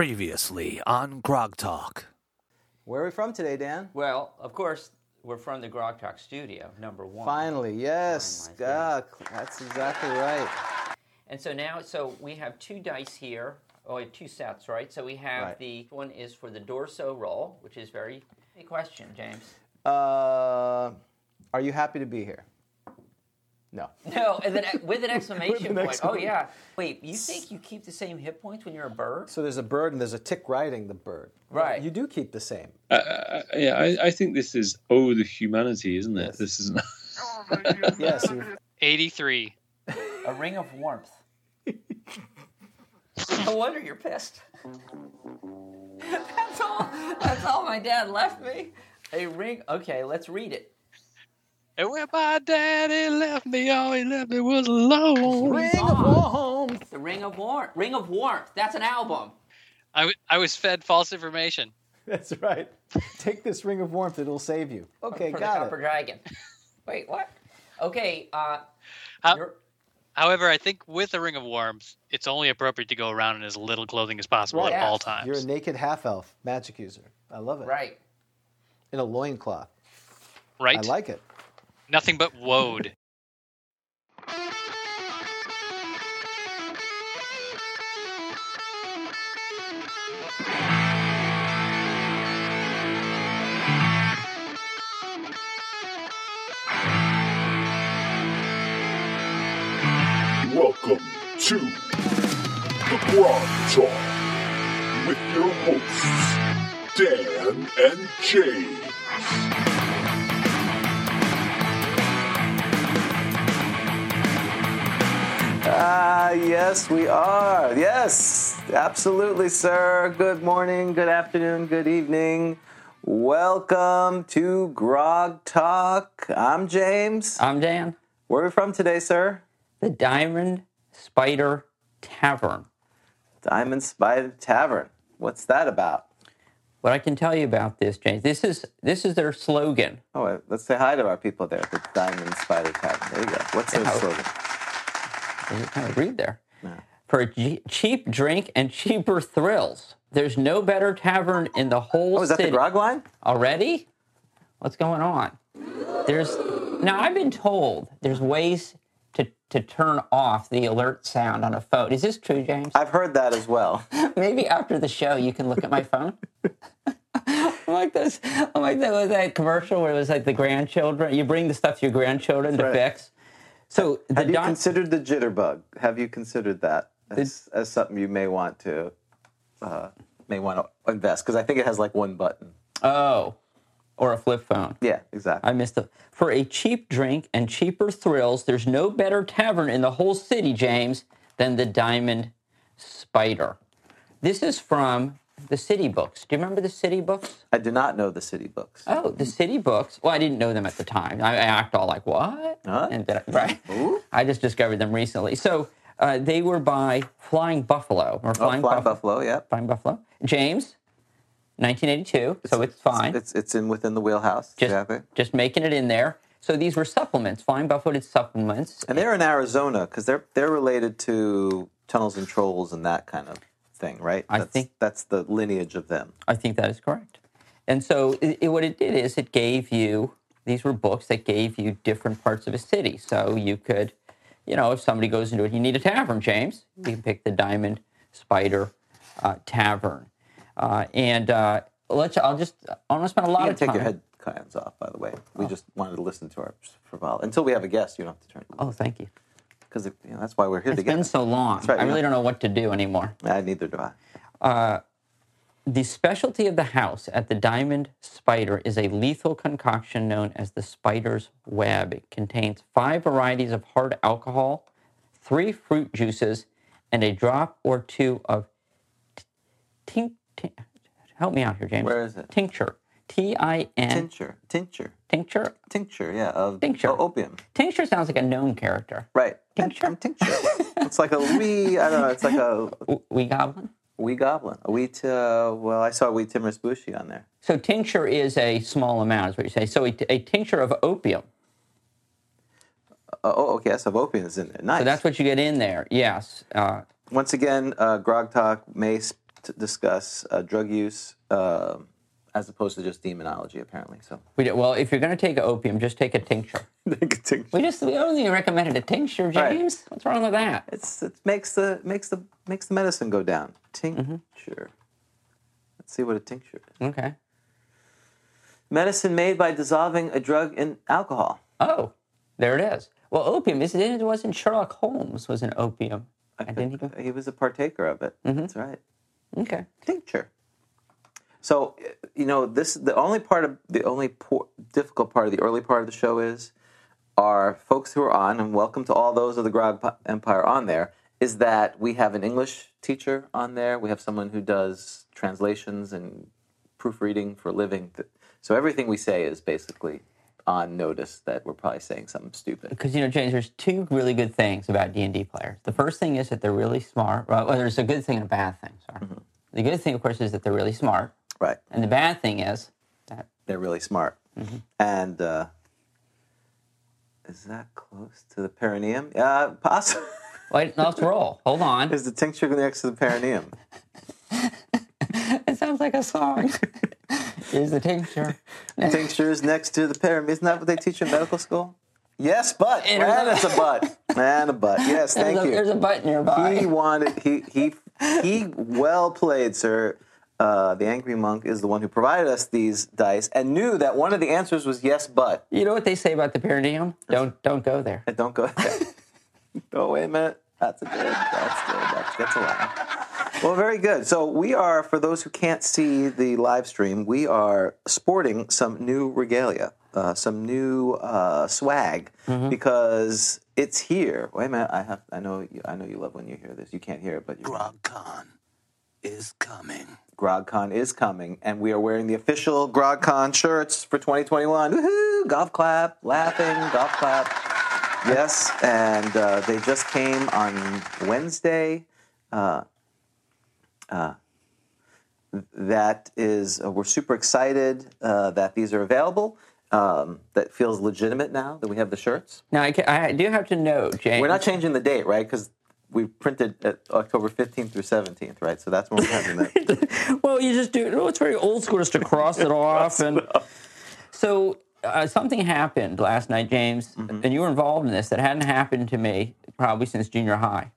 Previously on Grog Talk. Where are we from today, Dan? Well, of course, we're from the Grog Talk studio, number one. Finally, yes. Finally, I Ah, that's exactly right. And so now, so we have two dice here. Oh, we have two sets, right? So we have Right. the one is for the Dorso roll, which is very big question, James. Uh, are you happy to be here? No. No, and then with an exclamation an point. Oh yeah. Wait, you think you keep the same hit points when you're a bird? So there's a bird and there's a tick riding the bird. Right. You do keep the same. Uh, uh, yeah, I, I think this is oh the humanity, isn't it? This is not. Yes. 83. A ring of warmth. no wonder you're pissed. that's all. That's all my dad left me. A ring. Okay, let's read it. And when my daddy left me, all he left me was alone. Ring of warmth. The Ring of Warmth. Ring of Warmth. That's an album. I, w- I was fed false information. That's right. Take this ring of warmth; it'll save you. Okay, for the got Copper. Dragon. Wait, what? Okay, uh, How- you're- However, I think with a ring of warmth, it's only appropriate to go around in as little clothing as possible Right. at all times. You're a naked half elf magic user. I love it. right. In a loincloth. right? I like it. Nothing but woad. Welcome to the Grog Talk with your hosts, Dan and James. Ah, yes, we are. Yes, absolutely, sir. Good morning, good afternoon, good evening. Welcome to Grog Talk. I'm James. I'm Dan. Where are we from today, sir? The Diamond Spider Tavern. Diamond Spider Tavern. What's that about? What I can tell you about this, James, this is this is their slogan. Oh, let's say hi to our people there at the Diamond Spider Tavern. There you go. What's their Yeah. slogan? It kind of read there? For a g- cheap drink and cheaper thrills, there's no better tavern in the whole Oh, is that city. the grog line? Already? What's going on? There's now I've been told there's ways to to turn off the alert sound on a phone. Is this true, James? I've heard that as well. Maybe after the show you can look at my phone. I'm like this. I'm like that was that commercial where it was like the grandchildren. You bring the stuff to your grandchildren to right. fix. So the Have you doc- considered the jitterbug? Have you considered that as, as something you may want to uh, may want to invest? Because I think it has like one button. oh, or a flip phone. Yeah, exactly. I missed it. For a cheap drink and cheaper thrills, there's no better tavern in the whole city, James, than the Diamond Spider. This is from the City Books. Do you remember the City Books? I do not know the city books. Oh, the City Books. Well, I didn't know them at the time. I, I act all like what? Huh? And then, right. I just discovered them recently. So uh, they were by Flying Buffalo or Oh, Flying, Flying Buff- Buffalo, Yeah. Flying Buffalo. James, 1982. so it's fine. It's it's in within the wheelhouse. just, exactly. just making it in there. So these were supplements. Flying Buffalo did supplements. And they're in Arizona because they're they're related to tunnels and trolls and that kind of thing, right? I that's, think- that's the lineage of them. I think that is correct. And so it, it- what it did is it gave you these were books that gave you different parts of a city. So you could, you know, if somebody goes into it, you need a tavern, James. You can pick the Diamond Spider uh, Tavern. Uh, and uh, let's. I'll just. I want to spend a lot of take time. your headphones off, by the way. We just wanted to listen to our for a while until we have a guest. You don't have to turn Oh, thank you. Because you know, that's why we're here It's together. It's been so long. right, I really don't know what to do anymore. Ah, neither do I. The specialty of the house at the Diamond Spider is a lethal concoction known as the Spider's Web. It contains five varieties of hard alcohol, three fruit juices, and a drop or two of tink. tink help me out here, James. Where is it? Tincture. T I N. Tincture, tincture, Tincture. tincture. Yeah, of Tincture. opium. Tincture sounds like a known character. Right. Tincture. I'm tincture. it's like a wee. I don't know. It's like a. Wee goblin. wee goblin. A wee. T- uh, well, I saw a wee Timorous Bushy on there. So tincture is a small amount, is what you say. So a, a tincture of opium. Uh, oh, okay. Yes, of opium is in there. Nice. So that's what you get in there. Yes. Uh, Once again, uh, Grog Talk may s- t- discuss uh, drug use uh, as opposed to just demonology, apparently. So, we do, well, if you're going to take opium, just take a tincture. We just we only recommended a tincture, Right. James. What's wrong with that? it's it makes the makes the makes the medicine go down. Mm-hmm. Tincture. Let's see what a tincture is. Okay. Medicine made by dissolving a drug in alcohol. Oh, there it is. Well, opium is it wasn't Sherlock Holmes was an opium. And didn't he go? He was a partaker of it. Mm-hmm. That's right. Okay. tincture. So, you know, this the only part of the only poor, difficult part of the early part of the show is our folks who are on, and welcome to all those of the Grog Empire on there. Is that we have an English teacher on there. We have someone who does translations and proofreading for a living. So everything we say is basically on notice that we're probably saying something stupid. Because you know, James, there's two really good things about D and D players. The first thing is that they're really smart. Well, well, there's a good thing and a bad thing. Sorry. Mm-hmm. The good thing, of course, is that they're really smart, Right. and the bad thing is that They're really smart. Mm-hmm. And uh, is that close to the perineum? Yeah, possibly. Wait, no, let's roll. Hold on. Is the tincture next to the perineum? It sounds like a song. Here's the tincture. tincture is next to the perineum. Isn't that what they teach in medical school? Yes, but And it's a butt and a butt. Yes, There's thank you. There's a button nearby. He wanted he he he well played, sir. Uh, the angry monk is the one who provided us these dice and knew that one of the answers was yes, but. You know what they say about the perineum? Don't don't go there. And don't go there. oh, wait a minute. That's a good. That's good. That's, gets a laugh. Well, very good. So we are, for those who can't see the live stream, we are sporting some new regalia, uh, some new uh, swag, because it's here. Wait a minute. I have. I know. You, I know you love when you hear this. You can't hear it, but you. GrogCon is coming. GrogCon is coming, and we are wearing the official GrogCon shirts for 2021. Woohoo! Golf clap, laughing, golf clap. Yes, and uh, they just came on Wednesday. Uh, uh, that is, uh, we're super excited uh, that these are available. Um, that feels legitimate now that we have the shirts. Now I, ca- I do have to note, James. We're not changing the date, right? Because we printed October 15th through 17th, right? So that's when we're having that. well, you just do. Oh, it's very old school just to cross it off. And so uh, something happened last night, James, Mm-hmm. and you were involved in this that hadn't happened to me probably since junior high.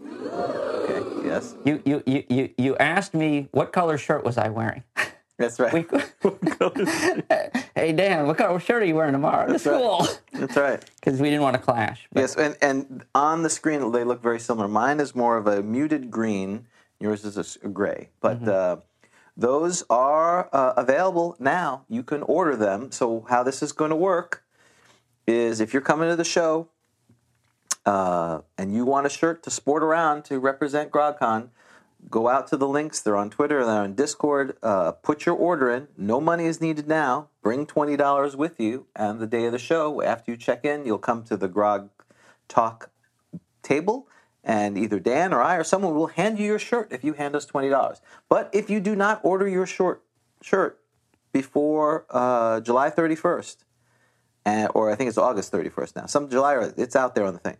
Okay, yes. You you you you, you asked me what color shirt was I wearing. That's right. hey Dan, what color shirt are you wearing tomorrow to right. school? That's right. Because we didn't want to clash. But Yes, and, and on the screen they look very similar. Mine is more of a muted green. Yours is a gray. But uh, those are uh, available now. You can order them. So how this is going to work is if you're coming to the show uh, and you want a shirt to sport around to represent GrogCon, go out to the links. They're on Twitter. They're on Discord. Uh, put your order in. No money is needed now. Bring twenty dollars with you, and the day of the show, after you check in, you'll come to the Grog Talk table, and either Dan or I or someone will hand you your shirt if you hand us twenty dollars. But if you do not order your short shirt before uh, July thirty first, or I think it's August thirty first now, some July it's out there on the thing.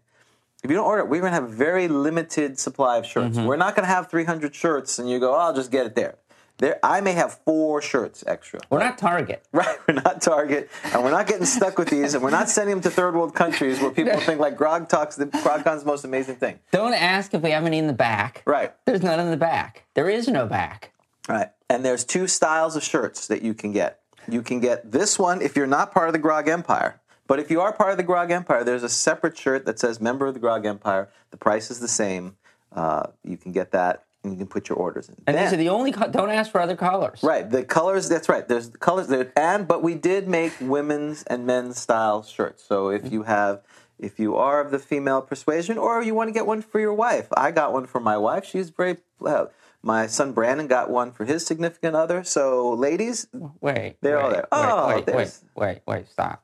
If you don't order it, we're going to have a very limited supply of shirts. Mm-hmm. We're not going to have 300 shirts and you go, oh, I'll just get it there. There, I may have four shirts extra. we're not Target. Right, we're not Target, and we're not getting stuck with these, and we're not sending them to third world countries where people think like Grog Talk's the GrogCon's the most amazing thing. Don't ask if we have any in the back. Right, There's none in the back. There is no back. right. And there's two styles of shirts that you can get. You can get this one if you're not part of the Grog Empire. But if you are part of the Grog Empire, there's a separate shirt that says member of the Grog Empire. The price is the same. Uh, you can get that and you can put your orders in. And Then- these are the only. Co- don't ask for other colors. Right, the colors. That's right. There's the colors there, and but we did make women's and men's style shirts. So if you have, if you are of the female persuasion, or you want to get one for your wife, I got one for my wife. She's very. Uh, my son Brandon got one for his significant other. So ladies, Wait. They're wait, all there. Wait, Oh, wait, wait, wait, wait, stop.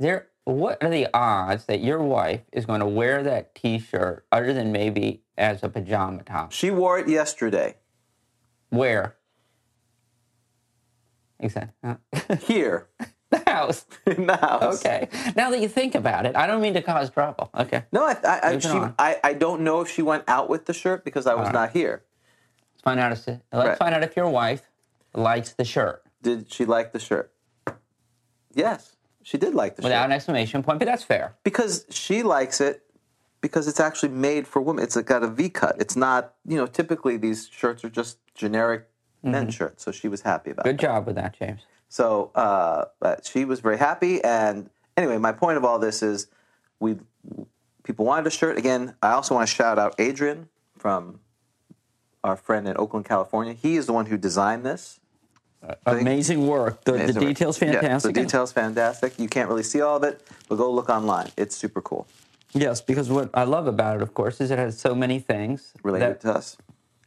There. What are the odds that your wife is going to wear that T-shirt other than maybe as a pajama top? she wore it yesterday. Where? Exactly. Here the house. in the house. Okay. Now that you think about it, I don't mean to cause trouble. Okay. No, I, I, I, she. I, I don't know if she went out with the shirt because I was right. not here. Let's find out. If, let's Right. find out if your wife likes the shirt Did she like the shirt? Yes, she did like the without shirt an exclamation point, but that's fair. because she likes it because it's actually made for women. It's got a V cut. It's not, you know, typically these shirts are just generic men's shirts. So she was happy about Mm-hmm. Good job with that, James. So uh, but she was very happy. And anyway, my point of all this is we people wanted a shirt. Again, I also want to shout out Adrian from our friend in Oakland, California. He is the one who designed this. Amazing work. The, the details Yeah, fantastic. the details fantastic. You can't really see all of it, but go look online. It's super cool. Yes, because what I love about it, of course, is it has so many things Related to us.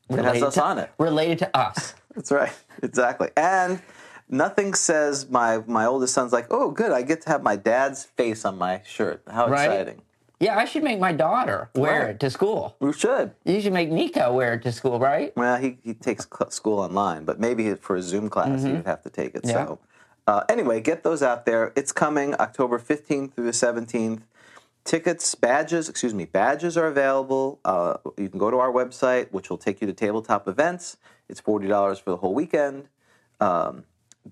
It has related us to- on it. Related to us. That's right. Exactly. And nothing says my my oldest son's like, oh, good, I get to have my dad's face on my shirt. How Right. exciting! Yeah, I should make my daughter wear Right. it to school. We should. You should make Nico wear it to school, right? Well, he, he takes cl- school online, but maybe for a Zoom class he would have to take it. Mm-hmm. So, uh, anyway, get those out there. It's coming October 15th through the 17th. Tickets, badges, excuse me, badges are available. Uh, you can go to our website, which will take you to tabletop events. It's $40 for the whole weekend. Um,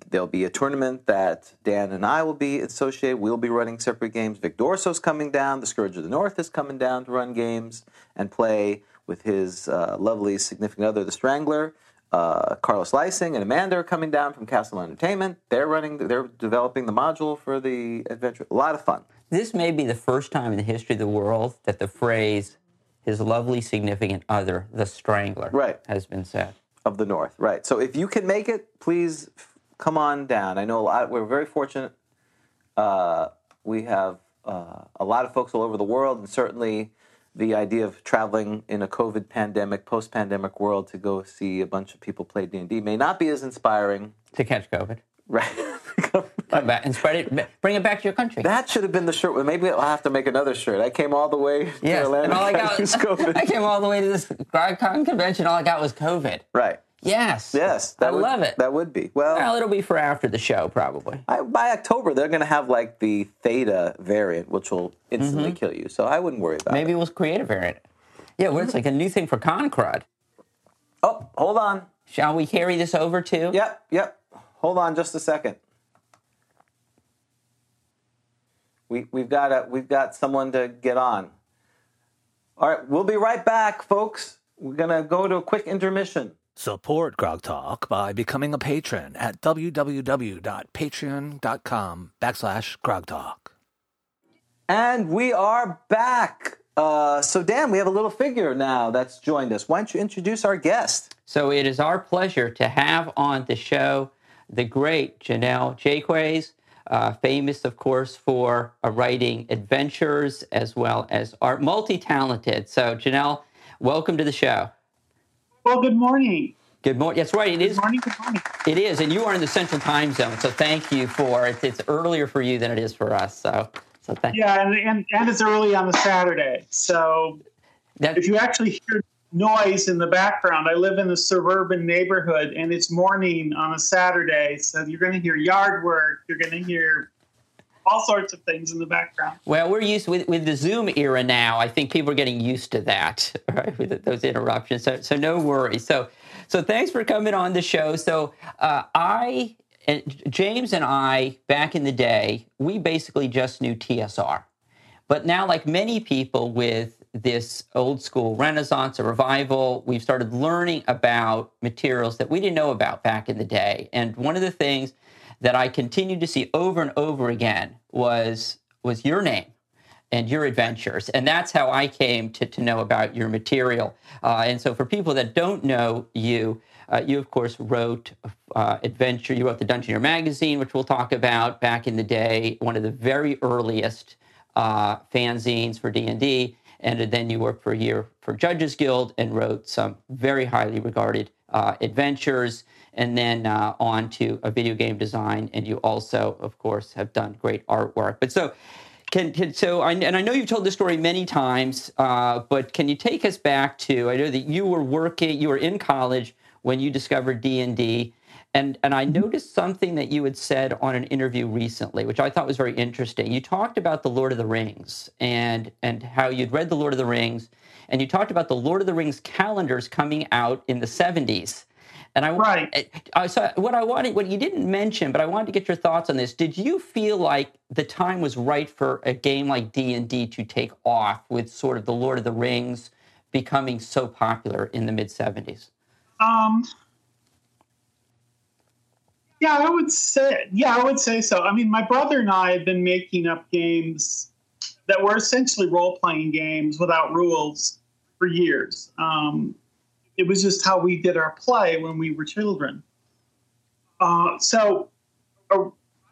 there'll be a tournament that Dan and I will be associated. We'll be running separate games. Vic Dorso's coming down. The Scourge of the North is coming down to run games and play with his uh, lovely significant other, the Strangler. Uh, Carlos Lysing and Amanda are coming down from Castle Entertainment. They're running. They're developing the module for the adventure. A lot of fun. This may be the first time in the history of the world that the phrase "his lovely significant other, the strangler," Right. has been said. of the North, right? So if you can make it, please come on down. I know a lot. We're very fortunate. Uh, we have uh, a lot of folks all over the world, and certainly the idea of traveling in a COVID pandemic, post-pandemic world to go see a bunch of people play D and D may not be as inspiring, To catch COVID, right? come back and spread it. Bring it back to your country. that should have been the shirt. Maybe I'll have to make another shirt. I came all the way to yes, Orlando. and all I got, COVID. I came all the way to this GrogCon convention. All I got was COVID. right. Yes, Yes, I would, love it. That would be well. well, it'll be for after the show, probably. I, by October, they're going to have like the Theta variant, which will instantly kill you. So I wouldn't worry about Mm-hmm. Maybe it. we'll create a variant. Yeah, well, it's like a new thing for Concrud. Oh, hold on. Shall we carry this over to? Yep, yep. Hold on just a second. We, we've got a, we've got someone to get on. All right, we'll be right back, folks. We're gonna go to a quick intermission. Support Grog Talk by becoming a patron at www.patreon.com backslash Grog Talk. And we are back. Uh, so, Dan, we have a little figure now that's joined us. Why don't you introduce our guest? So it is our pleasure to have on the show the great Jennell Jaquays, uh, famous, of course, for uh, writing adventures as well as art, multi-talented. So Janelle, welcome to the show. Well, good morning. Good morning. That's right. It is. Good morning. Good morning. It is, and you are in the Central Time Zone. So thank you for it. It's earlier for you than it is for us. So, so thank. Yeah, and, and, and it's early on a Saturday. So That, if you actually hear noise in the background, I live in a suburban neighborhood and it's morning on a Saturday. So you're going to hear yard work. You're going to hear all sorts of things in the background. Well, we're used with with the Zoom era now. I think people are getting used to that, right? With those interruptions. So, so no worries. So, so thanks for coming on the show. So, uh, I and James and I back in the day, we basically just knew TSR, but now, like many people with this old school renaissance or revival, we've started learning about materials that we didn't know about back in the day. And one of the things that I continued to see over and over again was was your name. and your adventures. And that's how I came to, to know about your material. Uh, and so, for people that don't know you, uh, you, of course, wrote uh, Adventure. You wrote the Dungeoneer magazine, which we'll talk about back in the day, one of the very earliest uh, fanzines for D&D. And then you worked for a year for Judges Guild and wrote some very highly regarded uh, adventures and then uh, on to a video game design. And you also, of course, have done great artwork. But so, can, can so I, and I know you've told this story many times, uh, but can you take us back to? I know that you were working, you were in college when you discovered D and D, and and I noticed something that you had said on an interview recently, which I thought was very interesting. You talked about the Lord of the Rings and and how you'd read the Lord of the Rings, and you talked about the Lord of the Rings calendars coming out in the seventies. And I Right. I so what I wanted, what you didn't mention, but I wanted to get your thoughts on this. Did you feel like the time was right for a game like D and D to take off with sort of the Lord of the Rings becoming so popular in the mid seventies? Um, yeah, I would say, yeah, I would say so. I mean, my brother and I have been making up games that were essentially role playing games without rules for years. Um, it was just how we did our play when we were children. Uh, so uh,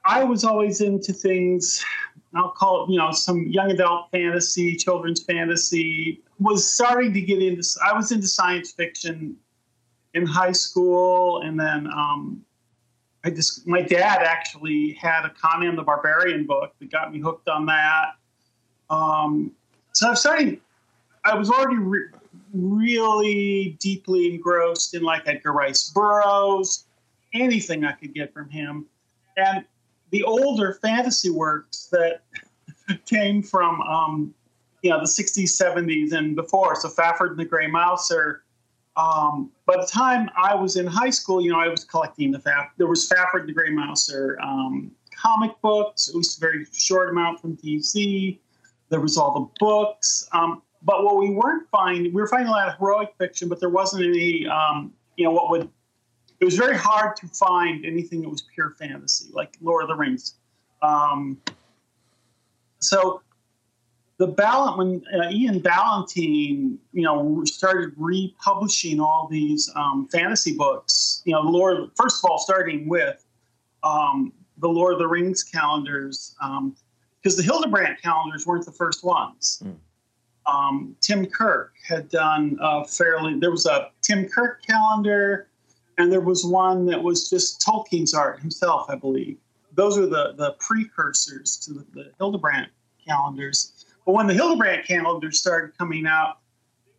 I was always into things. I'll call it, you know, some young adult fantasy, children's fantasy. Was starting to get into. I was into science fiction in high school, and then um, I just my dad actually had a Conan the Barbarian book that got me hooked on that. Um, so I was starting. I was already re- really deeply engrossed in like Edgar Rice Burroughs, anything I could get from him, and the older fantasy works that came from um, you know the 60s, 70s, and before. So Fafhrd and the Grey Mouser. Um, by the time I was in high school, you know, I was collecting the Faf. There was Fafhrd and the Grey Mouser um, comic books, at least a very short amount from DC. There was all the books. Um, but what we weren't finding, we were finding a lot of heroic fiction, but there wasn't any, um, you know, what would. It was very hard to find anything that was pure fantasy, like Lord of the Rings. Um, so the balance when uh, Ian Ballantine, you know, started republishing all these um, fantasy books. You know, Lord. First of all, starting with um, the Lord of the Rings calendars, because the Hildebrandt calendars weren't the first ones. Um, Tim Kirk had done a fairly. There was a Tim Kirk calendar, and there was one that was just Tolkien's art himself, I believe. Those are the the precursors to the, the Hildebrandt calendars. But when the Hildebrandt calendars started coming out,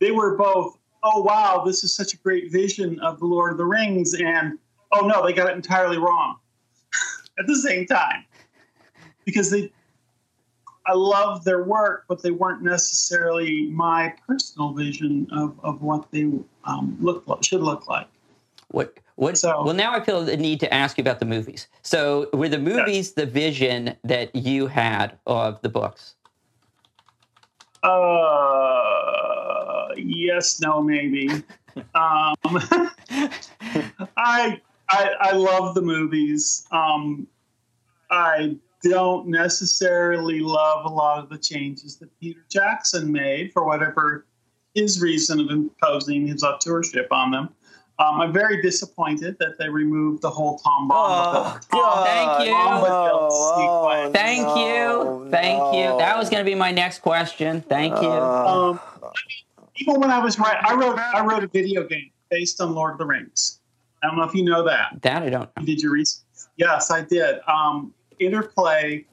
they were both, oh wow, this is such a great vision of the Lord of the Rings, and oh no, they got it entirely wrong at the same time because they. I love their work, but they weren't necessarily my personal vision of, of what they um, look like, should look like. What? What? So- well, now I feel the need to ask you about the movies. So, were the movies the vision that you had of the books? Uh, yes, no, maybe. um, I, I I love the movies. Um, I don't necessarily love a lot of the changes that Peter Jackson made for whatever his reason of imposing his authorship on them. Um, I'm very disappointed that they removed the whole Tom Bombadil. Oh, God. Thank you. Bombadil Oh, sequence. Thank no, you. Thank you. That was going to be my next question. Thank you. Uh, Um, even when I was writing, I wrote I wrote a video game based on Lord of the Rings. I don't know if you know that. that I don't know. You did your research? Yes, I did. Um, Interplay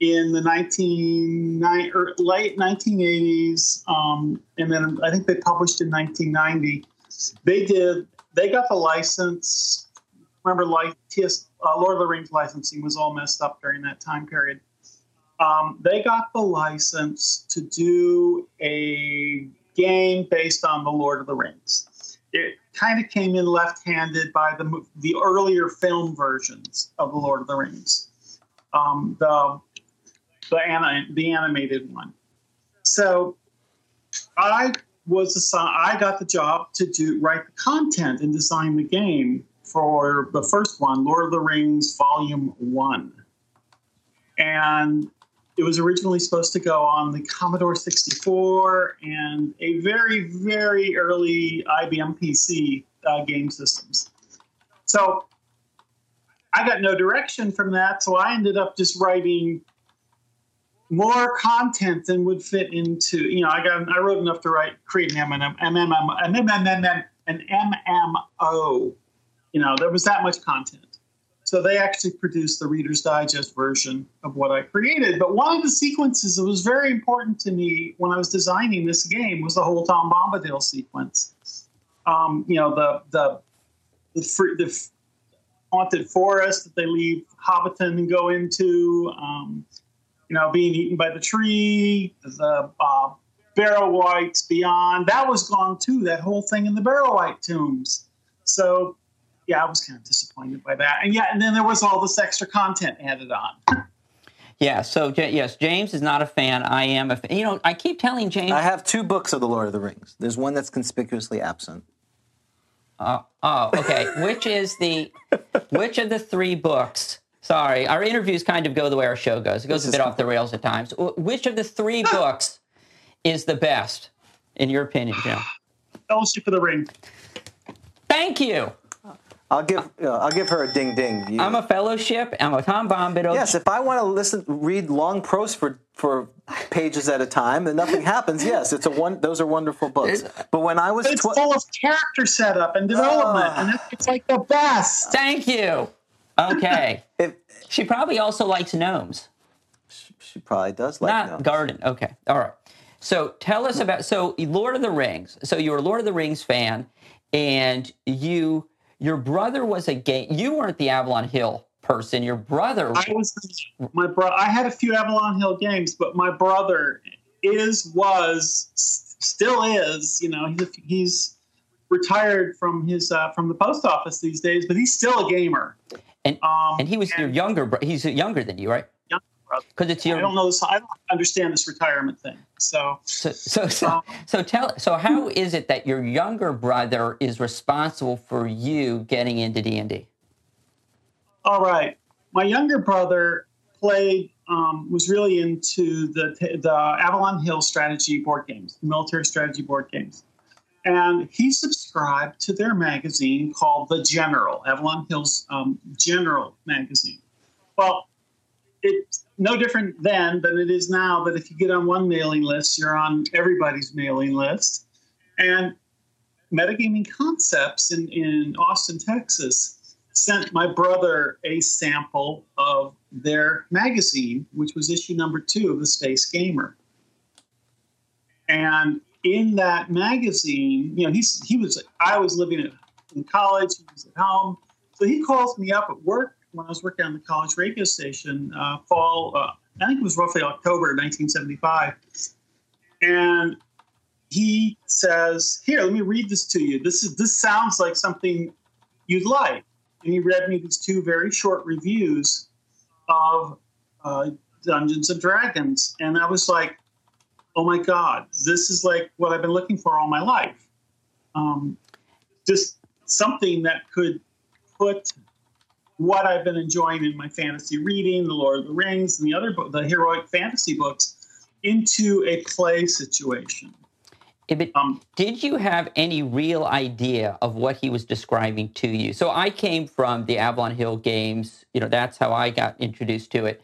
in the 19, or late 1980s, um, and then I think they published in 1990. They did. They got the license. Remember, like TS, uh, Lord of the Rings licensing was all messed up during that time period. Um, they got the license to do a game based on the Lord of the Rings. It kind of came in left-handed by the the earlier film versions of the Lord of the Rings, um, the the, ana- the animated one. So I was assigned. I got the job to do write the content and design the game for the first one, Lord of the Rings Volume One, and it was originally supposed to go on the Commodore 64 and a very, very early IBM PC uh, game systems. So I got no direction from that, so I ended up just writing more content than would fit into. You know, I got I wrote enough to write create an an MMO. You know, there was that much content. So they actually produced the Reader's Digest version of what I created. But one of the sequences that was very important to me when I was designing this game was the whole Tom Bombadil sequence. Um, you know, the the the, the haunted forest that they leave Hobbiton and go into. Um, you know, being eaten by the tree, the uh, Barrow-wights beyond. That was gone too. That whole thing in the Barrow-wight tombs. So yeah, I was kind of disappointed by that. And yeah, and then there was all this extra content added on. Yeah. So yes, James is not a fan. I am a fan. You know, I keep telling James. I have two books of the Lord of the Rings. There's one that's conspicuously absent. Uh, oh, okay. which is the which of the three books? Sorry, our interviews kind of go the way our show goes. It goes a bit off the rails at times. Which of the three books is the best, in your opinion, Jim? Fellowship of the Ring. Thank you. I'll give uh, I'll give her a ding ding. You, I'm a fellowship. I'm a Tom Bombadil. Yes, if I want to listen, read long prose for for pages at a time, and nothing happens. Yes, it's a one. Those are wonderful books. But when I was, it's tw- full of character setup and development, uh, and it's, it's, like the best. Thank you. Okay. if, she probably also likes gnomes. She, she probably does like not gnomes. garden. Okay. All right. So tell us about so Lord of the Rings. So you're a Lord of the Rings fan, and you your brother was a game. You weren't the Avalon Hill person. Your brother. I was my brother. I had a few Avalon Hill games, but my brother is was still is. You know, he's he's retired from his uh, from the post office these days, but he's still a gamer. And um, and he was and, your younger. He's younger than you, right? Because it's your. I don't know this. I don't understand this retirement thing. So. So so so, um, so tell. So how is it that your younger brother is responsible for you getting into D and D? All right, my younger brother played. Um, was really into the the Avalon Hill strategy board games, the military strategy board games, and he subscribed to their magazine called The General, Avalon Hill's um, General magazine. Well, it no different then than it is now But if you get on one mailing list, you're on everybody's mailing list. And Metagaming Concepts in, in Austin, Texas, sent my brother a sample of their magazine, which was issue number two of the Space Gamer. And in that magazine, you know, he's he was I was living in college, he was at home. So he calls me up at work when I was working on the college radio station, uh, fall, uh, I think it was roughly October 1975. And he says, Here, let me read this to you. This is this sounds like something you'd like. And he read me these two very short reviews of uh, Dungeons and Dragons. And I was like, oh my God, this is like what I've been looking for all my life. Um, just something that could put what I've been enjoying in my fantasy reading, The Lord of the Rings, and the other book, the heroic fantasy books, into a play situation. Um, did you have any real idea of what he was describing to you? So I came from the Avalon Hill games. You know, that's how I got introduced to it.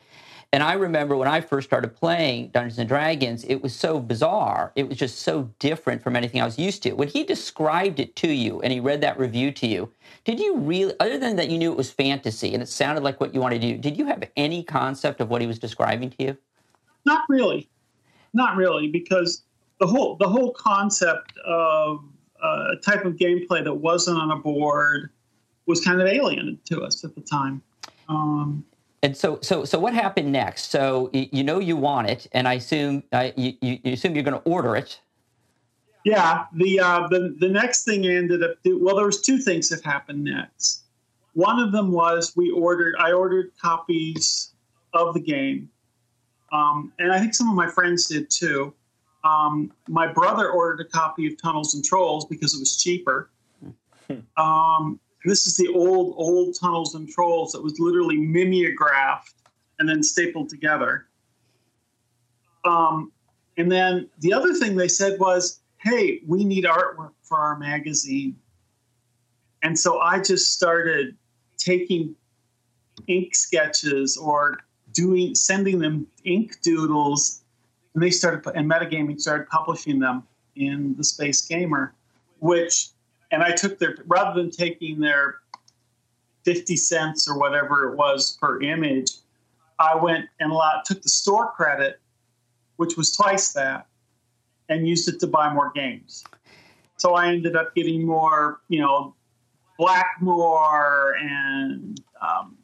And I remember when I first started playing Dungeons and Dragons, it was so bizarre. It was just so different from anything I was used to. When he described it to you and he read that review to you, did you really, other than that you knew it was fantasy and it sounded like what you wanted to do, did you have any concept of what he was describing to you? Not really. Not really, because the whole the whole concept of uh, a type of gameplay that wasn't on a board was kind of alien to us at the time. Um, and so, so, so, what happened next? So, you know, you want it, and I assume uh, you, you assume you're going to order it. Yeah. The uh, the the next thing ended up. Do, well, there was two things that happened next. One of them was we ordered. I ordered copies of the game, um, and I think some of my friends did too. Um, my brother ordered a copy of Tunnels and Trolls because it was cheaper. Um, this is the old, old tunnels and trolls that was literally mimeographed and then stapled together. Um, and then the other thing they said was, "Hey, we need artwork for our magazine." And so I just started taking ink sketches or doing sending them ink doodles, and they started and metagaming started publishing them in the Space Gamer, which and I took their rather than taking their fifty cents or whatever it was per image, I went and took the store credit, which was twice that, and used it to buy more games. So I ended up getting more, you know, Blackmoor and um,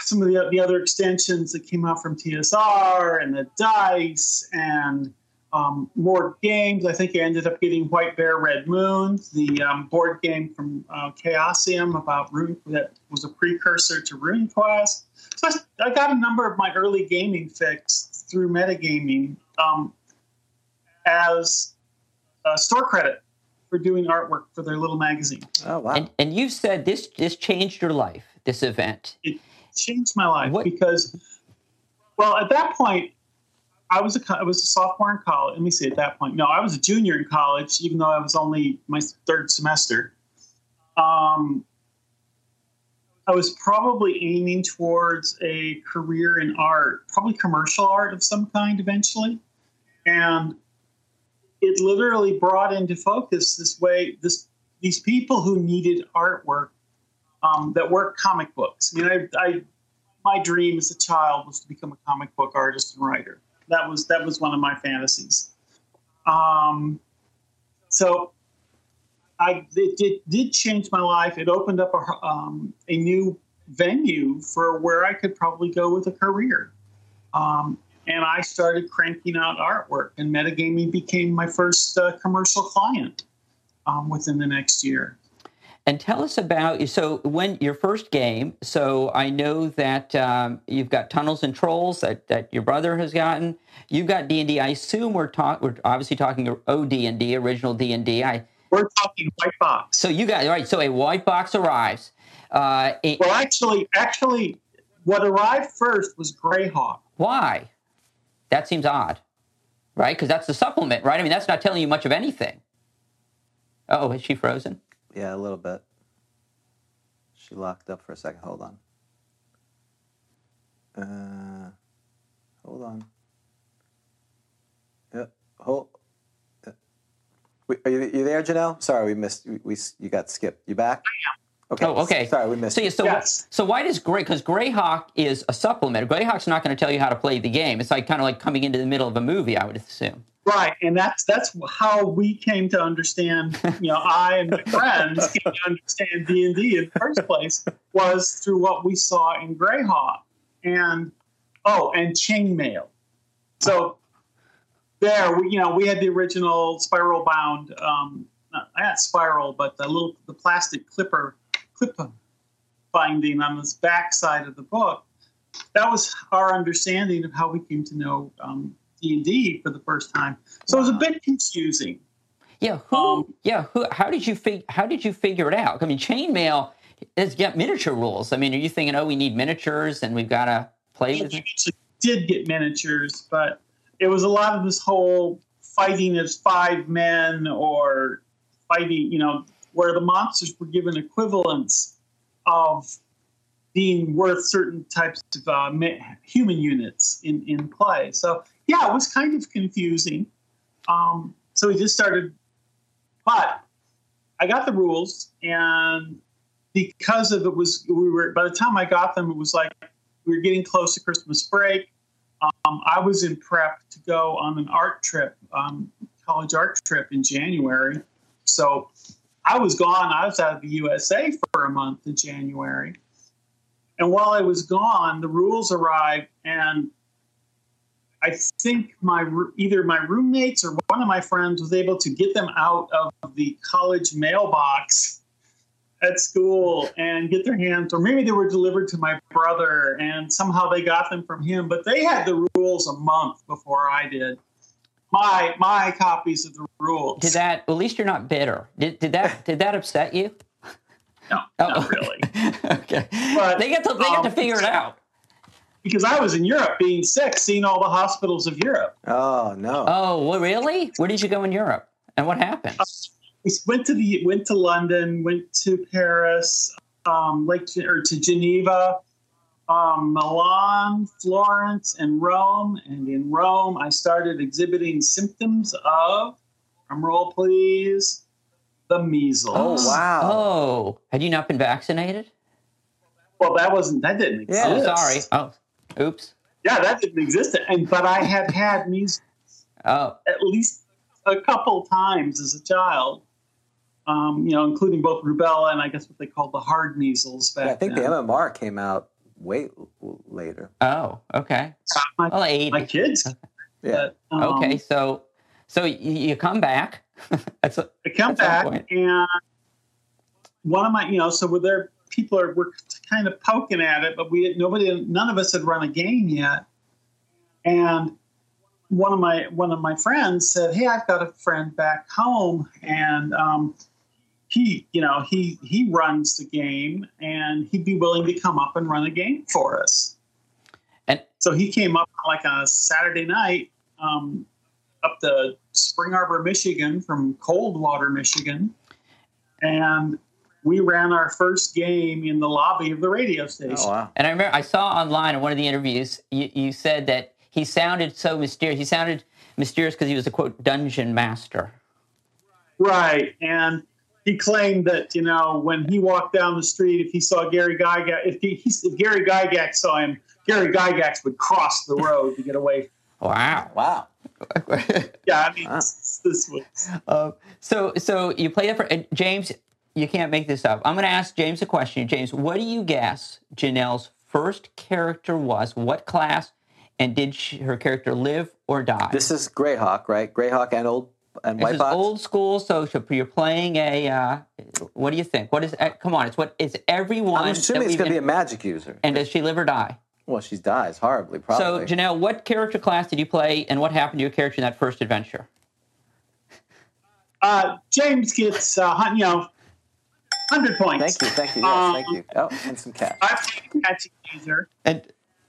some of the, the other extensions that came out from TSR and the dice and um, more games. I think I ended up getting White Bear Red Moon, the um, board game from uh, Chaosium about Rune that was a precursor to Rune Quest. So I, I got a number of my early gaming fix through metagaming um, as a store credit for doing artwork for their little magazine. Oh wow! And, and you said this this changed your life. This event. It changed my life What- because, well, at that point, I was a I was a sophomore in college. Let me see. At that point, no, I was a junior in college, even though I was only my third semester. Um, I was probably aiming towards a career in art, probably commercial art of some kind eventually, and it literally brought into focus this way this these people who needed artwork um, that weren't comic books. I mean, I, I my dream as a child was to become a comic book artist and writer. That was that was one of my fantasies. Um, so I it did, did change my life. It opened up a um, a new venue for where I could probably go with a career. Um, and I started cranking out artwork, and metagaming became my first uh, commercial client um, within the next year. And tell us about so when your first game. So I know that um, you've got Tunnels and Trolls that, that your brother has gotten. You've got D and D. I assume we're talking. we're obviously talking OD and D, original D and D. I We're talking white box. so you got right. So a white box arrives. Uh, a- Well, actually, actually, what arrived first was Greyhawk. why? That seems odd, right? Because that's the supplement, right? I mean, that's not telling you much of anything. Oh, is she frozen? Yeah, a little bit. She locked up for a second. Hold on. Uh, hold on. Yeah, hold. we- Are you, you there, Jennell? Sorry, we missed. We, we you got skipped. You back? Okay. Oh, okay. Sorry, we missed. So, you. yeah, so, Yes. so why does Grey? Because Greyhawk is a supplement. Greyhawk's not going to tell you how to play the game. It's like kind of like coming into the middle of a movie. I would assume. Right, and that's that's how we came to understand. You know, I and my friends came to understand D and D in the first place was through what we saw in Greyhawk, and oh, and Chainmail. So there, we you know we had the original spiral bound, um, not, spiral, but the little the plastic clipper clip binding on this back side of the book. That was our understanding of how we came to know um, D&D for the first time. So it was a bit confusing. Yeah. Who? Um, yeah. Who? How did you fig- How did you figure it out? I mean, chainmail has got miniature rules. I mean, are you thinking, oh, we need miniatures and we've got to play with it? did get miniatures, but it was a lot of this whole fighting as five men or fighting, you know, where the monsters were given equivalents of being worth certain types of uh, human units in, in play. So, yeah, it was kind of confusing. Um, so we just started, but I got the rules, and because of it was, we were, by the time I got them, it was like we were getting close to Christmas break. Um, I was in prep to go on an art trip, um, college art trip in January. So I was gone. I was out of the USA for a month in January. And while I was gone, the rules arrived, and I think my either my roommates or one of my friends was able to get them out of the college mailbox at school and get their hands, or maybe they were delivered to my brother, and somehow they got them from him. But they had the rules a month before I did. My my copies of the rules. Did that? At least you're not bitter. Did, did that? Did that upset you? No, Oh, not really. okay. But, they get to they get to um, figure it out. Because I was in Europe being sick, seeing all the hospitals of Europe. Oh no. Oh, well, really? Where did you go in Europe? And what happened? We went to the went to London, went to Paris, um, like or to Geneva, um, Milan, Florence, and Rome. And in Rome, I started exhibiting symptoms of, drum roll please, the measles. Oh wow. Oh, had you not been vaccinated? Well, that wasn't that didn't exist. Yeah. Oh, sorry. Oh, oops. Yeah, that didn't exist. And but I had had measles Oh, at least a couple times as a child. Um, you know, including both rubella and I guess what they called the hard measles back Yeah, I think the. MMR came out way l- later. oh, okay. my, Well, eight. my kids. Yeah. But, um, Okay, so so you, you come back. That's a, I come At back and one of my, you know, so we're there. People are we're kind of poking at it, but we nobody, none of us had run a game yet. And one of my one of my friends said, "Hey, I've got a friend back home, and um, he, you know, he he runs the game, and he'd be willing to come up and run a game for us." And- so he came up like on a Saturday night um, up to Spring Arbor, Michigan, from Coldwater, Michigan, and we ran our first game in the lobby of the radio station. Oh wow. and I remember I saw online in one of the interviews you, you said that he sounded so mysterious. He sounded mysterious because he was a quote dungeon master. Right. And he claimed that, you know, when he walked down the street, if he saw Gary Gygax, if, he, if Gary Gygax saw him, Gary Gygax would cross the road to get away. Wow. Wow. Yeah, I mean, Wow. this, this was. Uh, so so you play it for and James. You can't make this up. I'm going to ask James a question. James, what do you guess Jennell's first character was? What class? And did she, her character live or die? This is Greyhawk, right? Greyhawk and old and This White is Box. old school. So, so you're playing a. Uh, what do you think? What is? Uh, come on, it's what is everyone. I'm that assuming it's going to be a magic user. And does she live or die? Well, she dies horribly, probably. So, Jennell, what character class did you play, and what happened to your character in that first adventure? Uh, James gets, uh, hun- you know, 100 points. thank you, thank you, yes, Um, thank you. Oh, and some cash. I've taken a magic user, And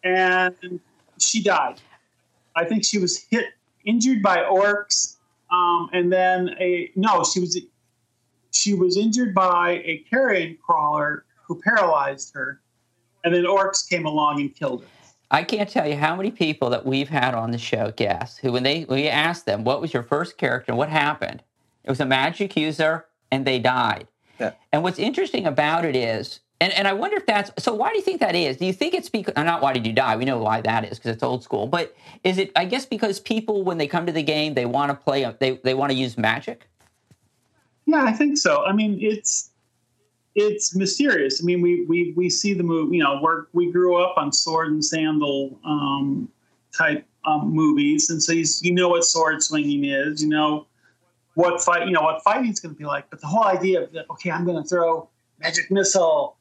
and she died. I think she was hit, injured by orcs, um, and then a no, she was she was injured by a carrion crawler who paralyzed her, and then orcs came along and killed her. I can't tell you how many people that we've had on the show guests who, when they when we asked them what was your first character and what happened, it was a magic user and they died. Yeah. And what's interesting about it is, and, and I wonder if that's so. Why do you think that is? Do you think it's because not why did you die? We know why that is because it's old school. But is it? I guess because people when they come to the game they want to play. They they want to use magic. Yeah, I think so. I mean, it's it's mysterious. I mean, we we we see the movie. You know, we we grew up on sword and sandal um, type um, movies, and so you, you know what sword swinging is. You know what fight. You know what fighting is going to be like. But the whole idea of that, okay, I'm going to throw magic missile.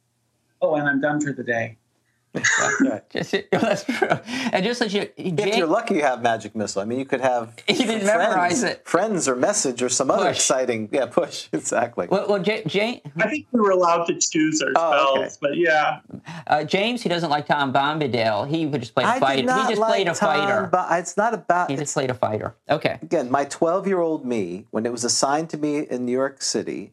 Oh, and I'm done for the day. Right. Just, that's true. And just like you, if you're lucky, you have magic missile. I mean, you could have You didn't friends, memorize it. friends or message or some other Push. exciting. Yeah, push exactly. well, well Jay, Jay, I think we were allowed to choose our Oh, spells, okay. but yeah, Uh, James, he doesn't like Tom Bombadil. He would just play a I fighter. he just like played a Tom, fighter. But it's not about. he just played a fighter. Okay. again, my 12 year old me, when it was assigned to me in New York City,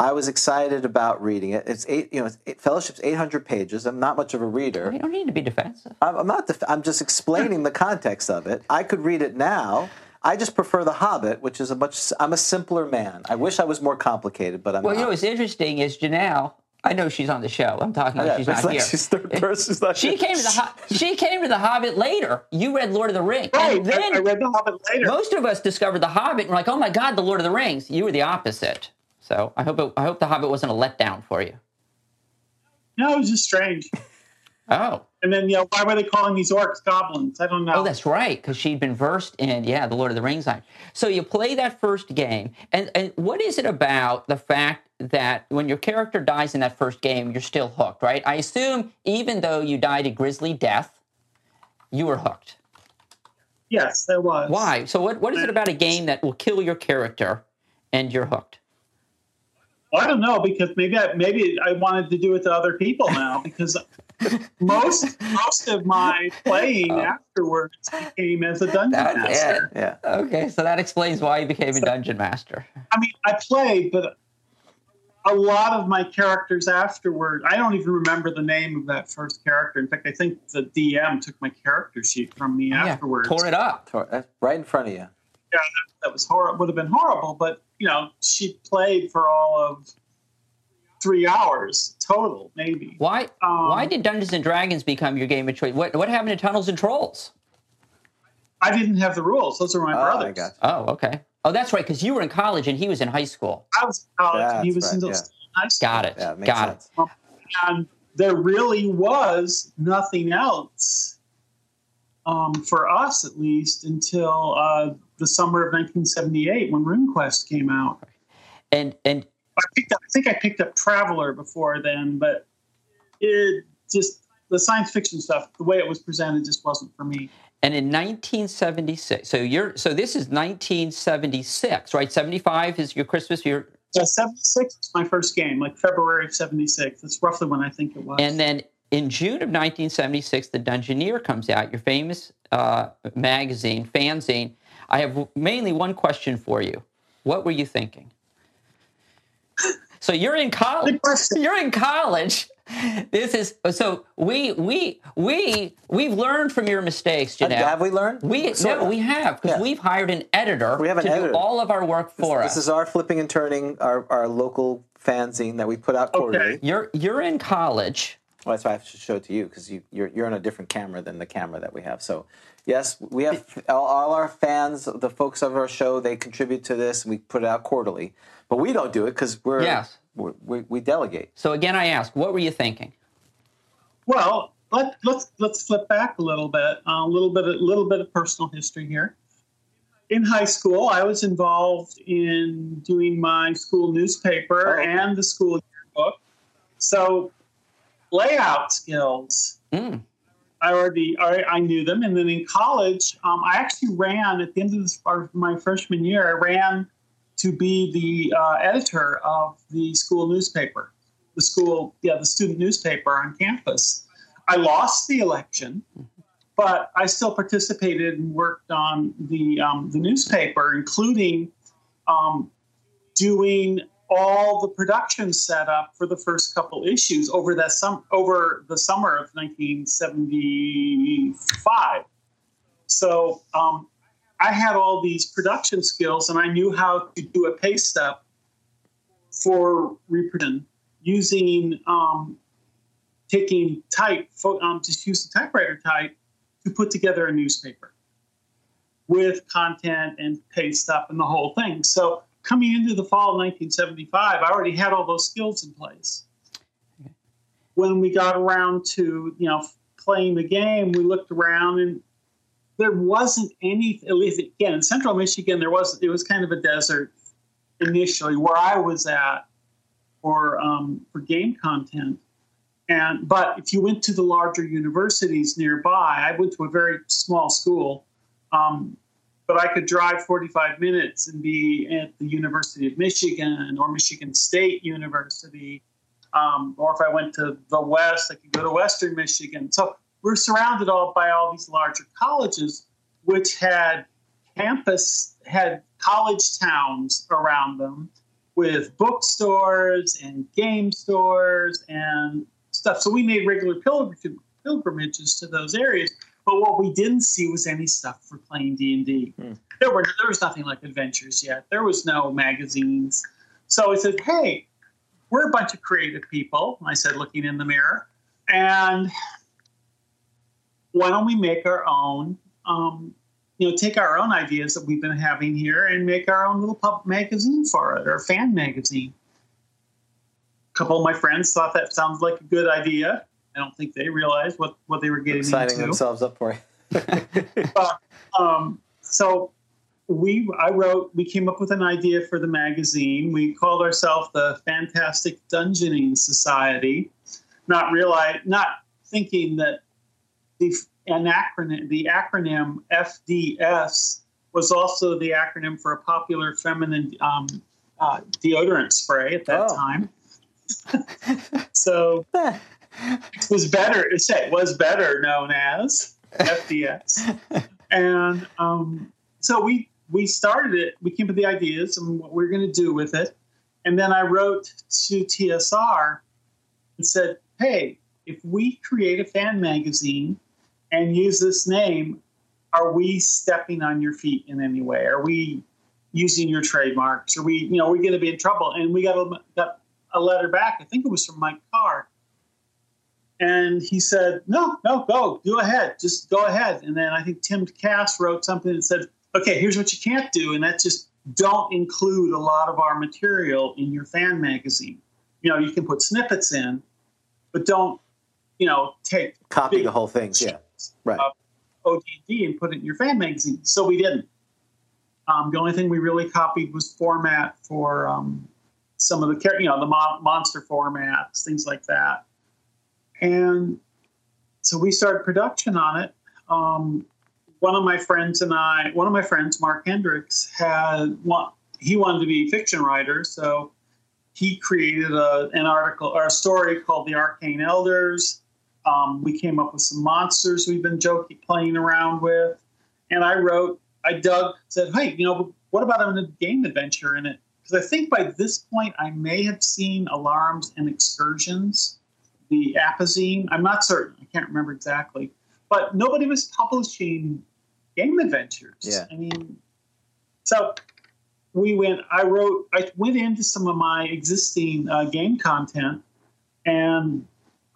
I was excited about reading it. It's eight, you know, it's eight, Fellowship's 800 pages. I'm not much of a reader. You don't need to be defensive. I'm, I'm not. Def- I'm just explaining the context of it. I could read it now. I just prefer The Hobbit, which is a much. I'm a simpler man. I wish I was more complicated, but I'm Well, you know not. what's interesting is Jennell. I know she's on the show. I'm talking about Yeah, she's it's not like here. she's third person. She's not She here. came to the Ho- she came to the Hobbit later. You read Lord of the Rings, right. and then I, I read the Hobbit later. most of us discovered the Hobbit and we're like, "Oh my God, the Lord of the Rings." You were the opposite. So I hope it, I hope the Hobbit wasn't a letdown for you. no, it was just strange. Oh, And then, you know, why were they calling these orcs goblins? I don't know. Oh, that's right, because she'd been versed in yeah, the Lord of the Rings. line. So you play that first game, and and what is it about the fact that when your character dies in that first game, you're still hooked, right? I assume even though you died a grisly death, you were hooked. yes, there was. Why? So what what is it about a game that will kill your character and you're hooked? Well, I don't know because maybe I, maybe I wanted to do it to other people now because most most of my playing oh. afterwards became as a dungeon That's master. it. Yeah. Okay, so that explains why you became a dungeon master. I mean, I played, but a lot of my characters afterward, I don't even remember the name of that first character. In fact, I think the DM took my character sheet from me oh, Yeah, afterwards. tore it up. Tor- that's Right in front of you. Yeah, that, that was horrible. Would have been horrible, but you know, she played for all of three hours total, maybe. Why? Um, why did Dungeons and Dragons become your game of choice? What What happened to Tunnels and Trolls? I didn't have the rules; those were my Oh, I brothers. got Oh, okay. Oh, that's right, because you were in college and he was in high school. I was in college, and he was in right, the yeah. high school. Got it. Yeah, it Got sense. it. and there really was nothing else um, for us, at least, until uh, the summer of 1978 when RuneQuest came out. And and I picked up, I think I picked up Traveller before then, but it just the science fiction stuff, the way it was presented, just wasn't for me. and in 1976. So you're so this is 1976, right? 75 is your Christmas. Your yeah, 76 was my first game, like February of 76. That's roughly when I think it was. and then in June of 1976, the Dungeoneer comes out, your famous uh, magazine, fanzine. I have mainly one question for you. What were you thinking? So you're in college. You're in college. This is so we we we we've learned from your mistakes, Uh, Jennell. Have we learned? We Sort no, we have because Yeah. we've hired an editor We have an to editor. do all of our work for This us. This is our flipping and turning, our, our local fanzine that we put out quarterly. Okay. you're you're in college. Well, that's why I have to show it to you because you, you're you're on a different camera than the camera that we have. So, yes, we have all, all our fans, the folks of our show, they contribute to this, and we put it out quarterly. But we don't do it because we're Yes. we're, we we delegate. So again, I ask, what were you thinking? Well, let, let's let's flip back a little bit. Uh, a little bit, a little bit of personal history here. In high school, I was involved in doing my school newspaper Oh, okay. and the school yearbook. So, layout skills, Mm. I already I, knew them. And then in college, um, I actually ran at the end of this, my freshman year. I ran to be the uh, editor of the school newspaper, the school, yeah, the student newspaper on campus. I lost the election, but I still participated and worked on the um, the newspaper, including um, doing all the production set up for the first couple issues over that sum over the summer of 1975. So um, I had all these production skills, and I knew how to do a paste up for reproduction using um, taking type, um, just use the typewriter type to put together a newspaper with content and paste up and the whole thing. So coming into the fall of 1975, I already had all those skills in place. When we got around to you know playing the game, we looked around and there wasn't any. At least again in Central Michigan, there was it was kind of a desert initially where I was at for um, for game content. And but if you went to the larger universities nearby, I went to a very small school, um, but I could drive 45 minutes and be at the University of Michigan or Michigan State University. Um, or if I went to the West, I could go to Western Michigan. So we're surrounded all by all these larger colleges, which had campus had college towns around them with bookstores and game stores and stuff. So we made regular pilgrim- pilgrimages to those areas. But what we didn't see was any stuff for playing D and D. There were there was nothing like adventures yet. There was no magazines. So I said, "Hey, we're a bunch of creative people." I said, looking in the mirror, and why don't we make our own? Um, you know, take our own ideas that we've been having here and make our own little pub magazine for it or fan magazine. A couple of my friends thought that sounds like a good idea. I don't think they realized what, what they were getting into. Signing into. themselves up for it. Um, so we, I wrote, we came up with an idea for the magazine. We called ourselves the Fantastic Dungeoning Society, not realize, not thinking that the an acronym, the acronym FDS was also the acronym for a popular feminine um, uh, deodorant spray at that Oh. time. so was better. It said was better known as FDS, and um, so we we started it. We came up with the ideas and what we are going to do with it, and then I wrote to TSR and said, "Hey, if we create a fan magazine and use this name, are we stepping on your feet in any way? Are we using your trademarks? Are we, you know, are we going to be in trouble?" And we got a, got a letter back. I think it was from Mike Carr. And he said, no, no, go, go ahead, just go ahead. And then I think Tim Kask wrote something that said, okay, here's what you can't do, and that's just don't include a lot of our material in your fan magazine. You know, you can put snippets in, but don't, you know, take Copy the whole thing. Yeah. Right. ODD and put it in your fan magazine. So we didn't. Um, the only thing we really copied was format for um, some of the you know the mon- monster formats, things like that. And so we started production on it. Um, one of my friends and I, one of my friends, Mark Hendricks, had he wanted to be a fiction writer, so he created a, an article or a story called "The Arcane Elders." Um, we came up with some monsters we've been joking, playing around with, and I wrote, I dug, said, "Hey, you know, what about a game adventure in it?" Because I think by this point I may have seen Alarums and Excursions, the Apazine. I'm not certain. I can't remember exactly, but nobody was publishing game adventures. Yeah. I mean, so we went. I wrote. I went into some of my existing uh, game content and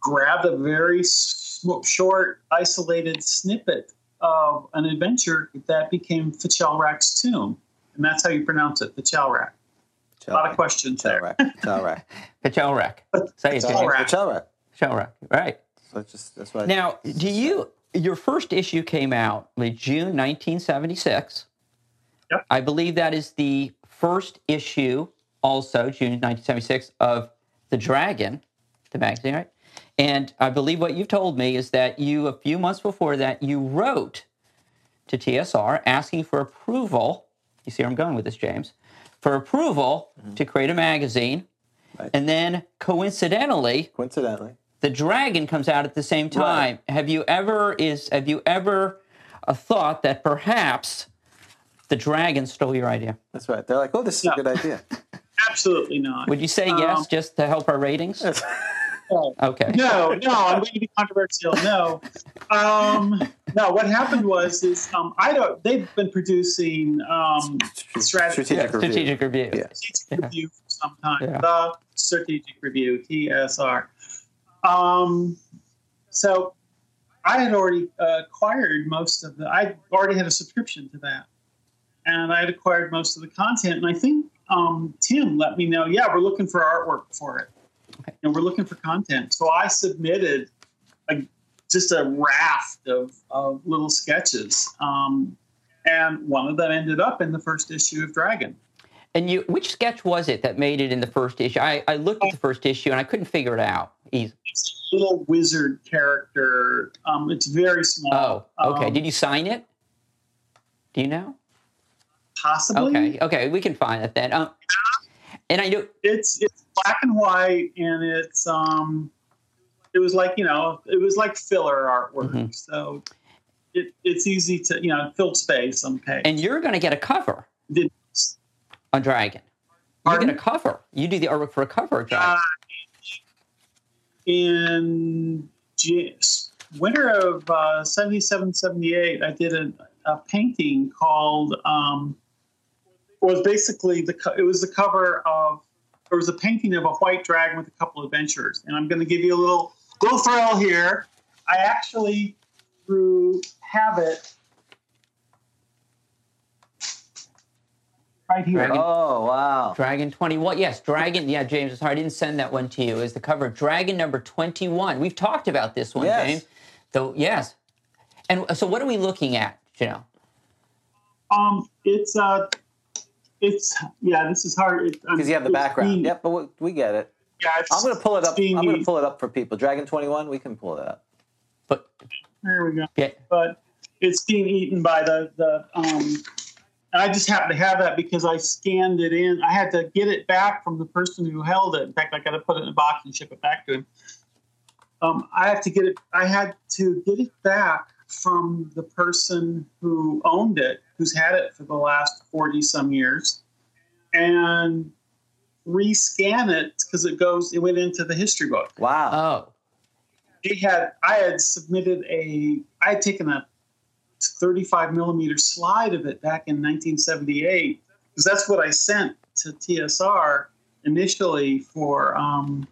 grabbed a very sm- short, isolated snippet of an adventure that became F'Chelrak's Tomb, and that's how you pronounce it, Fichelrak. A lot of questions there. Chalrak. Chalrak. Pachelrak. Say it, James. Chalrak. Chalrak. Right. So it's just that's why. Now, do you? Your first issue came out in June 1976. Yep. I believe that is the first issue, also June 1976, of the Dragon, the magazine, right? And I believe what you've told me is that you, a few months before that, you wrote to TSR asking for approval. You see where I'm going with this, James? For approval mm-hmm. to create a magazine. Right. And then coincidentally, coincidentally. The dragon comes out at the same time. Have you ever is have you ever uh, thought that perhaps the dragon stole your idea? That's right. They're like, oh, this is No. a good idea. Absolutely not. Would you say Um, yes just to help our ratings? No, Okay. no, no, I'm going to be controversial. No, um, no. What happened was, is um, I don't. They've been producing um, strat- Strategic Yeah, review. strategic review. Yeah. strategic review for some time. Yeah. The strategic review, TSR. Um, so I had already uh, acquired most of the. I already had a subscription to that, and I had acquired most of the content. And I think um, Tim let me know. Yeah, we're looking for artwork for it, Okay. and we're looking for content. So I submitted a, just a raft of, of little sketches. Um, and one of them ended up in the first issue of Dragon. And you, which sketch was it that made it in the first issue? I, I looked at the first issue and I couldn't figure it out. Easy. It's a little wizard character. Um, it's very small. Oh, okay. Um, Did you sign it? Do you know? possibly? Okay, okay, we can find it then. Um, and I know It's it's black and white, and it's um, it was like you know, it was like filler artwork. Mhm. So it, it's easy to you know fill space on page. and you're going to get a cover Did- on Dragon. You're going to cover. You do the artwork for a cover of Dragon. Uh, in winter of uh, 77, 78, I did a, a painting called, um, was basically the, it was the cover of, it was a painting of a white dragon with a couple of adventures. And I'm going to give you a little, little thrill here. I actually, through habit, right here. Dragon. Oh wow. Dragon 21. Yes, Dragon. Yeah, James, sorry, I didn't send that one to you. Is the cover Dragon number 21. We've talked about this one, Yes. James. So, yes. And so, what are we looking at, Jennell? Um, it's uh, it's yeah. This is hard Because you have the background. Yep, but we, we get it. Yeah, I'm going to pull it it's up. I'm going to pull it up for people. Dragon 21, we can pull it up. But, There we go. yeah, But it's being eaten by the the. Um, and I just happen to have that because I scanned it in. I had to get it back from the person who held it. In fact, I got to put it in a box and ship it back to him. um, I have to get it. I had to get it back from the person who owned it, who's had it for the last forty some years, and rescan it because it goes. It went into the history book. Wow. Oh, He had. I had submitted a. I had taken a thirty-five millimeter slide of it back in 1978 because that's what I sent to TSR initially for um,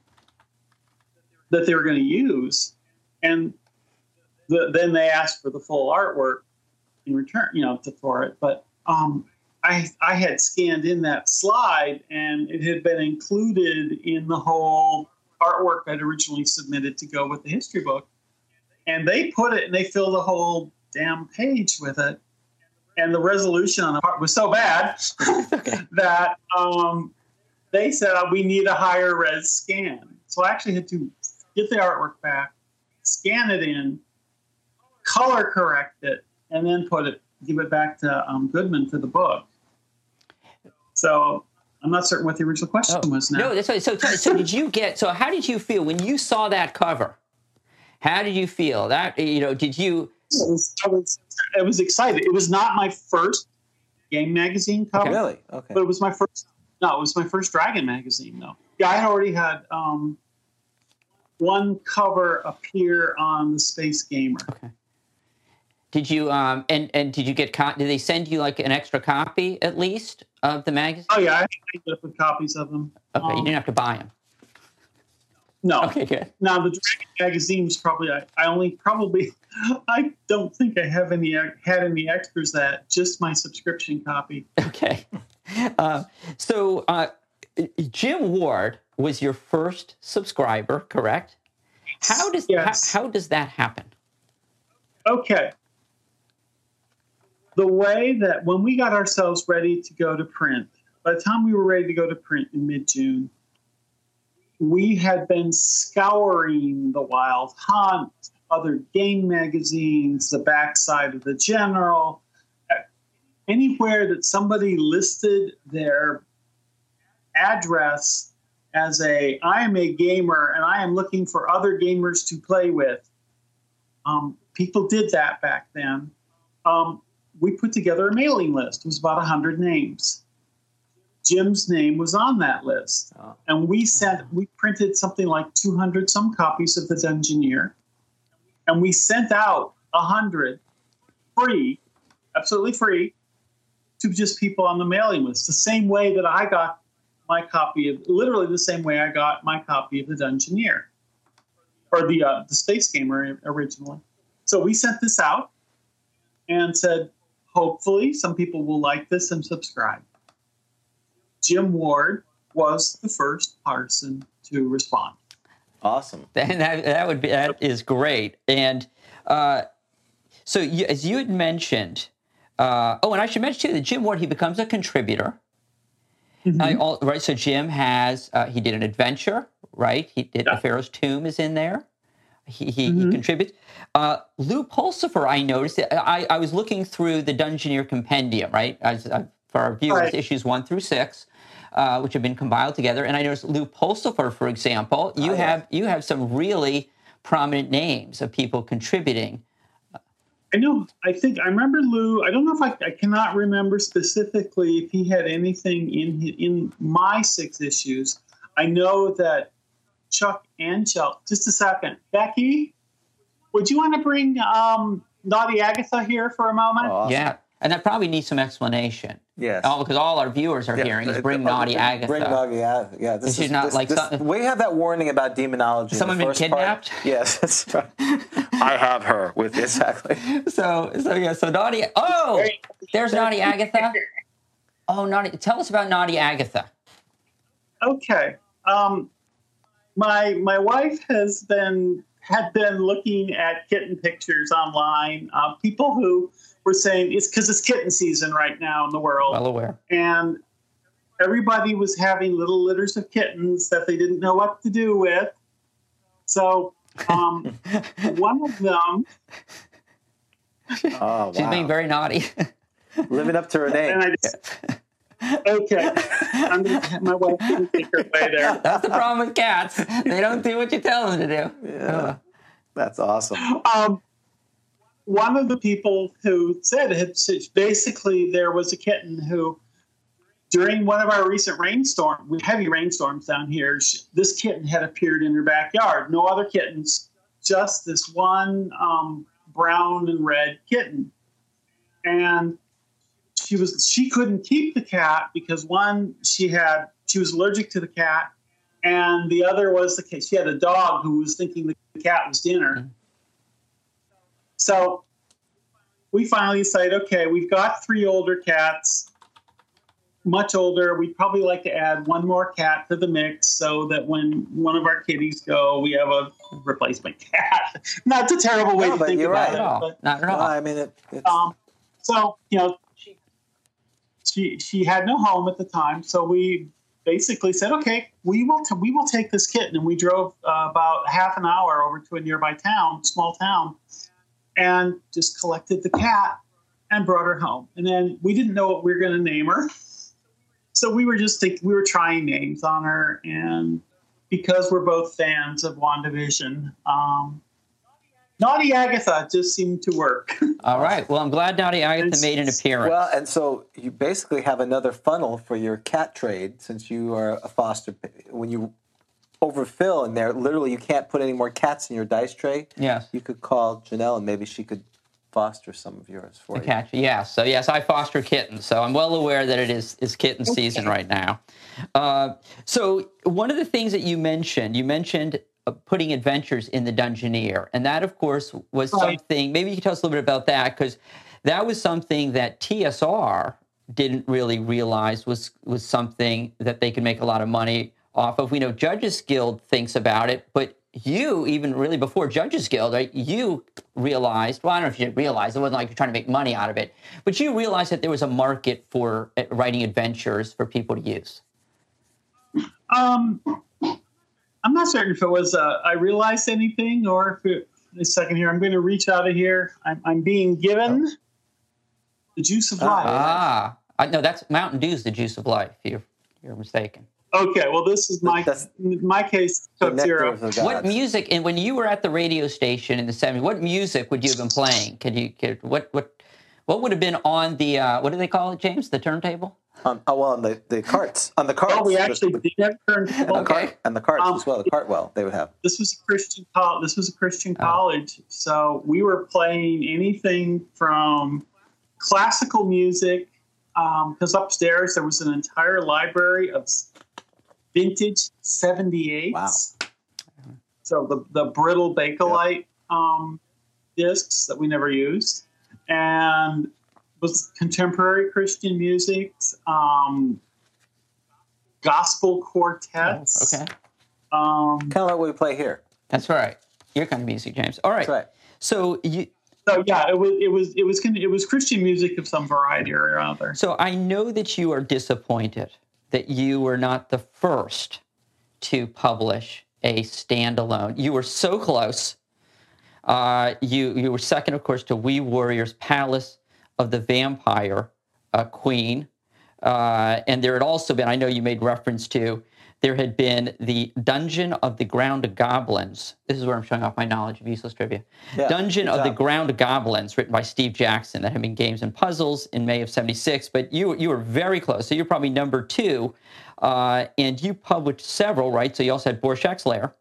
that they were going to use, and the, then they asked for the full artwork in return, you know, to, for it. But um, I I had scanned in that slide, and it had been included in the whole artwork I'd originally submitted to go with the history book, and they put it and they filled the whole damn page with it. And the resolution on the part was so bad that um, they said "Oh, we need a higher res scan. So I actually had to get the artwork back, scan it in, color correct it, and then put it, give it back to um, Goodman for the book. So I'm not certain what the original question oh. was now. no. That's right. So, so did you get? So, how did you feel when you saw that cover? How did you feel? That you know, did you? It was, I was, I was excited. It was not my first game magazine cover, Really? Okay. but it was my first. No, it was my first Dragon magazine, though. Yeah, I had already had um, one cover appear on the Space Gamer. Okay. Did you? Um, and and did you get? Co- did they send you like an extra copy at least of the magazine? Oh yeah, I ended up with copies of them. Okay, you Um, didn't have to buy them. No. Okay, good. Now the Dragon magazine was probably I, I only probably I don't think I have any had any extras that just my subscription copy. Okay. Uh, so uh, Jim Ward was your first subscriber, correct? How does Yes. how, how does that happen? Okay. The way that when we got ourselves ready to go to print, by the time we were ready to go to print in mid June, we had been scouring the Wild Hunt, other game magazines, the backside of the General, anywhere that somebody listed their address as a I am a gamer and I am looking for other gamers to play with. Um, people did that back then. Um, we put together a mailing list. It was about 100 names. Jim's name was on that list. Oh. And we sent, we printed something like 200 some copies of The Dungeoneer. And we sent out 100 free, absolutely free, to just people on the mailing list. The same way that I got my copy of, literally the same way I got my copy of The Dungeoneer or the uh, the Space Gamer originally. So we sent this out and said, hopefully, some people will like this and subscribe. Jim Ward was the first person to respond. Awesome. And that, that would be that is great. And uh, so, you, as you had mentioned, uh, oh, and I should mention too that Jim Ward he becomes a contributor. I all, right, so Jim has uh, he did an adventure, right? He did Yeah. the Pharaoh's Tomb is in there. He he, he contributes. Uh, Lew Pulsipher, I noticed. I I was looking through the Dungeoneer compendium, right, as uh, for our viewers, Right. issues one through six. Uh, which have been compiled together, and I noticed Lew Pulsipher, for example. You Oh, yeah. have you have some really prominent names of people contributing. I know. I think I remember Lou. I don't know if I, I cannot remember specifically if he had anything in hi- in my six issues. I know that Chuck and Chuck. Just a second, Becky. Would you want to bring um, Naughty Agatha here for a moment? Oh, awesome. Yeah, and that probably needs some explanation. Yes. All because all our viewers are Yeah, hearing is uh, bring uh, naughty Agatha. Bring naughty Agatha. Yeah, this This is is not this- like this- some- we have that warning about demonology. Someone been first part. kidnapped? Yes, that's right. I have her with exactly. So, so yeah, so naughty. Oh, there's naughty Agatha. Oh, naughty. Tell us about naughty Agatha. Okay. Um, my my wife has been had been looking at kitten pictures online. Uh, people who were saying it's because it's kitten season right now in the world. Well aware. and everybody was having little litters of kittens that they didn't know what to do with. So um, one of them, Oh, She's wow. being very naughty. Living up to her name. and I just, Okay, I'm gonna, my wife can take her away there. That's the problem with cats. They don't do what you tell them to do. Yeah. That's awesome. Um, one of the people who said it basically there was a kitten who during one of our recent rainstorms, heavy rainstorms down here, this kitten had appeared in her backyard. No other kittens, just this one um, brown and red kitten. And she was she couldn't keep the cat because one she had she was allergic to the cat, and the other was the case she had a dog who was thinking the cat was dinner. So we finally decided, okay, we've got three older cats much older. We'd probably like to add one more cat to the mix so that when one of our kitties go, we have a replacement cat. Not a terrible way no, to think about right. it. But, Not at all. No, I mean, it, um, so you know, she, she she had no home at the time, so we basically said, okay, we will t- we will take this kitten, and we drove uh, about half an hour over to a nearby town, small town, and just collected the cat and brought her home. And then we didn't know what we were going to name her so we were just think, we were trying names on her, and because we're both fans of WandaVision, um, Naughty Agatha just seemed to work. All right. Well, I'm glad Naughty Agatha made an appearance. Well, and so you basically have another funnel for your cat trade since you are a foster. When you overfill in there, literally you can't put any more cats in your dice tray. Yes. You could call Jennell and maybe she could foster some of yours for the you. Catch, yes. So yes, I foster kittens. So I'm well aware that it is is kitten season right now. Uh, so one of the things that you mentioned, you mentioned uh, putting adventures in the Dungeoneer, and that of course was right. something. Maybe you could tell us a little bit about that because that was something that TSR didn't really realize was was something that they could make a lot of money off of. We know Judges Guild thinks about it, but you even really before Judges Guild, right? You realized. Well, I don't know if you realized it wasn't like you're trying to make money out of it, but you realized that there was a market for uh, writing adventures for people to use. Um, I'm not certain if it was uh, I realized anything or if it. A second here, I'm going to reach out of here. I'm, I'm being given the juice of life. Ah, I, no, that's Mountain Dew's the juice of life. You're you're mistaken. Okay, well, this is my That's, my case. Coke Zero. What music? And when you were at the radio station in the '70s, what music would you have been playing? Could you? Could, what what what would have been on the uh, what do they call it, James? The turntable? Um, oh well, on the, the carts on the carts. Oh, we actually did have turntable. Okay. Cart, and the carts um, as well. The cartwell they would have. This was a Christian college. This was a Christian oh. college, so we were playing anything from classical music because um, upstairs there was an entire library of vintage 78s. Wow. So the, the brittle Bakelite um, discs that we never used. And was contemporary Christian music, um, gospel quartets. Oh, okay. Um, kind of like what we play here. That's right. Your kind of music, James. All right. That's right. So you. So yeah, it was it was it was it was Christian music of some variety or other. So I know that you are disappointed that you were not the first to publish a standalone. You were so close. Uh, you you were second, of course, to Wee Warriors Palace of the Vampire uh, Queen, uh, and there had also been. I know you made reference to there had been the Dungeon of the Ground Goblins. This is where I'm showing off my knowledge of useless trivia. Yeah, Dungeon of the Ground Goblins, written by Steve Jackson, that had been games and puzzles in May of '76. But you you were very close. So you're probably number two, uh, and you published several, right? So you also had Borshak's Lair,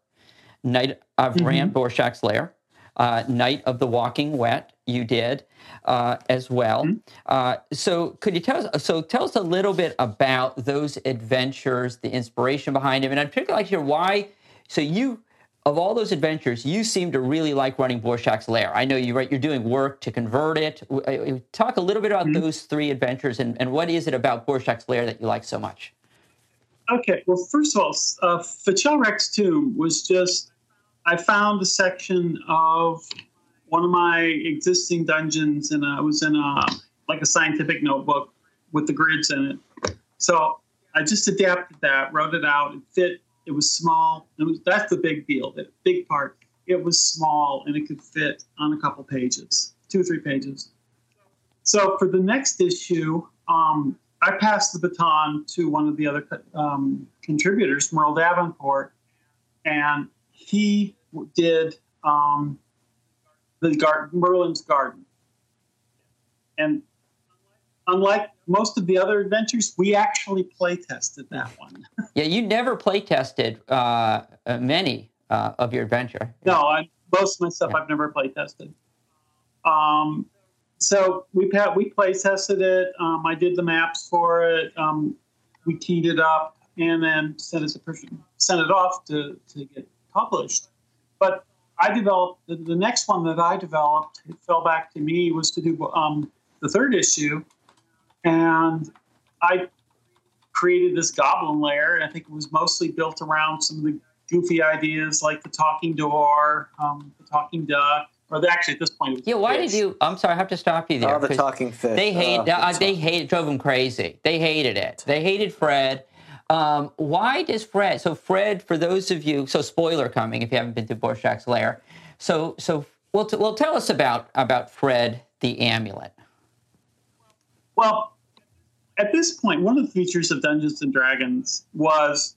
Night of mm-hmm. Rand Borshak's Lair, uh, Night of the Walking Wet. You did uh, as well. Mm-hmm. Uh, so, could you tell us? So, tell us a little bit about those adventures, the inspiration behind them, and I'd particularly like to hear why. So, you of all those adventures, you seem to really like running Borshak's Lair. I know you right. You're doing work to convert it. Uh, talk a little bit about mm-hmm. those three adventures, and, and what is it about Borshak's Lair that you like so much? Okay. Well, first of all, uh, F'Chelrak's Tomb was just. I found a section of one of my existing dungeons, and I was in a like a scientific notebook with the grids in it. So I just adapted that, wrote it out. It fit. It was small. It was that's the big deal. The big part. It was small and it could fit on a couple pages, two or three pages. So for the next issue, um, I passed the baton to one of the other um, contributors, Merle Davenport, and he did um, the garden, Merlin's Garden. And unlike most of the other adventures, we actually play tested that one. Yeah, you never play tested uh, uh, many uh, of your adventure. no, I, most of my stuff I've never play tested. Um, so we we play tested it. Um, I did the maps for it. Um, we teed it up and then sent it, sent it off to, to get published. But I developed the, the next one that I developed. It fell back to me was to do um, the third issue, and I created this goblin lair. And I think it was mostly built around some of the goofy ideas like the talking door, um, the talking duck, or the, actually at this point it was Yeah, why fish. did you? I'm sorry, I have to stop you there. Oh, the 'cause talking fish. They hate. Oh, the uh, they talk- hate. It drove them crazy. They hated it. They hated Fred. Um, why does Fred? So Fred, for those of you, so spoiler coming if you haven't been to Borshak's lair. So so well, t- well, tell us about about Fred the amulet. Well, at this point, one of the features of Dungeons and Dragons was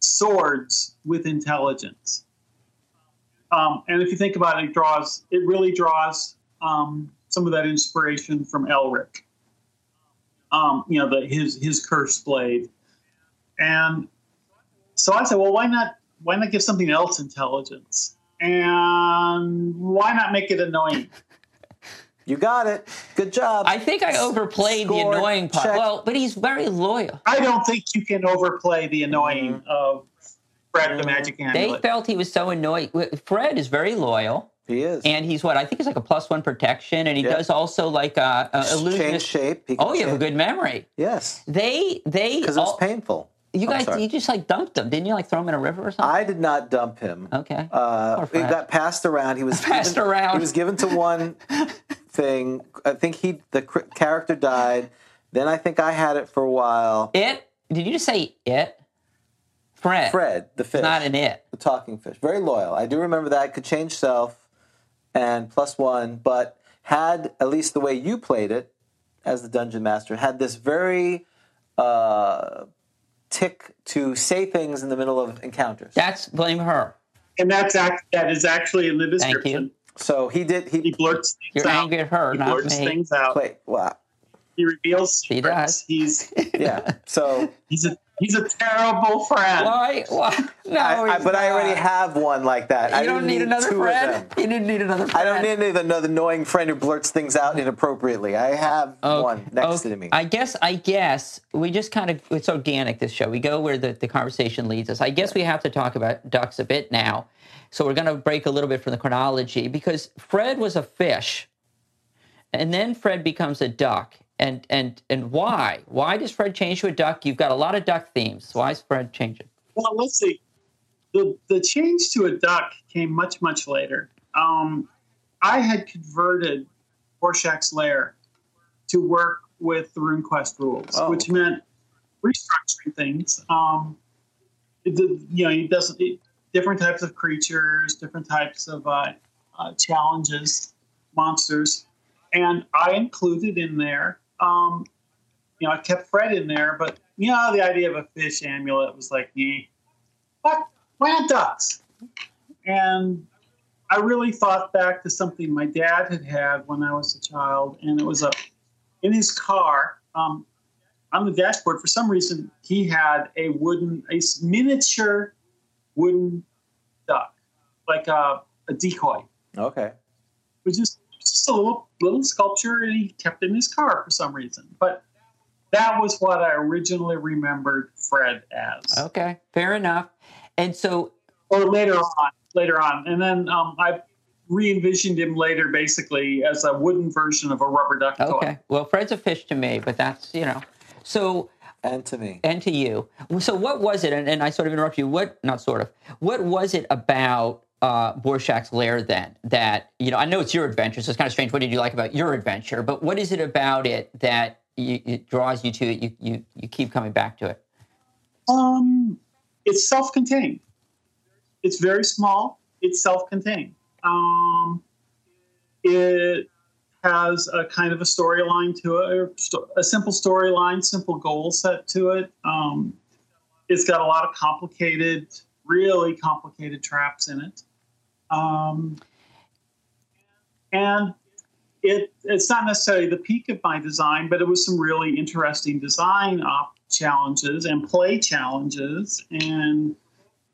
swords with intelligence. Um, and if you think about it, it draws it really draws um, some of that inspiration from Elric. Um, you know, the, his his cursed blade, and so I said, well, why not why not give something else intelligence, and why not make it annoying? You got it. Good job. I think I overplayed the annoying part. check. Well, but he's very loyal. I don't think you can overplay the annoying mm-hmm. of Fred the mm-hmm. Magic They felt he was so annoying. Fred is very loyal. he is. And he's what I think is like a plus one protection, and he Yeah. does also like uh, uh, a, a illusionist. Change shape. He Oh, you have a good memory. Yes, They they because it was all- painful. You guys, you just like dumped him, didn't you? Like throw him in a river or something? I did not dump him. okay. Uh, it got passed around. He was Passed given, around. He was given to one thing. I think he the cr- character died. Then I think I had it for a while. it? Did you just say it? Fred. Fred, the fish, It's not an it. the talking fish, very loyal. I do remember that. Could change self and plus one, but had at least the way you played it as the dungeon master had this very uh, tick to say things in the middle of encounters. That's blame her. and that's act, that is actually in the Thank description. you. so he did. He He blurts things You're out. angry at her, he not blurts me. things out. played. Wow. He reveals He does. He's Yeah. So. he's a he's a terrible friend. Why? Why? No, I, I, he's but I already have one like that. I You don't didn't need another friend. You didn't need another friend. I don't need another annoying friend who blurts things out inappropriately. I have one next okay. to me. I guess I guess we just kind of it's organic this show. We go where the, the conversation leads us. I guess we have to talk about ducks a bit now. So we're going to break a little bit from the chronology because Fred was a fish, and then Fred becomes a duck. And and and why? Why does Fred change to a duck? You've got a lot of duck themes. Why is Fred changing? Well, let's see. The the change to a duck came much much later. Um, I had converted Borshak's lair to work with the RuneQuest rules, Oh, which meant restructuring things. Um, it, you know, it doesn't it, different types of creatures, different types of uh, uh, challenges, monsters, and I included in there. Um, you know, I kept Fred in there, but you know, the idea of a fish amulet was like, eh, what? Why not ducks? And I really thought back to something my dad had had when I was a child, and it was a in his car um, on the dashboard. For some reason, he had a wooden, a miniature wooden duck, like a, a decoy. okay. It was just just a little little sculpture, and he kept in his car for some reason. But that was what I originally remembered Fred as. Okay, fair enough. And so or later on, later on, and then um, I re-envisioned him later, basically as a wooden version of a rubber duck toy. okay, well, Fred's a fish to me, but that's you know. So And to me. and to you. So what was it? And, and I sort of interrupt you. What? Not sort of. What was it about uh, Borshak's lair then that you know? I know it's your adventure, so it's kind of strange. What did you like about your adventure? But what is it about it that you, it draws you to it? You you you keep coming back to it. Um, it's self-contained. It's very small. It's self-contained. Um, it has a kind of a storyline to it, a simple storyline, simple goal set to it. Um, it's got a lot of complicated, really complicated traps in it. Um, and it, it's not necessarily the peak of my design, but it was some really interesting design op challenges and play challenges. And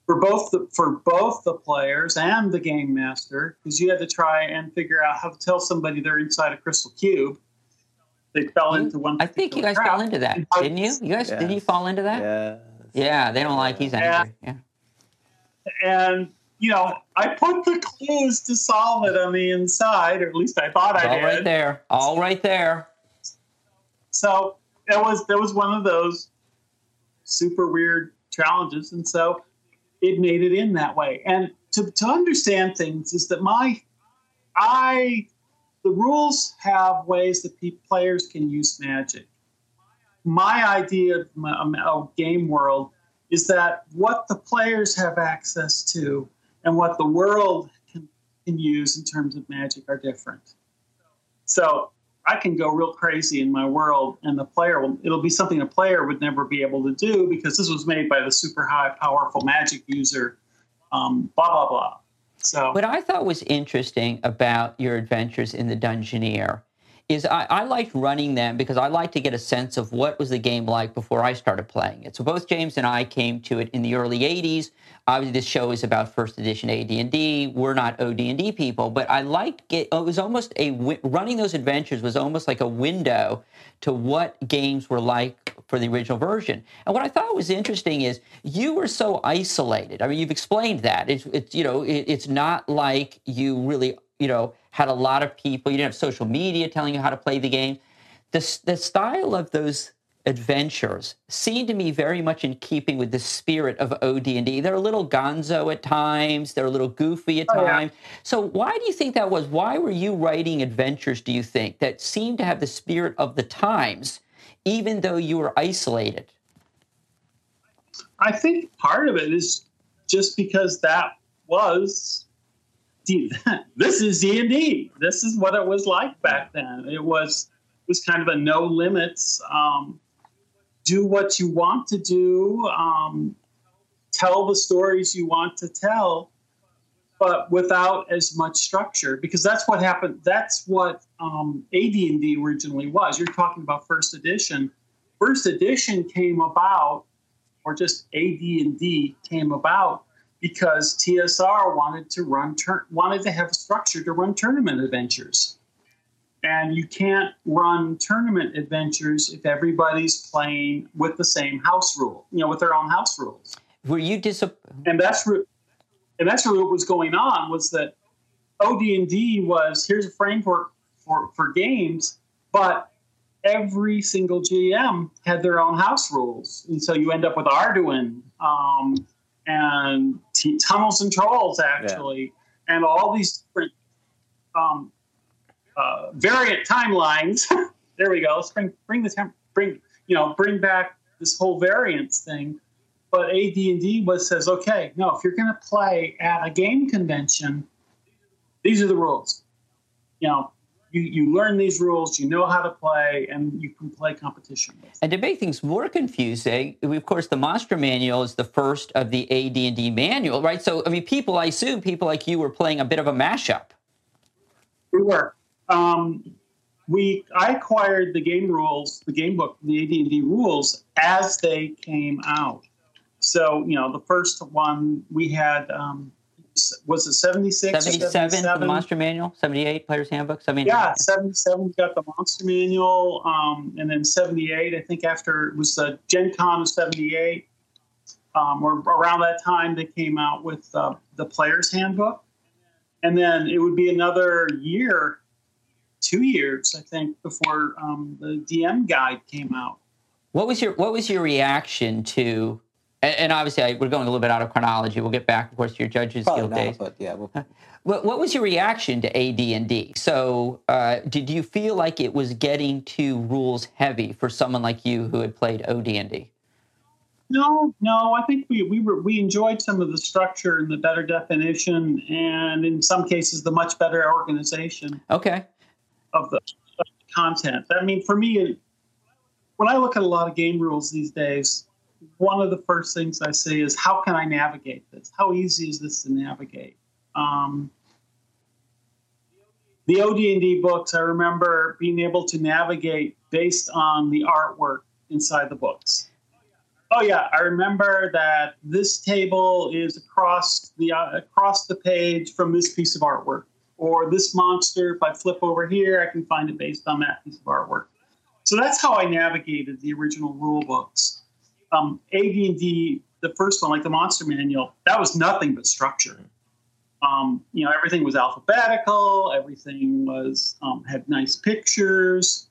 for both the, for both the players and the game master, because you had to try and figure out how to tell somebody they're inside a crystal cube. They fell into one. I think you guys particular fell into that, didn't you? You guys, did you fall into that? Yeah. Yeah, they don't like he's angry. Yeah. and you know, I put the clues to solve it on the inside, or at least I thought It's I all did. All right there. All right there. So it was there was one of those super weird challenges, and so it made it in that way. And to to understand things is that my I the rules have ways that pe- players can use magic. My idea of my, um, of game world is that what the players have access to and what the world can, can use in terms of magic are different. So I can go real crazy in my world, and the player will. It'll be something a player would never be able to do because this was made by the super high, powerful magic user. Um, blah blah blah. So What I thought was interesting about your adventures in the Dungeoneer is I, I liked running them because I like to get a sense of what was the game like before I started playing it. So both James and I came to it in the early '80s. Obviously, this show is about first edition AD&D. We're not OD&D people, but I liked it. It was almost a running those adventures was almost like a window to what games were like for the original version. And what I thought was interesting is you were so isolated. I mean, you've explained that. It's, it's you know, it, it's not like you really, you know, had a lot of people. You didn't have social media telling you how to play the game. The, the style of those adventures seem to me very much in keeping with the spirit of OD&D. They're a little gonzo at times. They're a little goofy at Oh, yeah. times. So why do you think that was? Why were you writing adventures, do you think, that seemed to have the spirit of the times, even though you were isolated? I think part of it is just because that was this is D and D. This is what it was like back then. It was was kind of a no limits. Um, do what you want to do. Um, tell the stories you want to tell, but without as much structure. Because that's what happened. That's what um, AD&D originally was. You're talking about first edition. First edition came about or just AD&D came about because TSR wanted to run tur- wanted to have a structure to run tournament adventures. And you can't run tournament adventures if everybody's playing with the same house rule, you know, with their own house rules. Were you disappointed? And that's re- and that's really what was going on was that OD&D was here's a framework for, for games, but every single GM had their own house rules, and so you end up with Arduin um, and T- Tunnels and Trolls, actually, and all these different um, uh, variant timelines. there we go. Let's bring bring the temp- bring you know bring back this whole variance thing. But AD&D was says, okay, no, if you're going to play at a game convention, these are the rules. You know, you, you learn these rules, you know how to play, and you can play competition. And to make things more confusing, we- of course, the Monster Manual is the first of the AD&D manual, right? So, I mean, people, I assume people like you were playing a bit of a mashup. We were. Um, we I acquired the game rules, the game book, the AD&D rules as they came out. So you know, the first one we had um, was it seventy six, 77 the Monster Manual, 78 Player's Handbook, 78. Yeah, seventy seven we got the Monster Manual, um, and then seventy eight. I think after it was the Gen Con of seventy eight, um, or around that time they came out with uh, the Player's Handbook, and then it would be another year, two years, I think, before um, the DM guide came out. What was your What was your reaction to? And, and obviously, I, we're going a little bit out of chronology. We'll get back, of course, to your Judges Probably Guild not, days. but yeah. We'll, What, what was your reaction to AD&D? So, uh, did you feel like it was getting too rules heavy for someone like you who had played OD&D? No, no. I think we we were we enjoyed some of the structure and the better definition, and in some cases the much better organization. Okay. Of the, content. I mean, for me, when I look at a lot of game rules these days, one of the first things I say is, how can I navigate this? How easy is this to navigate? Um, the OD&D books, I remember being able to navigate based on the artwork inside the books. Oh yeah, I remember that this table is across the uh, across the page from this piece of artwork, or this monster. If I flip over here, I can find it based on that piece of artwork. So that's how I navigated the original rule books. Um, AD&D, the first one, like the Monster Manual, that was nothing but structure. Um, you know, everything was alphabetical. Everything was um, had nice pictures,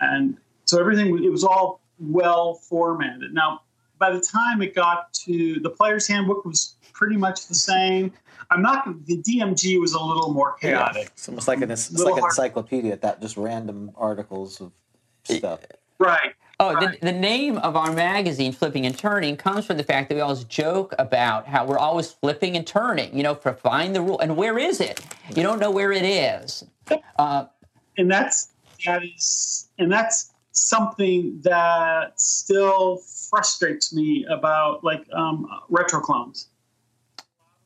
and so everything it was all well formatted. Now, by the time it got to the player's handbook, was pretty much the same. I'm not. The DMG was a little more chaotic. It's almost like an it's Little like an hard- encyclopedia that just random articles of stuff. Right. Oh, the, the name of our magazine, Flipping and Turning, comes from the fact that we always joke about how we're always flipping and turning, you know, for find the rule. And where is it? You don't know where it is. Uh, and that's that is and that's something that still frustrates me about like um, retro clones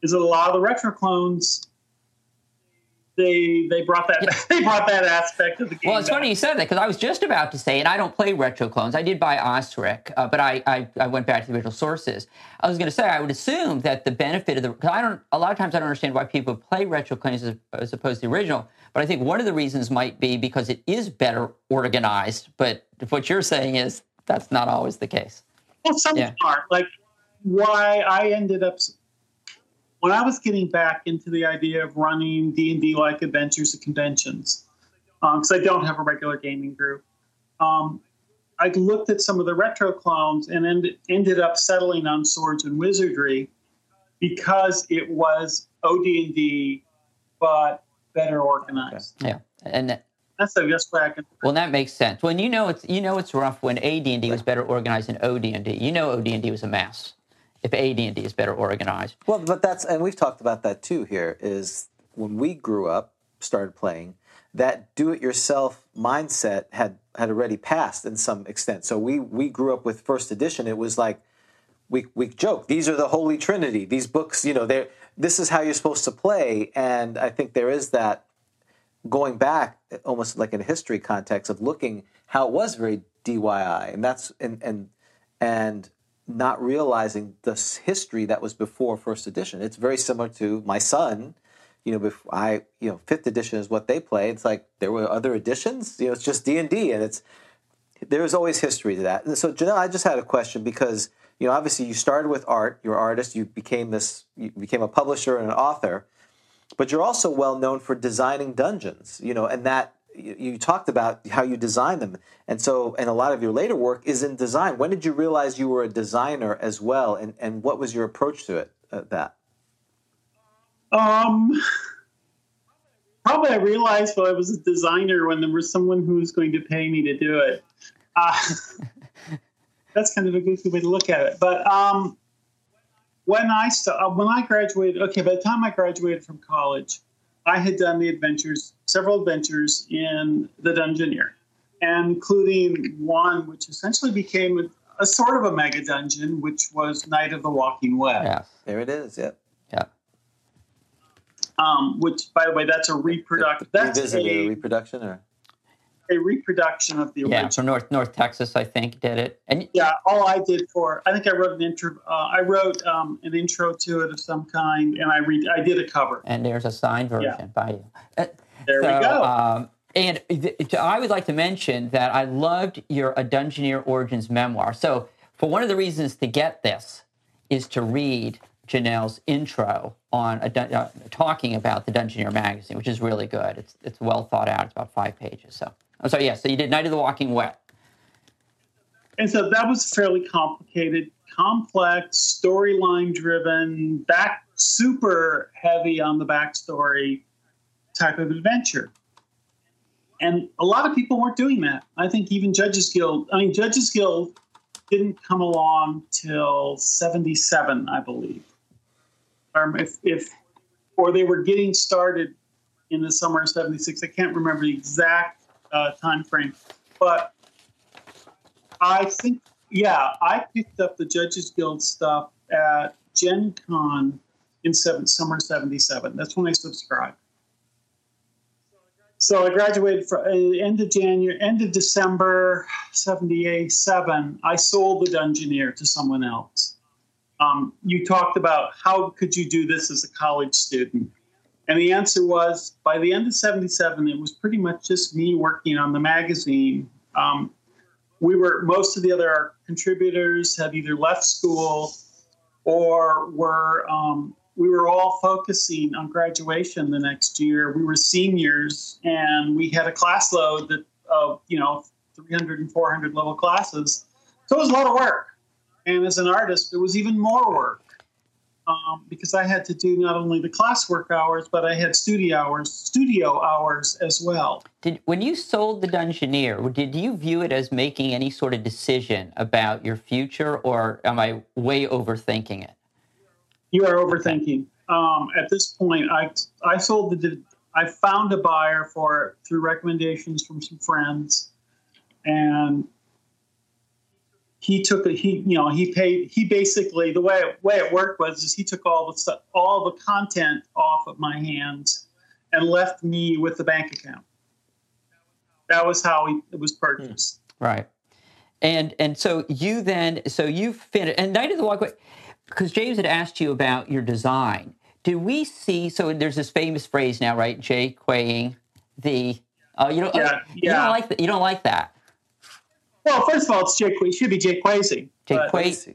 is that a lot of the retro clones they they brought that they brought that aspect of the game well, it's back. funny you said that because I was just about to say, and I don't play retro clones. I did buy Osric, uh, but I, I I went back to the original sources. I was going to say I would assume that the benefit of the because I don't a lot of times I don't understand why people play retro clones as, as opposed to the original. But I think one of the reasons might be because it is better organized. But what you're saying is that's not always the case. Well, some Yeah. are like why I ended up when I was getting back into the idea of running D and D like adventures at conventions because I don't have a regular gaming group. Um, I looked at some of the retro clones and end, ended up settling on Swords and Wizardry because it was OD&D but better organized. Yeah, and that, That's the best way I can. well, that makes sense. When you know it's you know it's rough when AD&D was better organized than OD&D. You know OD&D was a mess. If AD&D is better organized, Well, but that's and we've talked about that too. Here is when we grew up, started playing. That do-it-yourself mindset had had already passed in some extent. So we we grew up with first edition. It was like we we joke. These are the Holy Trinity. These books, you know, they're this is how you're supposed to play. And I think there is that going back almost like in a history context of looking how it was very DIY, and that's and and and not realizing the history that was before first edition. It's very similar to my son. You know, before I you know fifth edition is what they play. It's like there were other editions. You know, it's just D and D, and it's there is always history to that. And so, Jennell, I just had a question because you know, obviously, you started with art. You're an artist. You became this. You became a publisher and an author, but you're also well known for designing dungeons. You know, and that you, you talked about how you design them, and so, and a lot of your later work is in design. When did you realize you were a designer as well, and and what was your approach to it? Uh, that Um, probably I realized while I was a designer when there was someone who was going to pay me to do it. Uh, that's kind of a goofy way to look at it. But um, when I st- uh, when I graduated, okay, by the time I graduated from college, I had done the adventures, several adventures in the Dungeoneer, and including one which essentially became a, a sort of a mega dungeon, which was Night of the Walking Web. yeah, there it is. Yep. yeah. Um, which, by the way, that's a reproduction. That's a, a reproduction, or a reproduction of the Yeah, original. from North North Texas, I think did it. And Yeah, all I did for I think I wrote an intro. Uh, I wrote um, an intro to it of some kind, and I read. I did a cover. and there's a signed version by you. Uh, There so, we go. Um, and th- I would like to mention that I loved your A Dungeoneer Origins memoir. So, for one of the reasons to get this is to read Jennell's intro on a dun- uh, talking about the Dungeoneer magazine, which is really good. It's it's well thought out. It's about five pages. So, I'm sorry. Yeah. So you did Night of the Walking Web. and so that was fairly complicated, complex, storyline driven, back super heavy on the backstory type of adventure. And a lot of people weren't doing that. I think even Judges Guild. I mean, Judges Guild didn't come along till '77, I believe. Or if, if, or they were getting started in the summer of 76. I can't remember the exact uh, time frame, but I think, yeah, I picked up the Judges Guild stuff at Gen Con in seven, summer 77. That's when I subscribed. So I graduated for uh, end of January, end of December '77. I sold the Dungeoneer to someone else. Um, you talked about how could you do this as a college student, and the answer was by the end of '77, it was pretty much just me working on the magazine. Um, we were most of the other contributors had either left school or were um, we were all focusing on graduation the next year. We were seniors, and we had a class load that of you know 300 and 400 level classes. So it was a lot of work. And as an artist, it was even more work um, because I had to do not only the classwork hours, but I had studio hours, studio hours as well. Did when you sold the Dungeoneer, did you view it as making any sort of decision about your future, or am I way overthinking it? You are overthinking. Um, at this point, I I sold the I found a buyer for it through recommendations from some friends, and he took a he you know he paid he basically the way it, way it worked was is he took all the stuff all the content off of my hands and left me with the bank account. That was how he, it was purchased. Right. And and so you then so you finished and Night of the Walkway because James had asked you about your design. Do we see? So there's this famous phrase now, right? Jay Quaying the. Uh, you don't. Yeah, you don't yeah. like that. You don't like that. Well, first of all, it's Jake. It should be Jake Quasi. Jay but- Quay.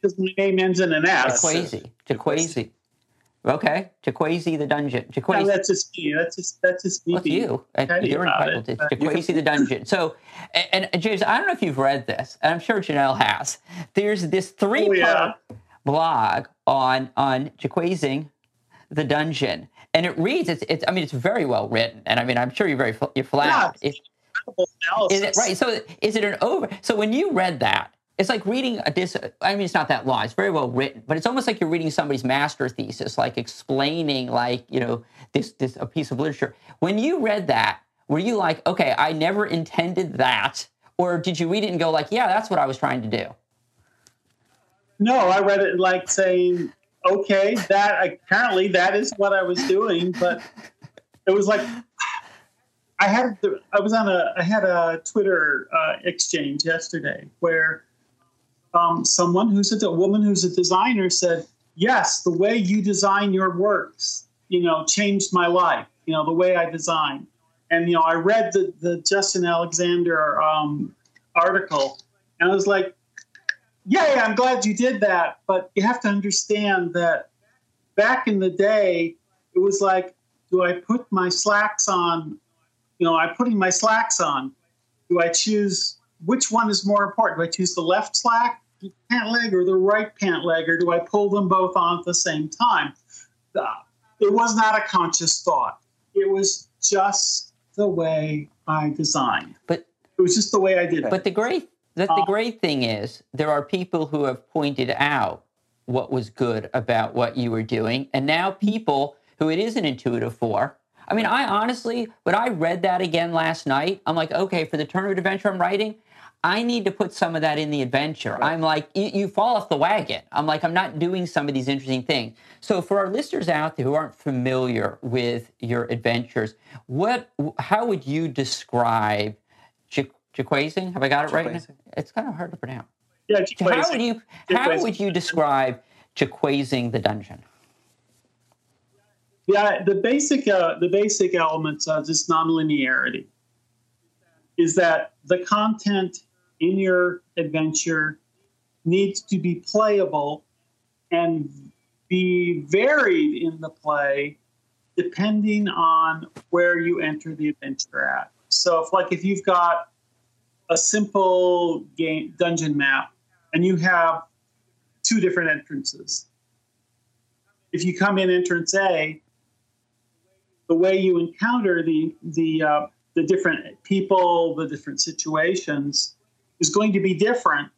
because my name ends in an S. Jaquazi. Jaquazi. Okay. Jaquazi the dungeon. No, that's just me. That's just that's just me. What's you? You're entitled to Jaquazi the dungeon. So, and, and James, I don't know if you've read this, and I'm sure Janelle has. There's this three Oh, yeah. blog on on Jaquaysing the dungeon, and it reads. It's, it's. I mean, it's very well written, and I mean, I'm sure you're very you're flat. Yeah, It- Incredible analysis. is it right? So, is it an over? So, when you read that, it's like reading a dis. I mean, it's not that long. It's very well written, but it's almost like you're reading somebody's master thesis, like explaining, like you know, this this a piece of literature. When you read that, were you like, okay, I never intended that, or did you read it and go like, yeah, that's what I was trying to do? No, I read it like saying, okay, that apparently that is what I was doing, but it was like I had I was on a I had a Twitter uh, exchange yesterday where um, someone who's a, a woman who's a designer said, yes, the way you design your works, you know, changed my life. You know, the way I design, and you know, I read the the Justin Alexander um, article, and I was like, yeah, I'm glad you did that. But you have to understand that back in the day, it was like, do I put my slacks on? You know, I'm putting my slacks on. Do I choose which one is more important? Do I choose the left slack pant leg or the right pant leg, or do I pull them both on at the same time? Uh, It was not a conscious thought. It was just the way I designed. But It was just the way I did it. But the great that the great thing is there are people who have pointed out what was good about what you were doing, and now people who it isn't intuitive for. I mean, I honestly, when I read that again last night, I'm like, okay, for the tournament adventure I'm writing, I need to put some of that in the adventure. I'm like, you, you fall off the wagon. I'm like, I'm not doing some of these interesting things. So for our listeners out there who aren't familiar with your adventures, what, how would you describe Ja- Jaquaysing? Have I got it right? Jaquaysing. It's kind of hard to pronounce. yeah, How would you how would you describe Jaquaysing the dungeon? Yeah, the basic uh, the basic elements of this nonlinearity is that the content in your adventure needs to be playable and be varied in the play depending on where you enter the adventure at. So if like if you've got a simple game dungeon map and you have two different entrances. If you come in entrance A, the way you encounter the the uh, the different people, the different situations, is going to be different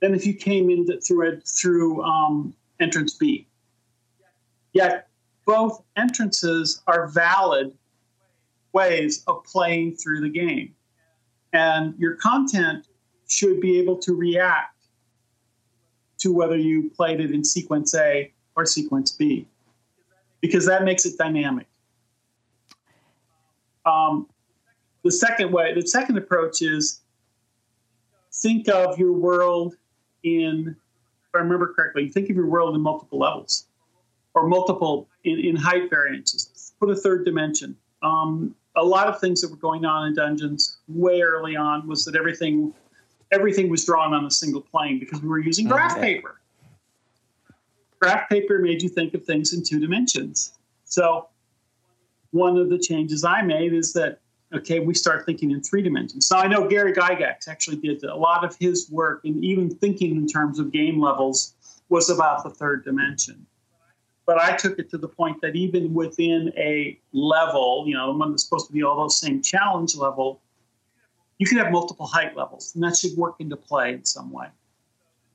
than if you came in through a, through um, entrance B. Yet both entrances are valid ways of playing through the game. And your content should be able to react to whether you played it in sequence A or sequence B, because that makes it dynamic. Um, the second way, the second approach is think of your world in, if I remember correctly, think of your world in multiple levels or multiple in, in height variances. Put a third dimension. Um, a lot of things that were going on in dungeons way early on was that everything everything was drawn on a single plane because we were using graph Okay. paper. Graph paper made you think of things in two dimensions. So one of the changes I made is that okay, we start thinking in three dimensions. So I know Gary Gygax actually did a lot of his work, and even thinking in terms of game levels was about the third dimension. But I took it to the point that even within a level, you know, the one that's supposed to be all those same challenge level, you can have multiple height levels, and that should work into play in some way.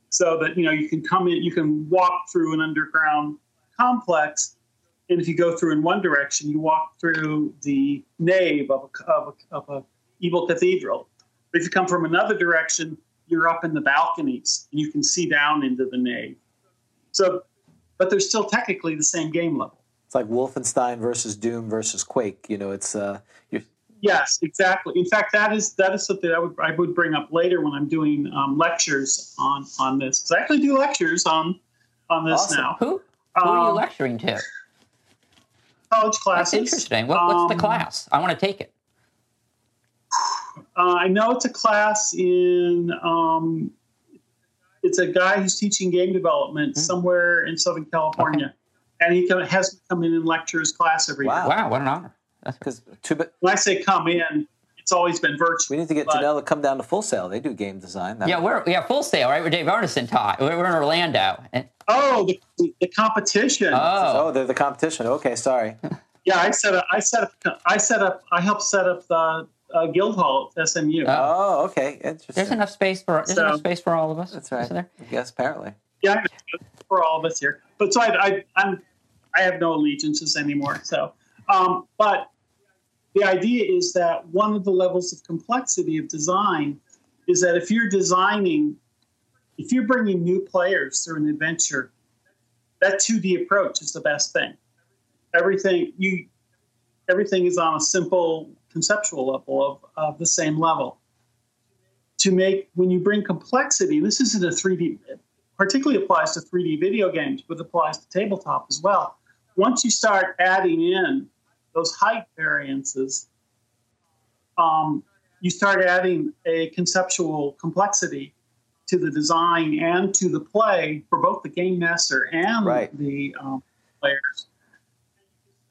So that you know you can come in, you can walk through an underground complex, and if you go through in one direction, you walk through the nave of a, of a, of a evil cathedral. But if you come from another direction, you're up in the balconies, and you can see down into the nave. So, but they're still technically the same game level. It's like Wolfenstein versus Doom versus Quake. You know, it's uh, you're, Yes, exactly. In fact, that is that is something I would I would bring up later when I'm doing um, lectures on on this. 'Cause I actually do lectures on on this Awesome. now. Who, who are you Um, lecturing to? College classes. That's interesting. What, what's the Um, class? I want to take it. Uh, I know it's a class in. Um, it's a guy who's teaching game development Hmm. somewhere in Southern California, and he has come in and lecture his class every Wow. year. Wow, what an honor. That's because too bad When I say come in, it's always been virtual. we need to get but- Jennell to come down to Full Sail. They do game design. That Yeah, we're yeah full sail, right? Where Dave Arneson taught. We're, we're in Orlando. Oh, the, the competition. oh, oh, they're the competition. Okay, sorry. Yeah, I set up. I set up. I set up. I helped set up the uh, guild hall at SMU. Oh. Oh, okay, interesting. there's enough space for there's So- enough space for all of us. That's right. Isn't there? Yes, apparently. yeah, for all of us here. But so I, I, I'm, I have no allegiances anymore. So, um, but the idea is that one of the levels of complexity of design is that if you're designing, if you're bringing new players through an adventure, that 2D approach is the best thing. Everything you, everything is on a simple conceptual level of, of the same level. To make when you bring complexity, this isn't a 3D particularly applies to 3D video games, but applies to tabletop as well. Once you start adding in those height variances, um, you start adding a conceptual complexity to the design and to the play for both the game master and Right. the um, players.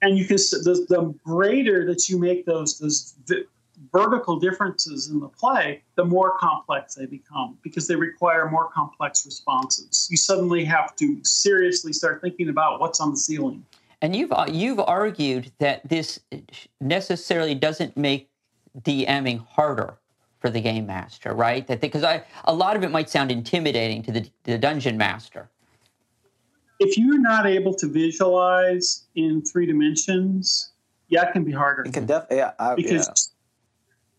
And you can the, the greater that you make those those vi- vertical differences in the play, the more complex they become because they require more complex responses. You suddenly have to seriously start thinking about what's on the ceiling. And you've uh, you've argued that this necessarily doesn't make DMing harder for the game master, right? That because I a lot of it might sound intimidating to the, the dungeon master. If you're not able to visualize in three dimensions, yeah, it can be harder. It can def. Yeah, I, because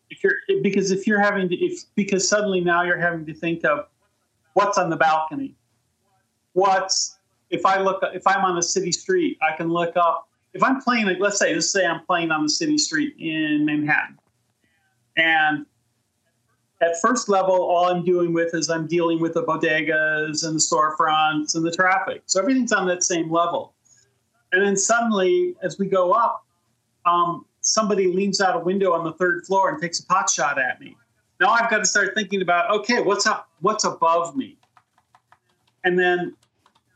if you're because if you're having to if because suddenly now you're having to think of what's on the balcony what's if i look if i'm on a city street i can look up if i'm playing like let's say let's say i'm playing on the city street in manhattan and at first level all i'm doing with is i'm dealing with the bodegas and the storefronts and the traffic so everything's on that same level and then suddenly as we go up um, somebody leans out a window on the third floor and takes a pot shot at me. Now I've got to start thinking about okay, what's up? What's above me? And then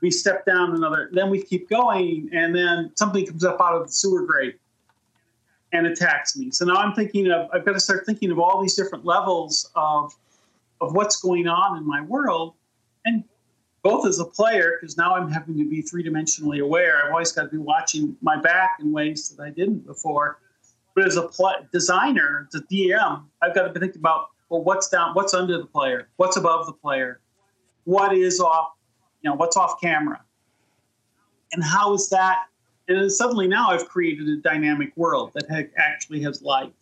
we step down another. Then we keep going, and then something comes up out of the sewer grate and attacks me. So now I'm thinking of I've got to start thinking of all these different levels of of what's going on in my world, and both as a player because now I'm having to be three dimensionally aware. I've always got to be watching my back in ways that I didn't before. But as a pl- designer, the DM, I've got to be thinking about well, what's down, what's under the player, what's above the player, what is off, you know, what's off camera, and how is that and suddenly now I've created a dynamic world that ha- actually has life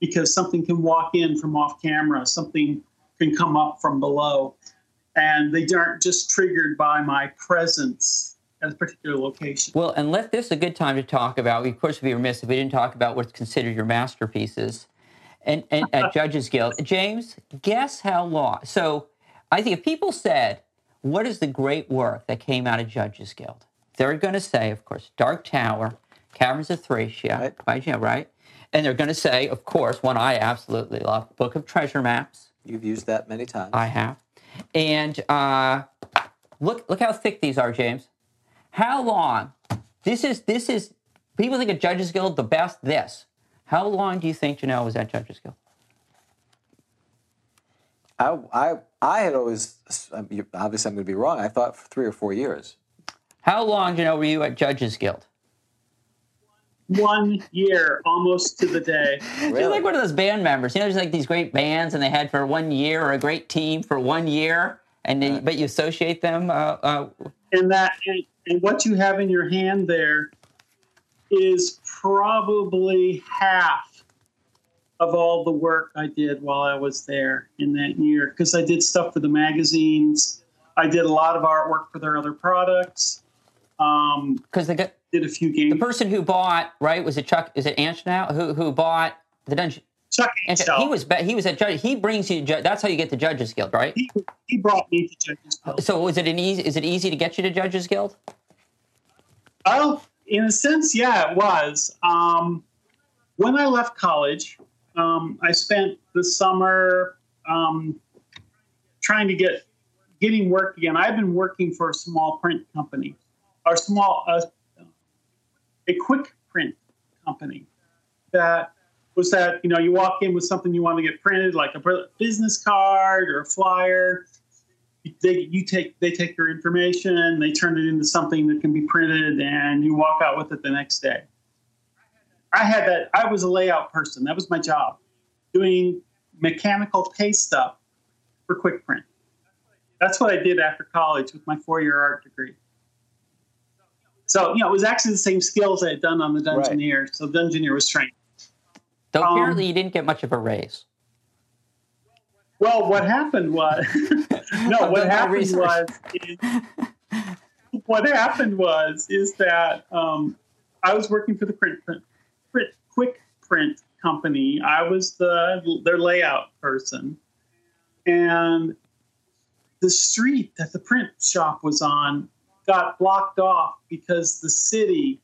because something can walk in from off camera, something can come up from below, and they aren't just triggered by my presence at a particular location. Well, and let this is a good time to talk about. We, of course, would be remiss if we didn't talk about what's considered your masterpieces, and, and at Judges Guild. James, guess how long? So, I think if people said, "What is the great work that came out of Judges Guild?" They're going to say, of course, Dark Tower, Caverns of Thracia, Right. right? And they're going to say, of course, one I absolutely love, Book of Treasure Maps. You've used that many times. I have. And uh, look, look how thick these are, James. How long? This is this is. People think of Judges Guild the best. This. How long do you think Jennell was at Judges Guild? I, I, I had always, obviously I'm going to be wrong, I thought for three or four years. How long, you know, were you at Judges Guild? One year, almost to the day. You're like one of those band members. You know, there's like these great bands, and they had for one year, or a great team for one year, and they, but you associate them. Uh, uh, and that and, and what you have in your hand there is probably half of all the work I did while I was there in that year because I did stuff for the magazines. I did a lot of artwork for their other products. Um, because the gu- did a few games. the person who bought right was it Chuck? Is it Anshnow who who bought the dungeon? Chuck And Ansell, he was he was at judge. He brings you. That's how you get the Judges Guild, right? he, he brought me to Judges Guild. So was it an easy? Is it easy to get you to Judges Guild? Oh, in a sense, yeah, it was. Um, when I left college, um, I spent the summer um, trying to get getting work again. I've been working for a small print company, or small, uh, a quick print company that was that you know you walk in with something you want to get printed, like a business card or a flyer. They you take they take your information, they turn it into something that can be printed, and you walk out with it the next day. I had that. I was a layout person. That was my job, doing mechanical paste stuff for quick print. That's what I did after college with my four-year art degree. So you know, it was actually the same skills I had done on the Dungeoneer. So Dungeoneer was trained. Though Um, apparently you didn't get much of a raise. Well, what happened was no. What happened was is, what happened was is that um, I was working for the print, print, print quick print company. I was the their layout person, and the street that the print shop was on got blocked off because the city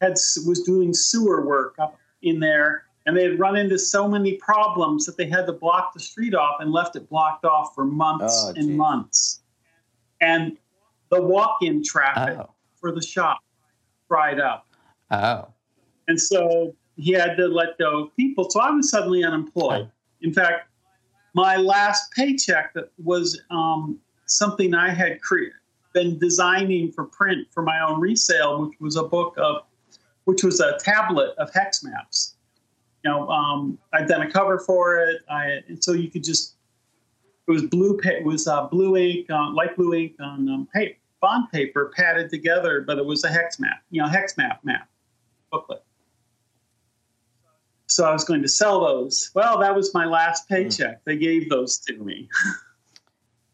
had was doing sewer work up in there and they had run into so many problems that they had to block the street off and left it blocked off for months Oh, and geez. months and the walk-in traffic Oh. for the shop dried up Oh, and so he had to let go of people. So I was suddenly unemployed. In fact, my last paycheck that was um, something I had cre- been designing for print for my own resale, which was a book of, which was a tablet of hex maps. You know, um, I'd done a cover for it, I, and so you could just. It was blue. It was uh, blue ink, uh, light blue ink on um, pa- bond paper, padded together, but it was a hex map. You know, hex map map booklet. So I was going to sell those. Well, that was my last paycheck. They gave those to me.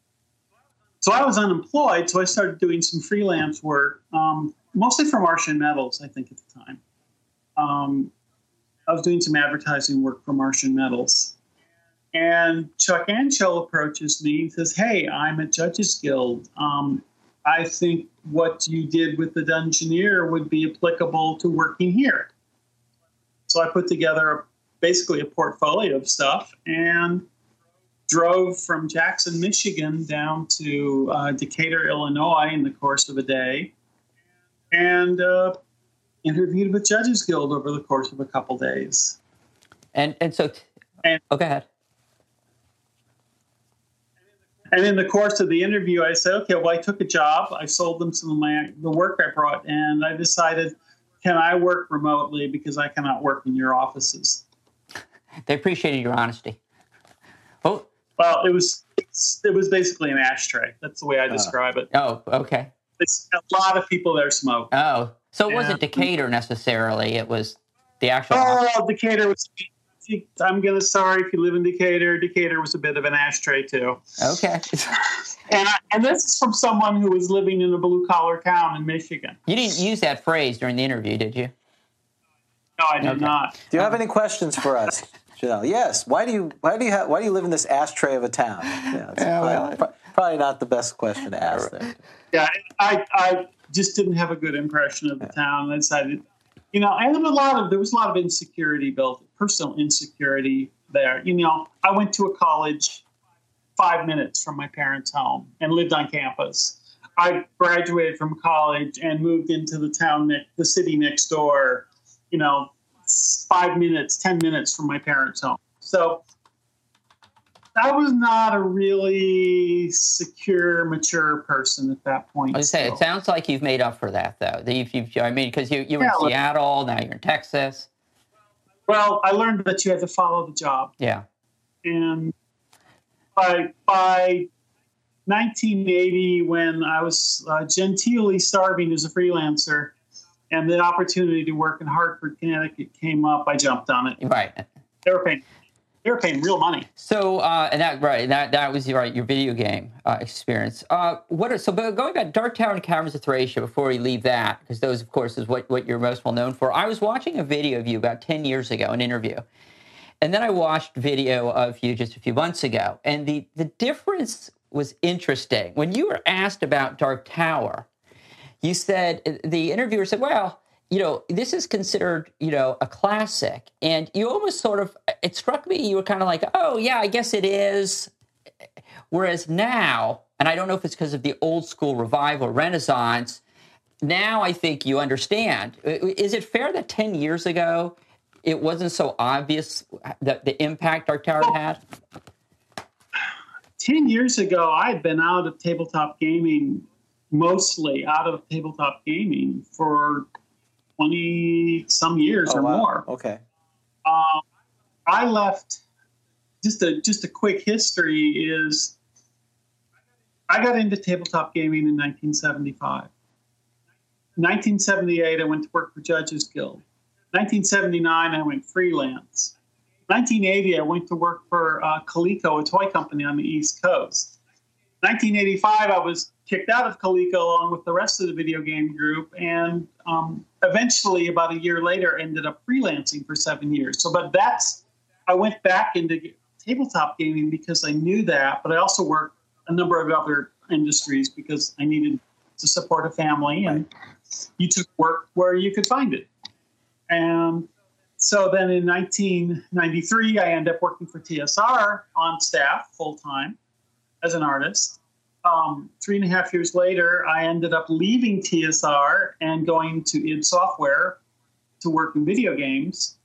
so I was unemployed, so I started doing some freelance work, um, mostly for Martian Metals, I think, at the time. Um, I was doing some advertising work for Martian Metals. And Chuck Anshell approaches me and says, Hey, I'm at Judges Guild. Um, I think what you did with the Dungeoneer would be applicable to working here. So I put together basically a portfolio of stuff and drove from Jackson, Michigan down to uh, Decatur, Illinois in the course of a day and uh, interviewed with Judges Guild over the course of a couple days. and and so. T- And- oh, go ahead. And in the course of the interview, I said, okay, well, I took a job. I sold them some of my the work I brought, and I decided, can I work remotely because I cannot work in your offices. They appreciated your honesty. Oh, Well, it was it was basically an ashtray. That's the way I uh, describe it. oh, okay. It's a lot of people there smoke. Oh, So it wasn't Decatur necessarily. It was the actual. Oh, Decatur was. I'm gonna sorry if you live in Decatur. Decatur was a bit of an ashtray too. Okay. And I, and this is from someone who was living in a blue collar town in Michigan. You didn't use that phrase during the interview, did you? No, I did Okay. not. Do you have any questions for us, Jennell? Yes. Why do you why do you have, why do you live in this ashtray of a town? Yeah, it's probably, pro- probably not the best question to ask there. Yeah, I, I just didn't have a good impression of the town. I decided, you know, and a lot of there was a lot of insecurity built, personal insecurity there. You know, I went to a college five minutes from my parents' home and lived on campus. I graduated from college and moved into the town, the city next door. You know, five minutes, ten minutes from my parents' home. So I was not a really secure, mature person at that point. I was say it sounds like you've made up for that though. That you've, you've I mean, because you you were Yeah, in Seattle, now you're in Texas. Well, I learned that you had to follow the job, Yeah. and by by 1980, when I was uh, genteelly starving as a freelancer, and the opportunity to work in Hartford, Connecticut came up, I jumped on it. Right. They were paying, they were paying real money. So uh, and that right that that was your right your video game uh, experience. Uh, what are so but going back Dark Tower and Caverns of Thracia before we leave that because those of course is what what you're most well known for. I was watching a video of you about ten years ago, an interview, and then I watched video of you just a few months ago, and the the difference was interesting. When you were asked about Dark Tower, you said the interviewer said, "Well, you know, this is considered, you know, a classic," and you almost sort of it struck me you were kind of like, "Oh, yeah, I guess it is." Whereas now, and I don't know if it's because of the old school revival, Renaissance. Now I think you understand. Is it fair that ten years ago it wasn't so obvious that the impact our Tower had? 10 years ago, I had been out of tabletop gaming, mostly out of tabletop gaming for 20 some years Oh, or wow. more. Okay. Um, I left. Just a just a quick history is. I got into tabletop gaming in 1975. 1978, I went to work for Judges Guild. 1979, I went freelance. 1980, I went to work for uh, Coleco, a toy company on the East Coast. 1985, I was kicked out of Coleco along with the rest of the video game group, and um, eventually, about a year later, ended up freelancing for seven years. So, but that's I went back into tabletop gaming because I knew that, but I also worked a number of other industries because I needed to support a family, and you took work where you could find it. And so then in 1993, I ended up working for TSR on staff full time as an artist. Um, three and a half years later, I ended up leaving TSR and going to id Software to work in video games.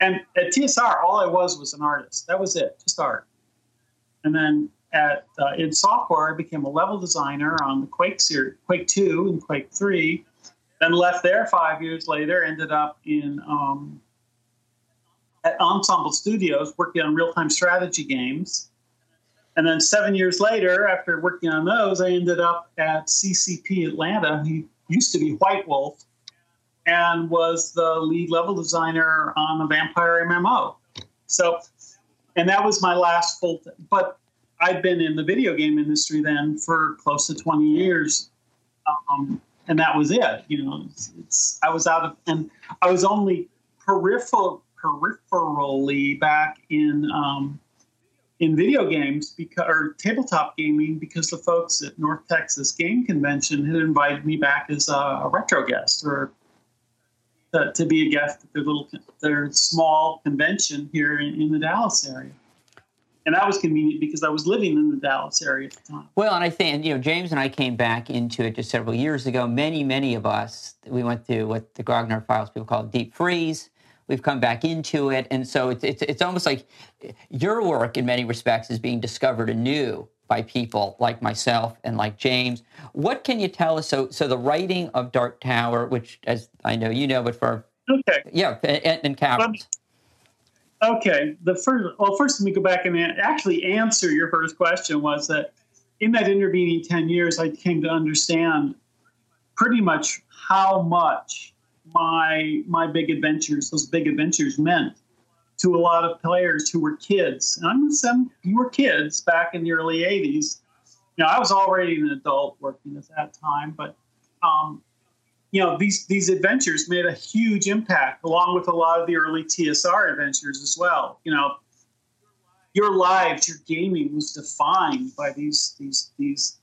And at TSR, all I was was an artist. That was it, just art. And then at uh, id Software, I became a level designer on the Quake series, Quake 2 and Quake 3. Then left there five years later, ended up in um, at Ensemble Studios working on real time strategy games. And then seven years later, after working on those, I ended up at CCP Atlanta. He used to be White Wolf and was the lead level designer on the Vampire MMO. So, and that was my last full. T- but I'd been in the video game industry then for close to 20 years. Um, and that was it. You know, it's, it's I was out of, and I was only peripheral, peripherally back in um, in video games because or tabletop gaming because the folks at North Texas Game Convention had invited me back as a, a retro guest or to, to be a guest at their little their small convention here in, in the Dallas area. And that was convenient because I was living in the Dallas area at the time. Well, and I think, you know, James and I came back into it just several years ago. Many, many of us, we went through what the Grognard Files people call deep freeze. We've come back into it. And so it's, it's, it's almost like your work, in many respects, is being discovered anew by people like myself and like James. What can you tell us? So, so the writing of Dark Tower, which, as I know you know, but for, Okay. yeah, and, and Caverns. Um, okay. The first, well, first let me go back and actually answer your first question. Was that in that intervening ten years, I came to understand pretty much how much my my big adventures, those big adventures, meant to a lot of players who were kids. And I'm some you were kids back in the early '80s. You know, I was already an adult working at that time, but um, you know these these adventures made a huge impact, along with a lot of the early TSR adventures as well. You know, your lives, your gaming was defined by these these these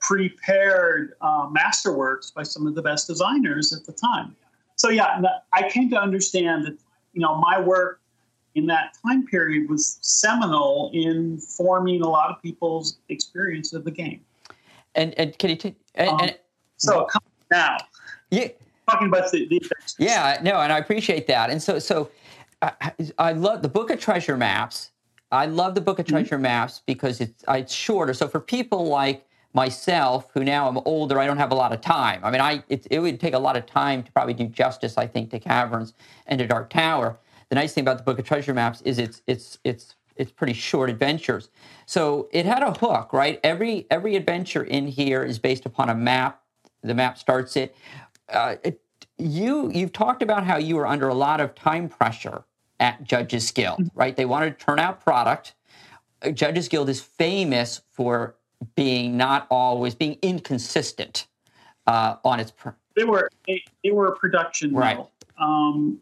prepared uh, masterworks by some of the best designers at the time. So yeah, I came to understand that you know my work in that time period was seminal in forming a lot of people's experience of the game. And and can you take and, um, and, so now? Yeah, talking about the, the yeah no, and I appreciate that. And so so I, I love the book of treasure maps. I love the book of mm-hmm. treasure mm-hmm. maps because it's it's shorter. So for people like myself, who now I'm older, I don't have a lot of time. I mean, I it, it would take a lot of time to probably do justice, I think, to Caverns and to Dark Tower. The nice thing about the Book of Treasure Maps is it's it's it's it's pretty short adventures. So it had a hook, right? Every every adventure in here is based upon a map. The map starts it. Uh, it you you've talked about how you were under a lot of time pressure at Judges Guild, mm-hmm. right? They wanted to turn out product. Judges Guild is famous for being not always being inconsistent uh, on its. Pr- they were they, they were a production right. Mill. Um,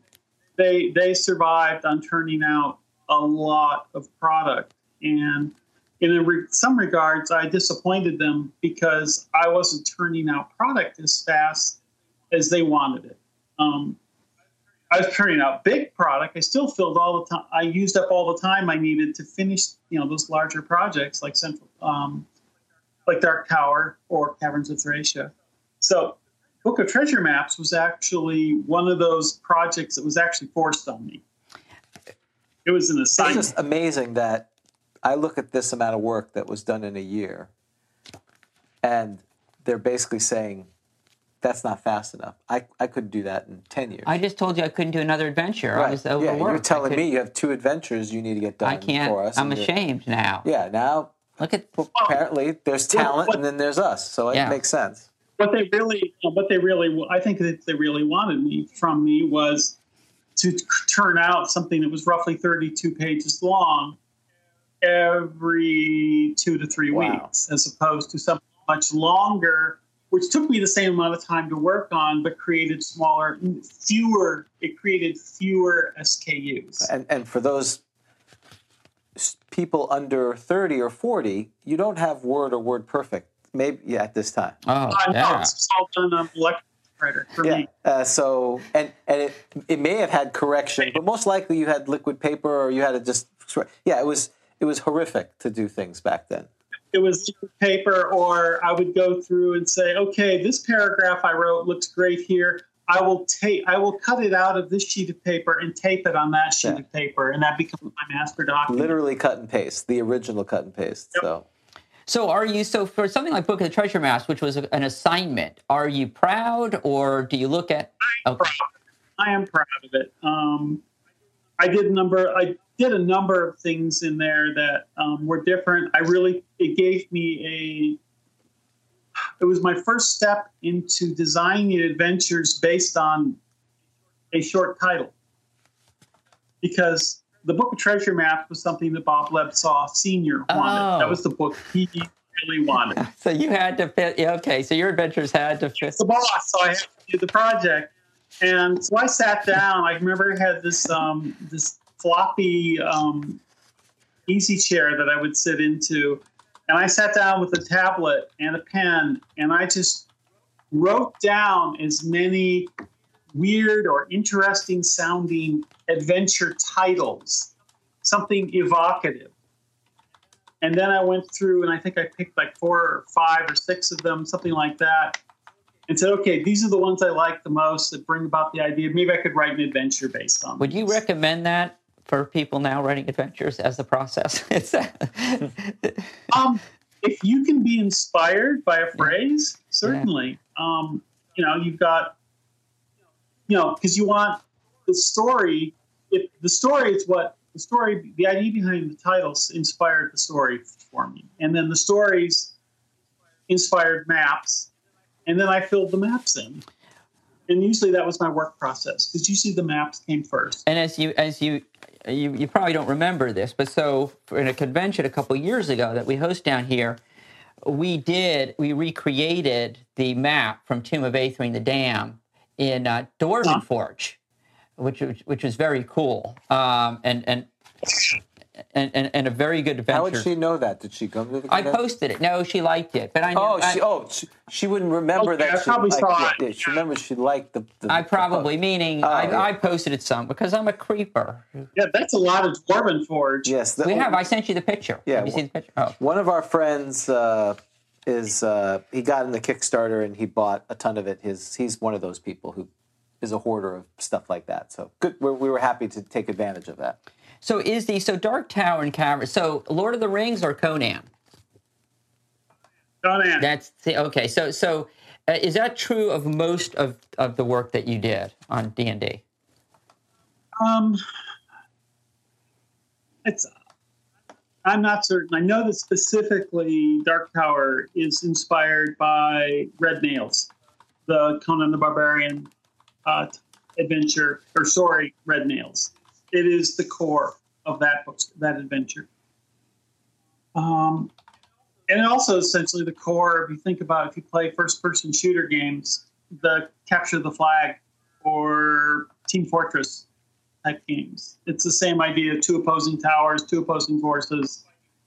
they they survived on turning out a lot of product, and in re- some regards, I disappointed them because I wasn't turning out product as fast as they wanted it. Um, I was turning out big product. I still filled all the time. I used up all the time I needed to finish, you know, those larger projects like Central, um, like Dark Tower or Caverns of Thracia. So, Book of Treasure Maps was actually one of those projects that was actually forced on me. It was an assignment. It's just amazing that I look at this amount of work that was done in a year, and they're basically saying that's not fast enough. I, I couldn't do that in 10 years. I just told you I couldn't do another adventure. Right. I was overworked. Yeah, you're telling me you have two adventures you need to get done I can't, for us. I'm ashamed now. Yeah, now Look at well, apparently there's talent and then there's us, so it yeah. makes sense. What they really, what they really, I think that they really wanted me from me was to turn out something that was roughly 32 pages long every two to three wow. weeks, as opposed to something much longer, which took me the same amount of time to work on, but created smaller, fewer. It created fewer SKUs. And and for those people under 30 or 40, you don't have Word or Word Perfect, maybe yeah, at this time. Oh, uh, yeah. No, it's all done on Electric for yeah. me. Uh, so, and and it it may have had correction, but most likely you had liquid paper or you had to just yeah, it was it was horrific to do things back then. It was paper, or I would go through and say, okay, this paragraph I wrote looks great here. I will tape. I will cut it out of this sheet of paper and tape it on that sheet yeah. of paper, and that becomes my master document. Literally cut and paste, the original cut and paste. Yep. So. So are you so for something like Book of the Treasure Maps, which was an assignment? Are you proud, or do you look at? I am, okay. proud. I am proud of it. Um, I did a number. I did a number of things in there that um, were different. I really it gave me a it was my first step into designing adventures based on a short title. Because the Book of Treasure Maps was something that Bob Bledsaw Sr. wanted. Oh. That was the book he really wanted. so you had to fit. Yeah, okay, so your adventures had to fit. The boss, so I had to do the project. And so I sat down. I remember I had this um, this floppy um, easy chair that I would sit into, and I sat down with a tablet and a pen, and I just wrote down as many weird or interesting sounding adventure titles, something evocative. And then I went through and I think I picked like four or five or six of them, something like that, and said, okay, these are the ones I like the most that bring about the idea. Maybe I could write an adventure based on. Would you recommend that for people now writing adventures as the process? um, if you can be inspired by a phrase, certainly. Yeah. Um, you know, you've got, you know, because you want the story. If the story is what the story, the idea behind the titles inspired the story for me, and then the stories inspired maps, and then I filled the maps in. And usually that was my work process because usually the maps came first. And as you as you you, you probably don't remember this, but so in a convention a couple years ago that we host down here, we did we recreated the map from Tomb of Aethering the Dam in uh, Dwarven Forge, which was which was very cool, um, and and. And, and, and a very good adventure. How would she know that? Did she come to the I posted it. No, she liked it, but I knew. Oh, I, she, oh, she, she wouldn't remember Okay, that. I she probably liked saw it. it. She remembers she liked the. the I probably post. meaning Oh, I, yeah. I posted it some because I'm a creeper. Yeah, that's a lot of Dwarven Forge. Yes, the- We have. I sent you the picture. Yeah, Have you wh- seen the picture? Oh, One of our friends uh, is uh, he got in the Kickstarter and he bought a ton of it. His he's one of those people who is a hoarder of stuff like that. So good. We're, we were happy to take advantage of that. So is the so Dark Tower and Cavern? So Lord of the Rings or Conan? Conan. That's the, okay. So so uh, is that true of most of, of the work that you did on D and D? Um, it's. I'm not certain. I know that specifically Dark Tower is inspired by Red Nails, the Conan the Barbarian uh, adventure, or sorry, Red Nails. It is the core of that book, that adventure. Um, and also essentially the core. If you think about if you play first-person shooter games, the capture the flag or Team Fortress type games. It's the same idea: two opposing towers, two opposing forces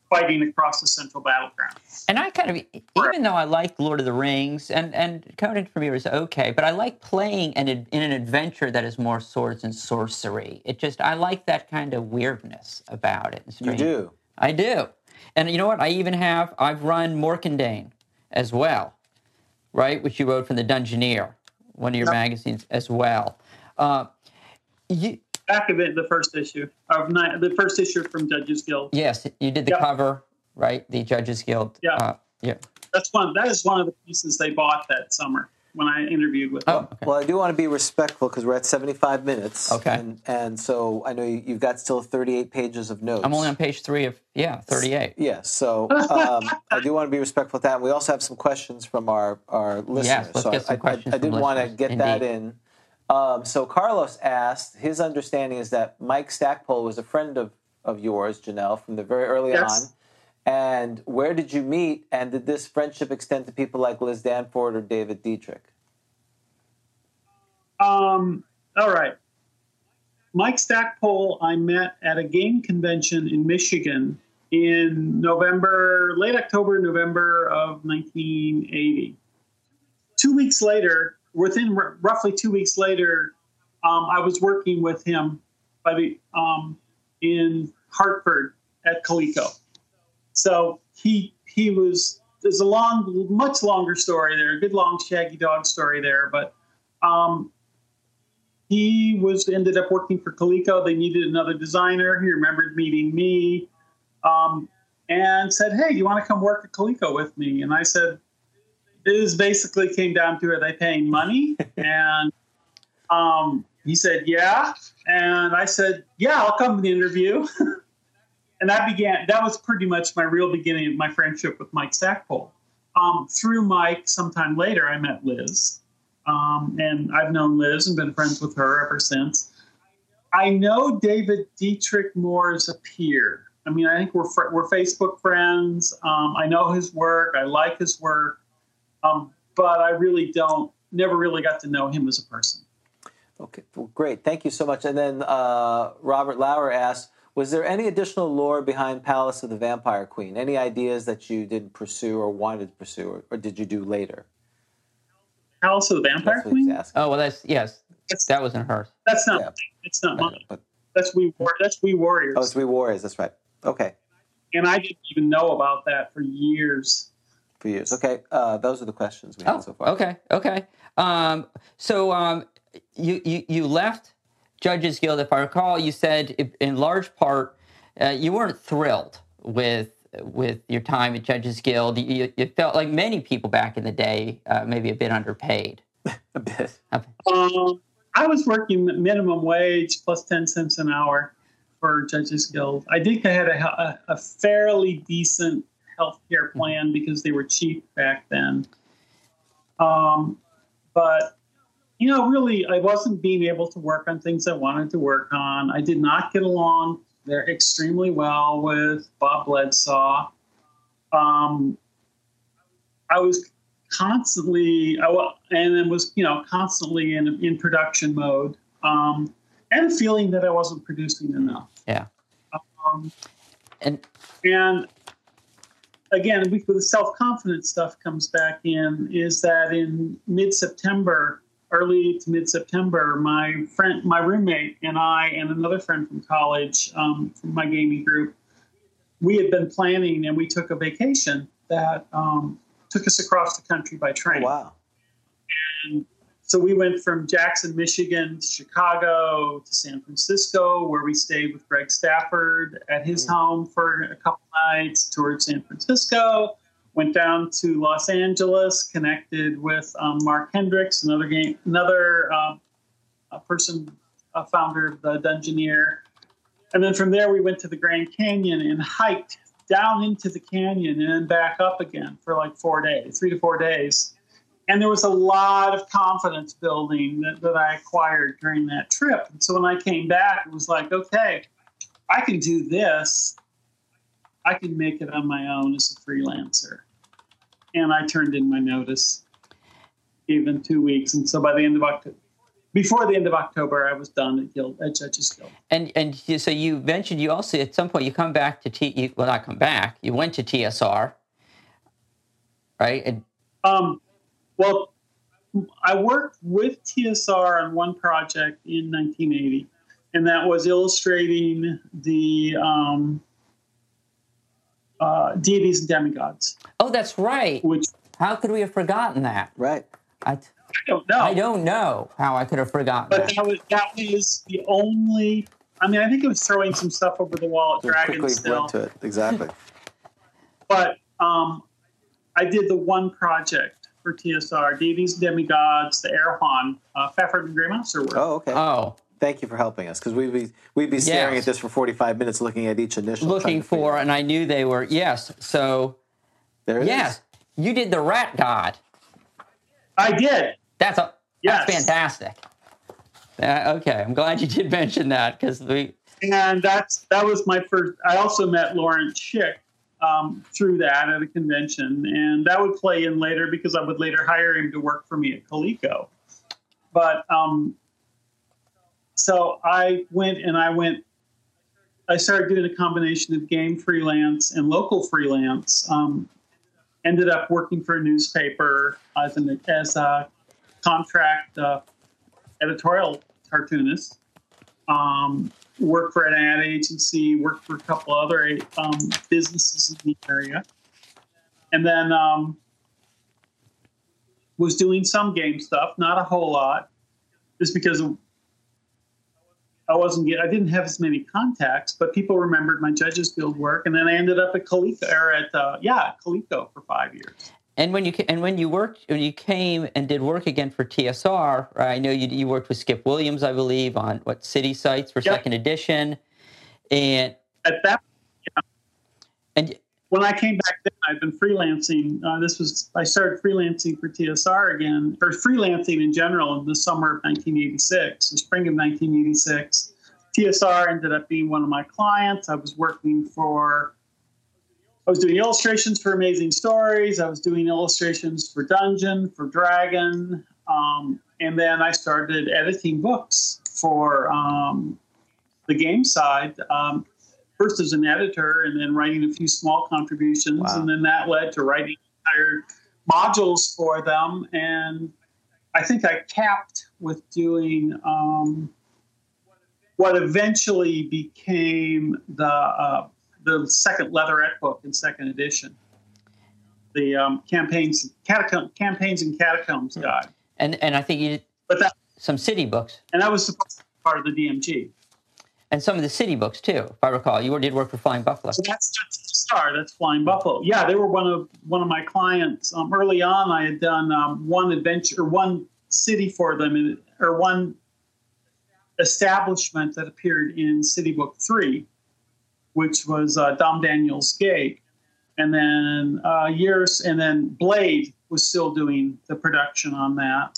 fighting across the central battleground. And I kind of, even though I like Lord of the Rings, and, and Conan for me was okay, but I like playing an, in an adventure that is more swords and sorcery. It just, I like that kind of weirdness about it. It's You do. I do. And you know what? I even have, I've run Morkindane as well, right? Which you wrote from the Dungeoneer, one of your magazines as well. Uh, you, Back of it, the first issue of ni- the first issue from Judges Guild. yes, you did the Yeah. cover, right? The Judges Guild. Yeah. Uh, yeah. That's one. That is one of the pieces they bought that summer when I interviewed with Oh, them. okay. Well, I do want to be respectful because we're at 75 minutes. Okay. And, and so I know you, you've got still 38 pages of notes. I'm only on page three of, yeah, 38. Yeah, so um, I do want to be respectful of that. And we also have some questions from our, our listeners. let's so get some I, questions I, I from did want to listeners, get that in. Um, so Carlos asked, his understanding is that Mike Stackpole was a friend of, of yours, Jennell, from the very early Yes. on. And where did you meet? And did this friendship extend to people like Liz Danforth or David Dietrich? Um, all right. Mike Stackpole, I met at a game convention in Michigan in November, late October, November of 1980. Two weeks later, within r- roughly two weeks later, um, I was working with him by the um, in Hartford at Coleco. So he he was there's a long, much longer story there, a good long shaggy dog story there, but um, he was ended up working for Coleco. They needed another designer. He remembered meeting me um, and said, "Hey, do you want to come work at Coleco with me?" And I said, "This basically came down to are they paying money?" and um, he said, "Yeah." And I said, "Yeah, I'll come to the interview." and that began. That was pretty much my real beginning of my friendship with Mike Stackpole. Um, through Mike, sometime later, I met Liz. Um, and I've known Liz and been friends with her ever since. I know David Dietrich more as a peer. I mean, I think we're we're Facebook friends. Um, I know his work. I like his work, um, but I really don't. Never really got to know him as a person. Okay, well, great. Thank you so much. And then uh, Robert Lauer asked, was there any additional lore behind Palace of the Vampire Queen? Any ideas that you didn't pursue or wanted to pursue, or, or did you do later? House of the Vampire That's what Queen. Oh, well, that's, yes, That's, that wasn't hers. that's not. Yeah. It's not mine. but That's we. War- That's Wee Warriors. oh, it's Wee Warriors. That's right. Okay, and I didn't even know about that for years. For years. Okay, uh, those are the questions we had Oh, so far. okay, okay. Um, so um, you, you you left Judges Guild, if I recall. You said, i- in large part, uh, you weren't thrilled with with your time at Judges Guild. You, you felt like many people back in the day, uh, maybe a bit underpaid. A bit. Um, I was working minimum wage plus 10 cents an hour for Judges Guild. I think I had a, a, a fairly decent health care plan because they were cheap back then. Um, but you know, really, I wasn't being able to work on things I wanted to work on. I did not get along there extremely well with Bob Bledsaw. Um, I was constantly, I and then was you know constantly in in production mode, um, and feeling that I wasn't producing enough. Yeah. Um, And and again, the self confidence stuff comes back in is that in mid September, early to mid September, my friend, my roommate, and I, and another friend from college um, from my gaming group, we had been planning and we took a vacation that um, took us across the country by train. Wow. And so we went from Jackson, Michigan, to Chicago to San Francisco, where we stayed with Greg Stafford at his home for a couple nights, toured San Francisco, went down to Los Angeles, connected with um, Mark Hendricks, another game, another um, person, a founder of the Dungeoneer. And then from there, we went to the Grand Canyon and hiked down into the canyon and then back up again for like four days, three to four days and there was a lot of confidence building that, that I acquired during that trip. And so when I came back, it was like, okay, I can do this. I can make it on my own as a freelancer. And I turned in my notice, even two weeks. And so by the end of October, before the end of October, I was done at Guild at Judges Guild. and and you- so you mentioned you also at some point you come back to T. You, well, not come back. You went to TSR, right? And Um, well, I worked with TSR on one project in 1980, and that was illustrating the um, uh, deities and demigods, oh, that's right. which How could we have forgotten that? Right. I, I don't know. I don't know how I could have forgotten But that. that was that was the only. I mean, I think it was throwing some stuff over the wall at Just quickly Dragon still. went to it. Exactly. but um, I did the one project for TSR, deities demigods, the Nehwon, uh, Fafhrd and Grey Mouser work. Oh, okay. Oh, Thank you for helping us because we'd be we'd be staring Yes. at this for 45 minutes looking at each initial. looking for, and I knew they were yes. So There it is. yes, you did the Rat God. I did. That's a Yes. that's fantastic. Uh, okay, I'm glad you did mention that because we and that's that was my first. I also met Lawrence Schick um, through that at a convention, and that would play in later because I would later hire him to work for me at Coleco. But um, so I went and I went. I started doing a combination of game freelance and local freelance. Um, ended up working for a newspaper as an as a contract uh, editorial cartoonist um, worked for an ad agency, worked for a couple other um, businesses in the area, and then um, was doing some game stuff, not a whole lot, just because I wasn't get, I didn't have as many contacts, but people remembered my Judges Guild work, and then I ended up at Coleco or at uh, yeah Coleco for five years. And when you and when you worked when you came and did work again for TSR, I know you you worked with Skip Williams, I believe, on what city sites for Yep. second edition, and At that and when I came back then, I've been freelancing. Uh, this was I started freelancing for TSR again, or freelancing in general in the summer of 1986, the spring of 1986. TSR ended up being one of my clients. I was working for. I was doing illustrations for Amazing Stories. I was doing illustrations for Dungeon, for Dragon, um, and then I started editing books for um, the game side. Um, first as an editor and then writing a few small contributions Wow. and then that led to writing entire modules for them and i think i capped with doing um, what eventually became the uh, the second leatherette book in second edition the um, campaigns catacomb, campaigns and catacombs guide and and I think you did but that some city books and that was supposed to be part of the dmg and some of the city books too, if I recall. You did work for Flying Buffalo. So that's that's the star. That's Flying Buffalo. Yeah, they were one of one of my clients. Um, early on, I had done um, one adventure, one city for them, in, or one establishment that appeared in City Book Three, which was uh, Dom Daniels Gate. and then uh, years, and then Blade was still doing the production on that.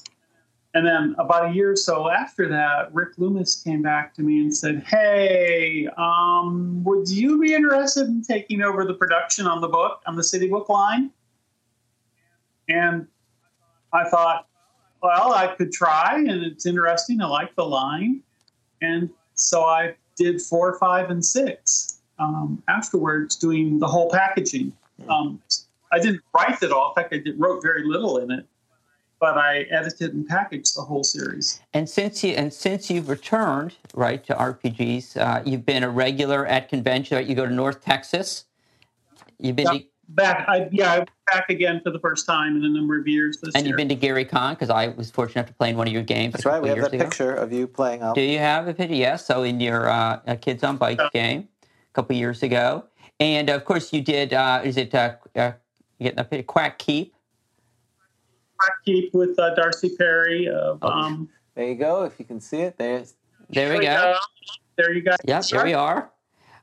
And then about a year or so after that, Rick Loomis came back to me and said, "Hey, um, would you be interested in taking over the production on the book on the City Book line?" And I thought, well, I could try, and it's interesting. I like the line, and so I did four, five, and six um, afterwards, doing the whole packaging. Um, I didn't write it all. In fact, I did, wrote very little in it, but I edited and packaged the whole series. And since you and since you've returned right to RPGs, uh, you've been a regular at convention. Right? You go to North Texas. You've been to, Back, I, yeah, I'm back again for the first time in a number of years this and year. you've been to Gary Con because I was fortunate enough to play in one of your games. That's right. We have years that ago. picture of you playing out. Do you have a picture? Yes. So in your uh, uh, Kids on Bike game a couple years ago, and of course you did. Uh, is it uh, uh, getting a picture? Quack Keep? Crack Keep with uh, Darcy Perry. Of, Oh. um, There you go. If you can see it, there's. There we go. There you go. Yep, there we are.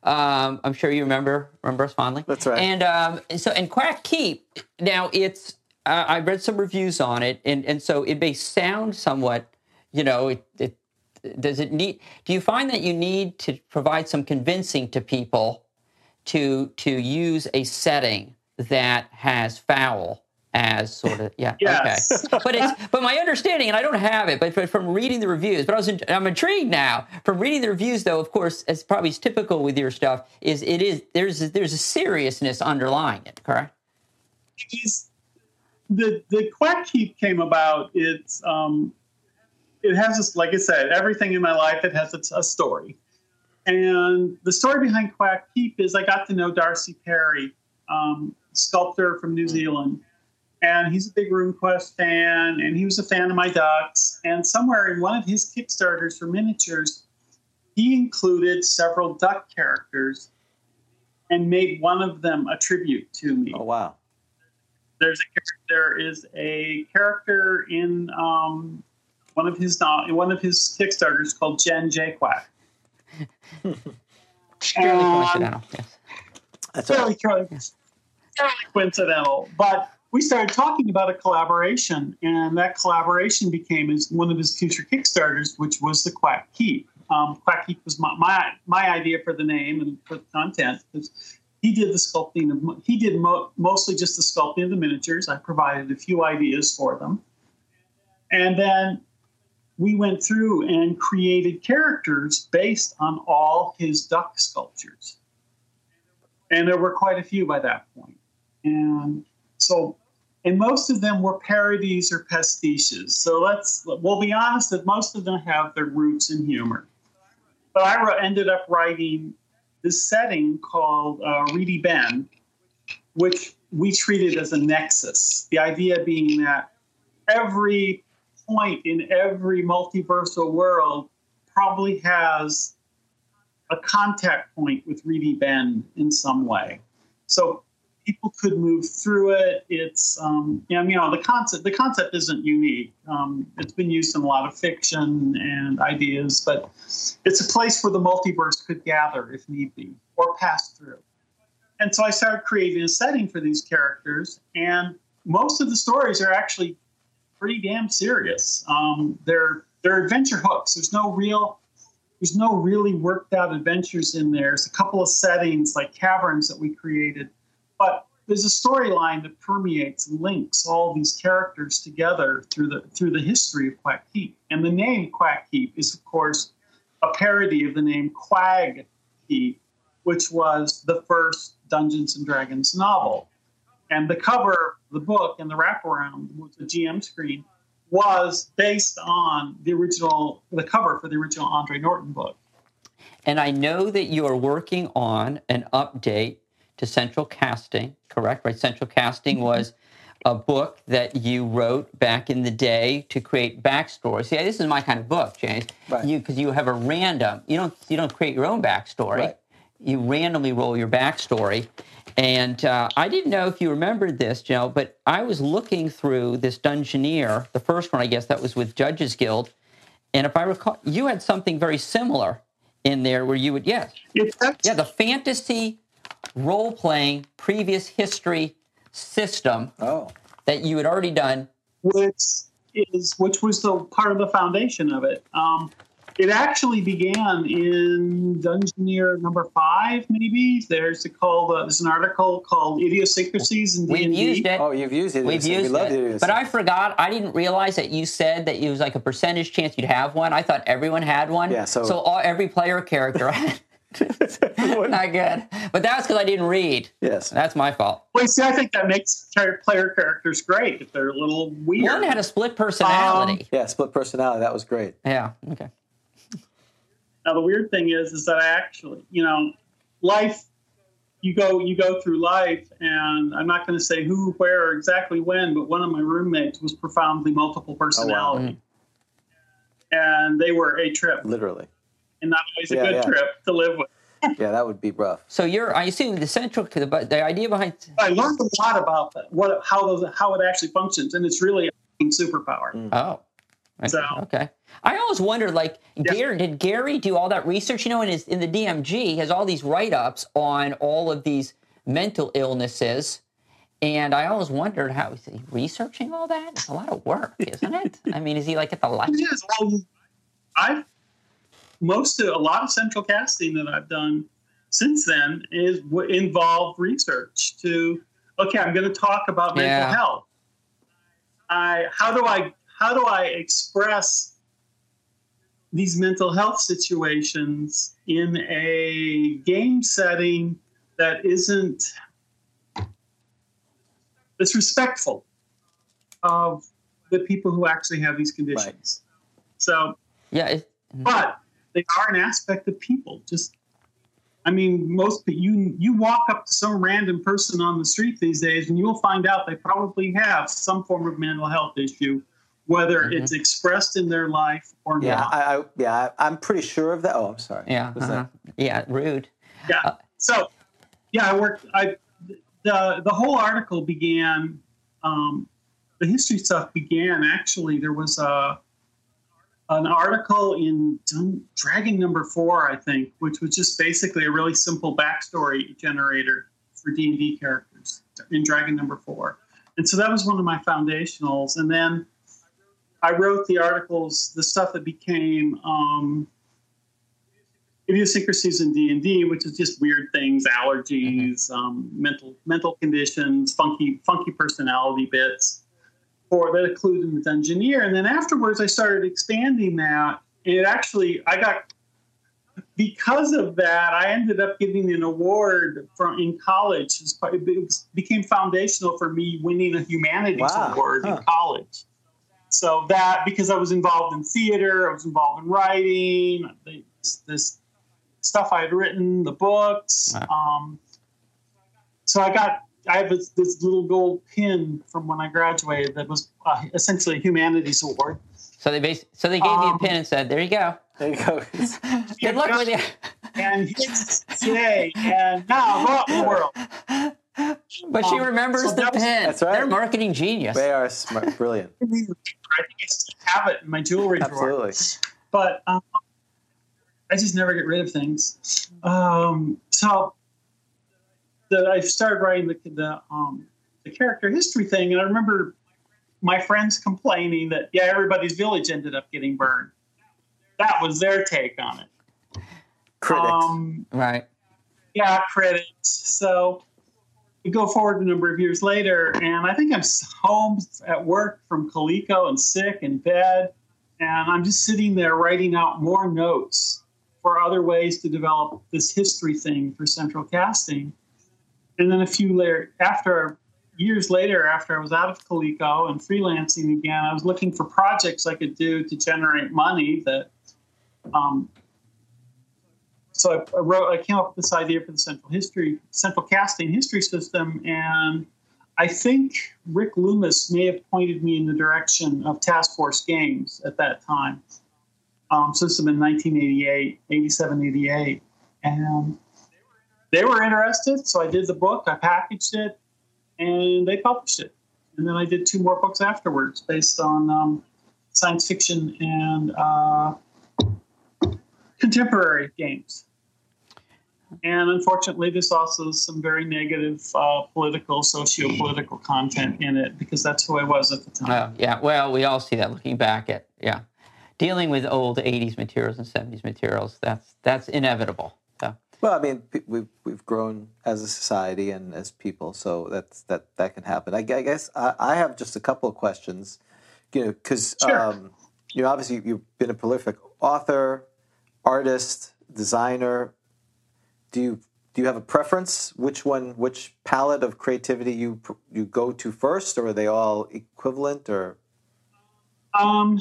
Um, I'm sure you remember remember us fondly. That's right. And um, so, and Quack Keep. Now, it's uh, I read some reviews on it, and and so it may sound somewhat, you know, it, it does it need? Do you find that you need to provide some convincing to people to to use a setting that has foul as sort of yeah Yes. okay but it's but my understanding and I don't have it but, but from reading the reviews but I was in, I'm intrigued now from reading the reviews though of course as probably is typical with your stuff is it is there's a, there's a seriousness underlying it correct It's- the the quack keep came about. It's um, it has this, like I said, everything in my life. It has its, a story, and the story behind quack keep is I got to know Darcy Perry, um, sculptor from New Zealand, and he's a big RuneQuest fan, and he was a fan of my ducks. And somewhere in one of his kickstarters for miniatures, he included several duck characters, and made one of them a tribute to me Oh wow. there's a there is a character in um, one of his one of his Kickstarters called Jen Jaquack. purely Um, coincidental yes That's all Fairly, right. co- fairly coincidental, but we started talking about a collaboration, and that collaboration became his, one of his future Kickstarters, which was the Quack Keep. Um, Quack Keep was my, my my idea for the name and for the content. 'cause He did the sculpting of he did mo- mostly just the sculpting of the miniatures. I provided a few ideas for them, and then we went through and created characters based on all his duck sculptures and there were quite a few by that point. And so, and most of them were parodies or pastiches. So let's we'll be honest that most of them have their roots in humor. But I ended up writing this setting called uh, Reedy Bend, which we treated as a nexus. The idea being that every point in every multiversal world probably has a contact point with Reedy Bend in some way. So people could move through it. It's um, you know, the concept the concept isn't unique. Um, it's been used in a lot of fiction and ideas, but it's a place where the multiverse could gather if need be or pass through. And so I started creating a setting for these characters, and most of the stories are actually pretty damn serious. Um, they're they're adventure hooks. There's no real there's no really worked out adventures in there. There's a couple of settings like caverns that we created, but there's a storyline that permeates and links all these characters together through the through the history of Quack Keep. And the name Quack Keep is, of course, a parody of the name Quag Keep, which was the first Dungeons and Dragons novel. And the cover the book and the wraparound with the GM screen was based on the original, the cover for the original Andre Norton book. And I know that you are working on an update to Central Casting, correct? Right? Central Casting mm-hmm. was a book that you wrote back in the day to create backstory. See, this is my kind of book, James. Right. You because you have a random. You don't you don't create your own backstory. Right. You randomly roll your backstory. And uh, I didn't know if you remembered this, Joe, but I was looking through this Dungeoneer, the first one, I guess, that was with Judges Guild. And if I recall, you had something very similar in there where you would, yes, yeah, the fantasy role playing previous history system Oh, that you had already done. which is which was the part of the foundation of it. Um, it actually began in Dungeoneer number five, maybe. There's a called uh, there's an article called "Idiosyncrasies in We've D&D." used it. oh, you've used it. We've we used love it. But I forgot. I didn't realize that you said that it was like a percentage chance you'd have one. I thought everyone had one. Yeah, so- so all, every player character had. Not good. But that's because I didn't read. Yes. That's my fault. Well, see, I think that makes player player characters great if they're a little weird. One had a split personality. Yeah, split personality. That was great. yeah. Okay. Now the weird thing is, is that I actually, you know, life. You go, you go through life, and I'm not going to say who, where, or exactly when, but one of my roommates was profoundly multiple oh, personality, mm-hmm. and they were a trip, Literally. and not always a good yeah. trip to live with. Yeah, that would be rough. So you're. I assume the central. To the, the idea behind. I learned a lot about that, what, how those, how it actually functions, and it's really a superpower. Mm-hmm. Oh. Okay. So- okay. I always wondered, like, Gary, did Gary do all that research? You know, in his in the DMG, he has all these write ups on all of these mental illnesses, and I always wondered how is he researching all that? It's a lot of work, isn't it? I mean, is he like at the? It is. Well, I've most of a lot of central casting that I've done since then is w- involved research to okay, I'm going to talk about mental Yeah. health. I how do I how do I express these mental health situations in a game setting that isn't that's respectful of the people who actually have these conditions. So Yeah. It, mm-hmm. but they are an aspect of people. Just, I mean, most you you walk up to some random person on the street these days, and you'll find out they probably have some form of mental health issue, whether it's expressed in their life or Yeah, not. I, I yeah, I, I'm pretty sure of that. Oh, I'm sorry. yeah. Uh-huh. Yeah. Rude. yeah. So, yeah, I worked. I the the whole article began. Um, the history stuff began actually. There was a an article in Dragon Number Four, I think, which was just basically a really simple backstory generator for D and D characters in Dragon Number Four, and so that was one of my foundationals. And then I wrote the articles, the stuff that became. Um, idiosyncrasies in D and D, which is just weird things, allergies, um, mental mental conditions, funky funky personality bits, or that include in the Dungeoneer. And then afterwards, I started expanding that. And it actually, I got because of that, I ended up getting an award from in college. It's quite- It became foundational for me winning a humanities Wow. award Huh. in college. So that because I was involved in theater, I was involved in writing, this, this stuff I had written, the books. Um, so I got I have this, this little gold pin from when I graduated that was uh, essentially a humanities award. So they bas- so they gave me a Um, pin and said, "There you go. There you go. Good luck with you." And it's today, and now go out in the world. But she Um, remembers so the that was- pin. That's right. They're marketing genius. they are smart, brilliant. I think I still have it in my jewelry drawer. Absolutely. but um, I just never get rid of things. Um, so that I started writing the the, um, the character history thing, and I remember my friends complaining that yeah, everybody's village ended up getting burned. That was their take on it. Critics. Um, Right. yeah, critics. So we go forward a number of years later, and I think I'm home at work from Coleco and sick in bed, and I'm just sitting there writing out more notes for other ways to develop this history thing for central casting. And then a few later, after years later, after I was out of Coleco and freelancing again, I was looking for projects I could do to generate money that um, so I, I wrote, I came up with this idea for the central history, central casting history system, and I think Rick Loomis may have pointed me in the direction of Task Force Games at that time. Um, was in 1988, 87, 88, and they were interested. So I did the book, I packaged it, and they published it. And then I did two more books afterwards, based on um, science fiction and uh, contemporary games. And unfortunately, there's also some very negative uh, political, socio-political content in it because that's who I was at the time. Oh, yeah. Well, we all see that looking back at yeah, dealing with old '80s materials and '70s materials. That's that's inevitable. So Well, I mean, we've we've grown as a society and as people, so that's that that can happen. I, I guess I, I have just a couple of questions, you know, because Sure. um, you know, obviously you've been a prolific author, artist, designer. Do you do you have a preference? Which one, which palette of creativity you you go to first, or are they all equivalent? Or Um,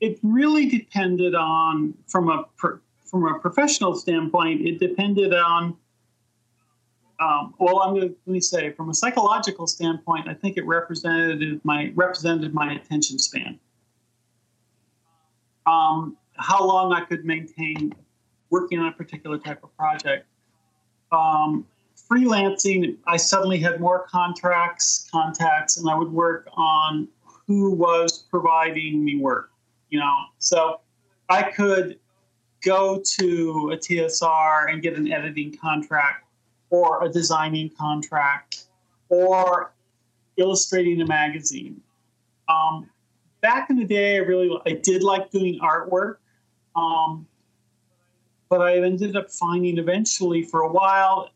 it really depended on from a from a professional standpoint. It depended on. Um, well, I'm going to let me say from a psychological standpoint, I think it represented my represented my attention span. Um, how long I could maintain working on a particular type of project. Um, freelancing, I suddenly had more contracts, contacts, and I would work on who was providing me work. You know, so I could go to a TSR and get an editing contract, or a designing contract, or illustrating a magazine. Um, back in the day, I really I did like doing artwork. Um, but I ended up finding eventually for a while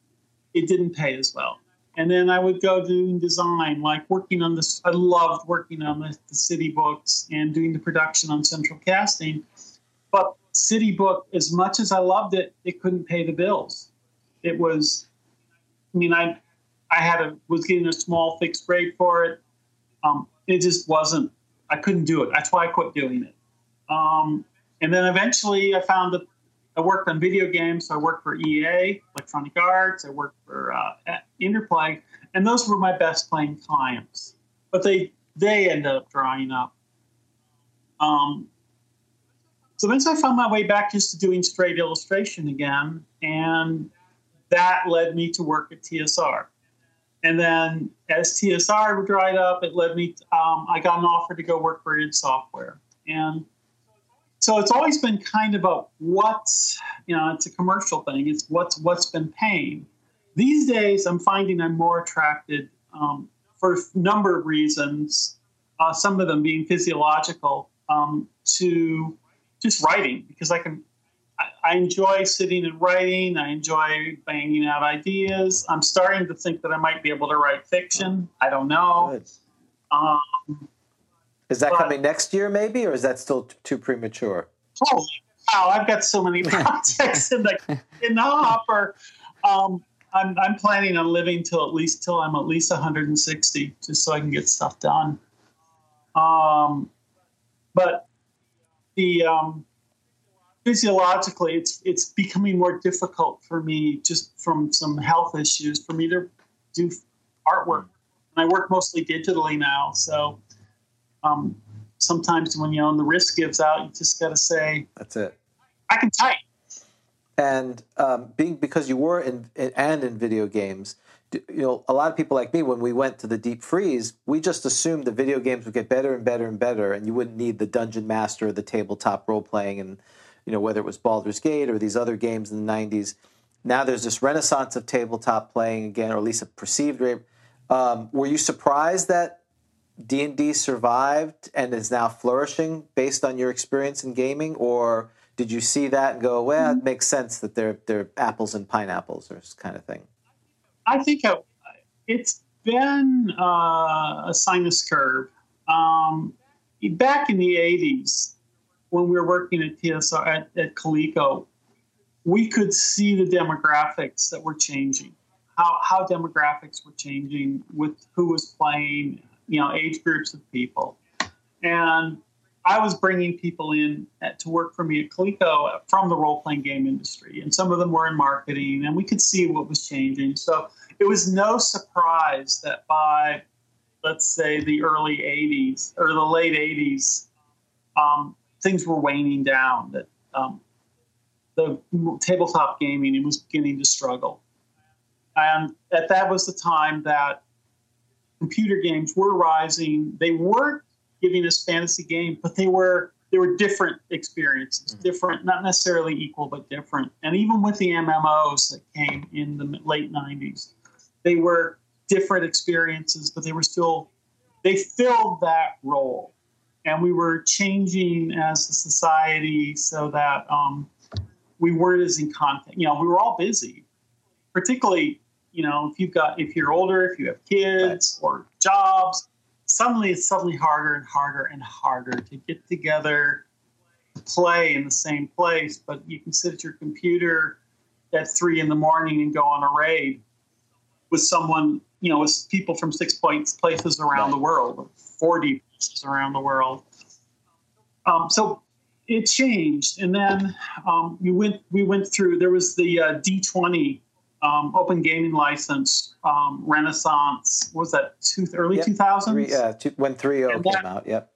it didn't pay as well. And then I would go doing design, like working on this. I loved working on the, the city books and doing the production on central casting. But city book, as much as I loved it, it couldn't pay the bills. It was, I mean, I, I had a was getting a small fixed rate for it. Um, it just wasn't. I couldn't do it. That's why I quit doing it. Um, and then eventually, I found that I worked on video games. So I worked for EA, Electronic Arts. I worked for uh, Interplay, and those were my best playing clients. But they they ended up drying up. Um, so then I found my way back just to doing straight illustration again, and that led me to work at TSR. And then as TSR dried up, it led me. um, I got an offer to go work for id Software, and so it's always been kind of a what's you know it's a commercial thing. It's what's what's been paying. These days, I'm finding I'm more attracted um, for a number of reasons. Uh, some of them being physiological um, to just writing because I can. I, I enjoy sitting and writing. I enjoy banging out ideas. I'm starting to think that I might be able to write fiction. I don't know. Um, is that But- coming next year, maybe, or is that still t- too premature? Oh wow! I've got so many projects in the in the hopper. Um, I'm I'm planning on living till at least till I'm at least 160, just so I can get stuff done. Um, but the um, physiologically, it's it's becoming more difficult for me just from some health issues for me to do artwork. And I work mostly digitally now, so um, sometimes when you know the wrist gives out, you just got to say, That's it. "I can type." And um, being because you were in, in and in video games, you know, a lot of people like me, when we went to the deep freeze, we just assumed the video games would get better and better and better, and you wouldn't need the dungeon master, or the tabletop role playing, and you know whether it was Baldur's Gate or these other games in the '90s. Now there's this renaissance of tabletop playing again, or at least a perceived. re- Um, were you surprised that D and D survived and is now flourishing based on your experience in gaming, or did you see that and go, "Well, it makes sense that they're they're apples and pineapples," or this kind of thing? I think it's been uh, a sinus curve. Um, back in the 80s, when we were working at TSR at, at Coleco, we could see the demographics that were changing, how, how demographics were changing with who was playing, you know, age groups of people. And I was bringing people in at, to work for me at Coleco from the role playing game industry, and some of them were in marketing, and we could see what was changing. So it was no surprise that by, let's say, the early 80s or the late 80s, um, things were waning down, that um, the tabletop gaming was beginning to struggle. And that that was the time that computer games were rising. They weren't giving us fantasy game, but they were there were different experiences, different, not necessarily equal, but different. And even with the MMOs that came in the late '90s, they were different experiences, but they were still they filled that role, and we were changing as a society so that um, we weren't as in contact. You know, we were all busy, particularly you know if you've got if you're older, if you have kids or jobs. Suddenly, it's suddenly harder and harder and harder to get together, to play in the same place. But you can sit at your computer at three in the morning and go on a raid with someone, you know, with people from six points places around Right. the world, forty places around the world. Um, so it changed, and then um, we went we went through. There was the uh, D twenty um, open gaming license um, renaissance. What was that two, early Yep. two thousands? Three, uh, two, when 3.0 came that- out. Yep.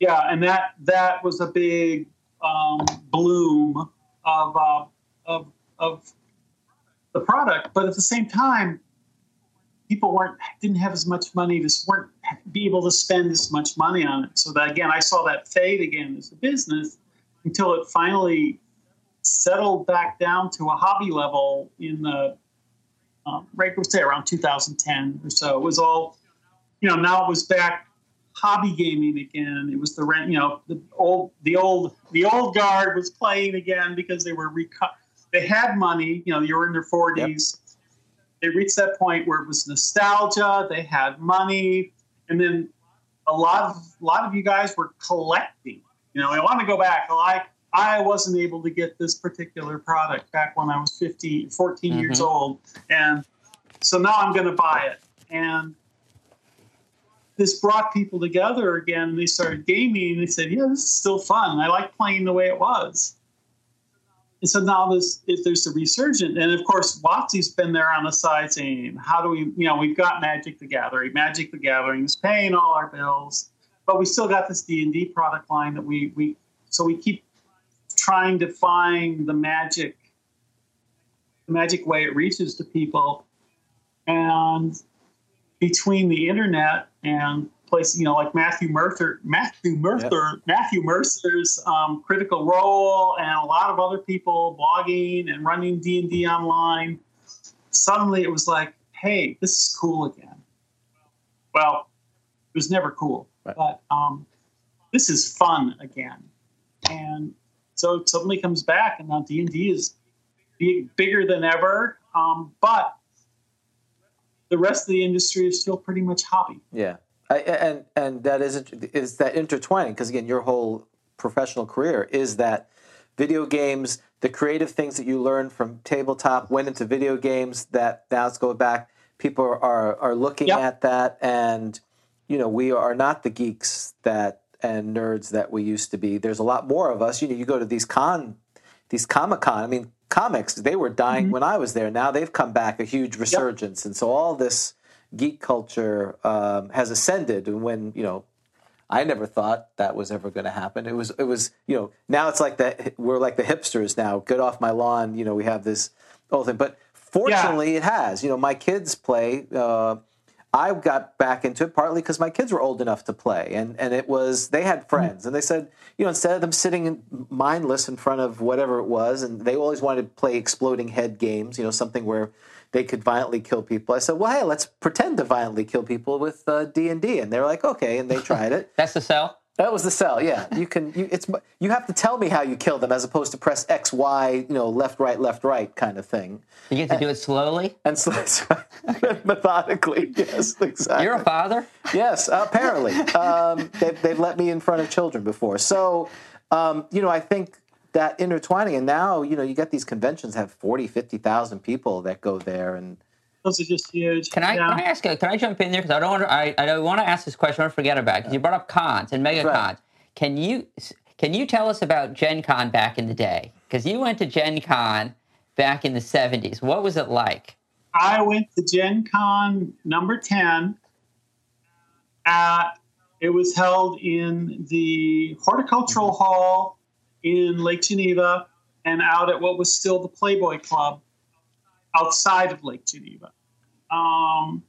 Yeah, and that that was a big um, bloom of, uh, of of the product, but at the same time, people weren't didn't have as much money to weren't be able to spend as much money on it. So that again, I saw that fade again as a business until it finally settled back down to a hobby level in the um, right, let's say around 2010 or so. It was all, you know, now it was back hobby gaming again. It was the rent, you know, the old, the old, the old guard was playing again because they were reco- they had money. You know, you were in their 40s. They reached that point where it was nostalgia. They had money, and then a lot of a lot of you guys were collecting. You know, I want to go back. I Like I wasn't able to get this particular product back when I was 15, 14 years mm-hmm. old, and so now I'm going to buy it. And this brought people together again. They started gaming. And they said, "Yeah, this is still fun. I like playing the way it was." And so now this, if there's a resurgence, and of course WotC's been there on the side saying, "How do we? You know, we've got Magic the Gathering. Magic the Gathering is paying all our bills, but we still got this D and D product line that we we so we keep trying to find the magic, the magic way it reaches to people, and between the internet and places, you know, like Matthew Mercer, Matthew Mercer, Matthew Mercer's um, Critical Role, and a lot of other people blogging and running D and D online. Suddenly, it was like, hey, this is cool again. Well, it was never cool, Right. but um, this is fun again, and so it suddenly comes back, and now D and D is big, bigger than ever. Um, but the rest of the industry is still pretty much hobby. Yeah, I, and and that is is that intertwining because again, your whole professional career is that video games, the creative things that you learned from tabletop went into video games. That now let's go back. People are are looking Yep. at that, and you know we are not the geeks that and nerds that we used to be. There's a lot more of us. You know, you go to these con, these comic con. I mean, comics they were dying when I was there. Now they've come back a huge resurgence, and so all this geek culture um, has ascended. And when you know, I never thought that was ever going to happen. It was it was you know now it's like that we're like the hipsters now. Get off my lawn. You know we have this whole thing, but fortunately it has. You know my kids play. Uh, I got back into it partly because my kids were old enough to play, and, and it was they had mm-hmm. friends, and they said, you know, instead of them sitting mindless in front of whatever it was, and they always wanted to play exploding head games, you know, something where they could violently kill people. I said, well, hey, let's pretend to violently kill people with uh, D and D, and they were like, okay, and they tried it. That's the sell. That was the cell. Yeah, you can. You, it's you have to tell me how you kill them as opposed to press X, Y, you know, left, right, left, right kind of thing, You get to do it slowly. and so methodically. Yes, exactly. You're a father. Yes, apparently. um, they've, they've let me in front of children before. So, um, you know, I think that intertwining, and now, you know, you get these conventions have 40, 50,000 people that go there. And Those are just huge. Can I, Yeah. can I ask? Can I jump in there because I don't want to. I, I don't want to ask this question. I don't forget about it. because you brought up cons and mega Right. cons. Can you can you tell us about Gen Con back in the day? Because you went to Gen Con back in the '70s. What was it like? I went to Gen Con number 10 at it was held in the horticultural mm-hmm. hall in Lake Geneva and out at what was still the Playboy Club outside of Lake Geneva. Um,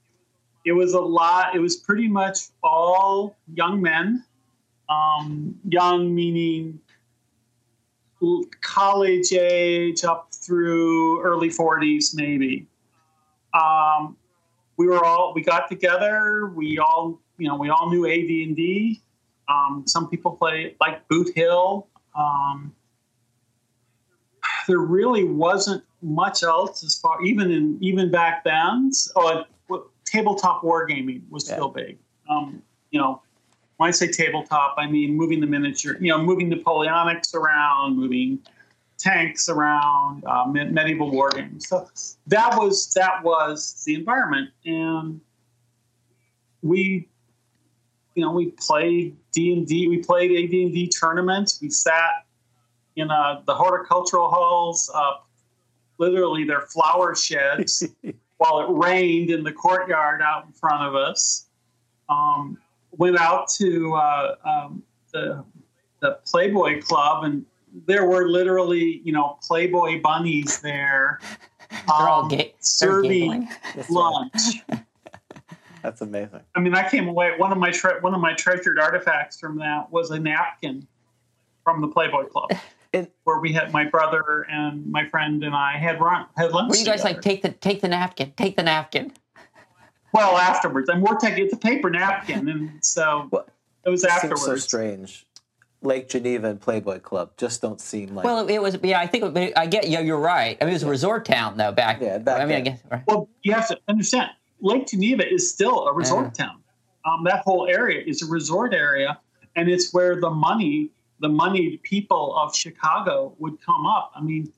it was a lot, it was pretty much all young men. Um, young meaning college age up through early 40s, maybe. Um, we were all we got together. We all you know we all knew AD and D. Um, some people play like Boot Hill. Um, there really wasn't much else as far even in even back then. Oh, w- tabletop wargaming was Yeah. still big. Um, you know, when I say tabletop, I mean moving the miniature. You know, moving Napoleonics around, moving tanks around, uh, me- medieval war games. So that was that was the environment, and we, you know, we played D and D. We played AD and D tournaments. We sat in uh, the horticultural halls, uh, literally their flower sheds, while it rained in the courtyard out in front of us. Um, went out to uh, um, the the Playboy Club, and there were literally, you know, Playboy bunnies there, They're all um, ga- serving giggling. That's, right. lunch. That's amazing. I mean, I came away. One of my tre- one of my treasured artifacts from that was a napkin from the Playboy Club, And- where we had my brother and my friend and I had run had lunch. Were you guys together. like take the take the napkin, take the napkin? Well, afterwards, and we're taking it's a paper napkin, and so Well, it was afterwards. seems so strange. Lake Geneva and Playboy Club just don't seem like. Well, it was. Yeah, I think. But I get. Yeah, you're right. I mean, it was a resort town though back. Yeah, back I mean, I guess. Right. Well, you have to understand, Lake Geneva is still a resort town. Um, that whole area is a resort area, and it's where the money, the moneyed people of Chicago would come up. I mean,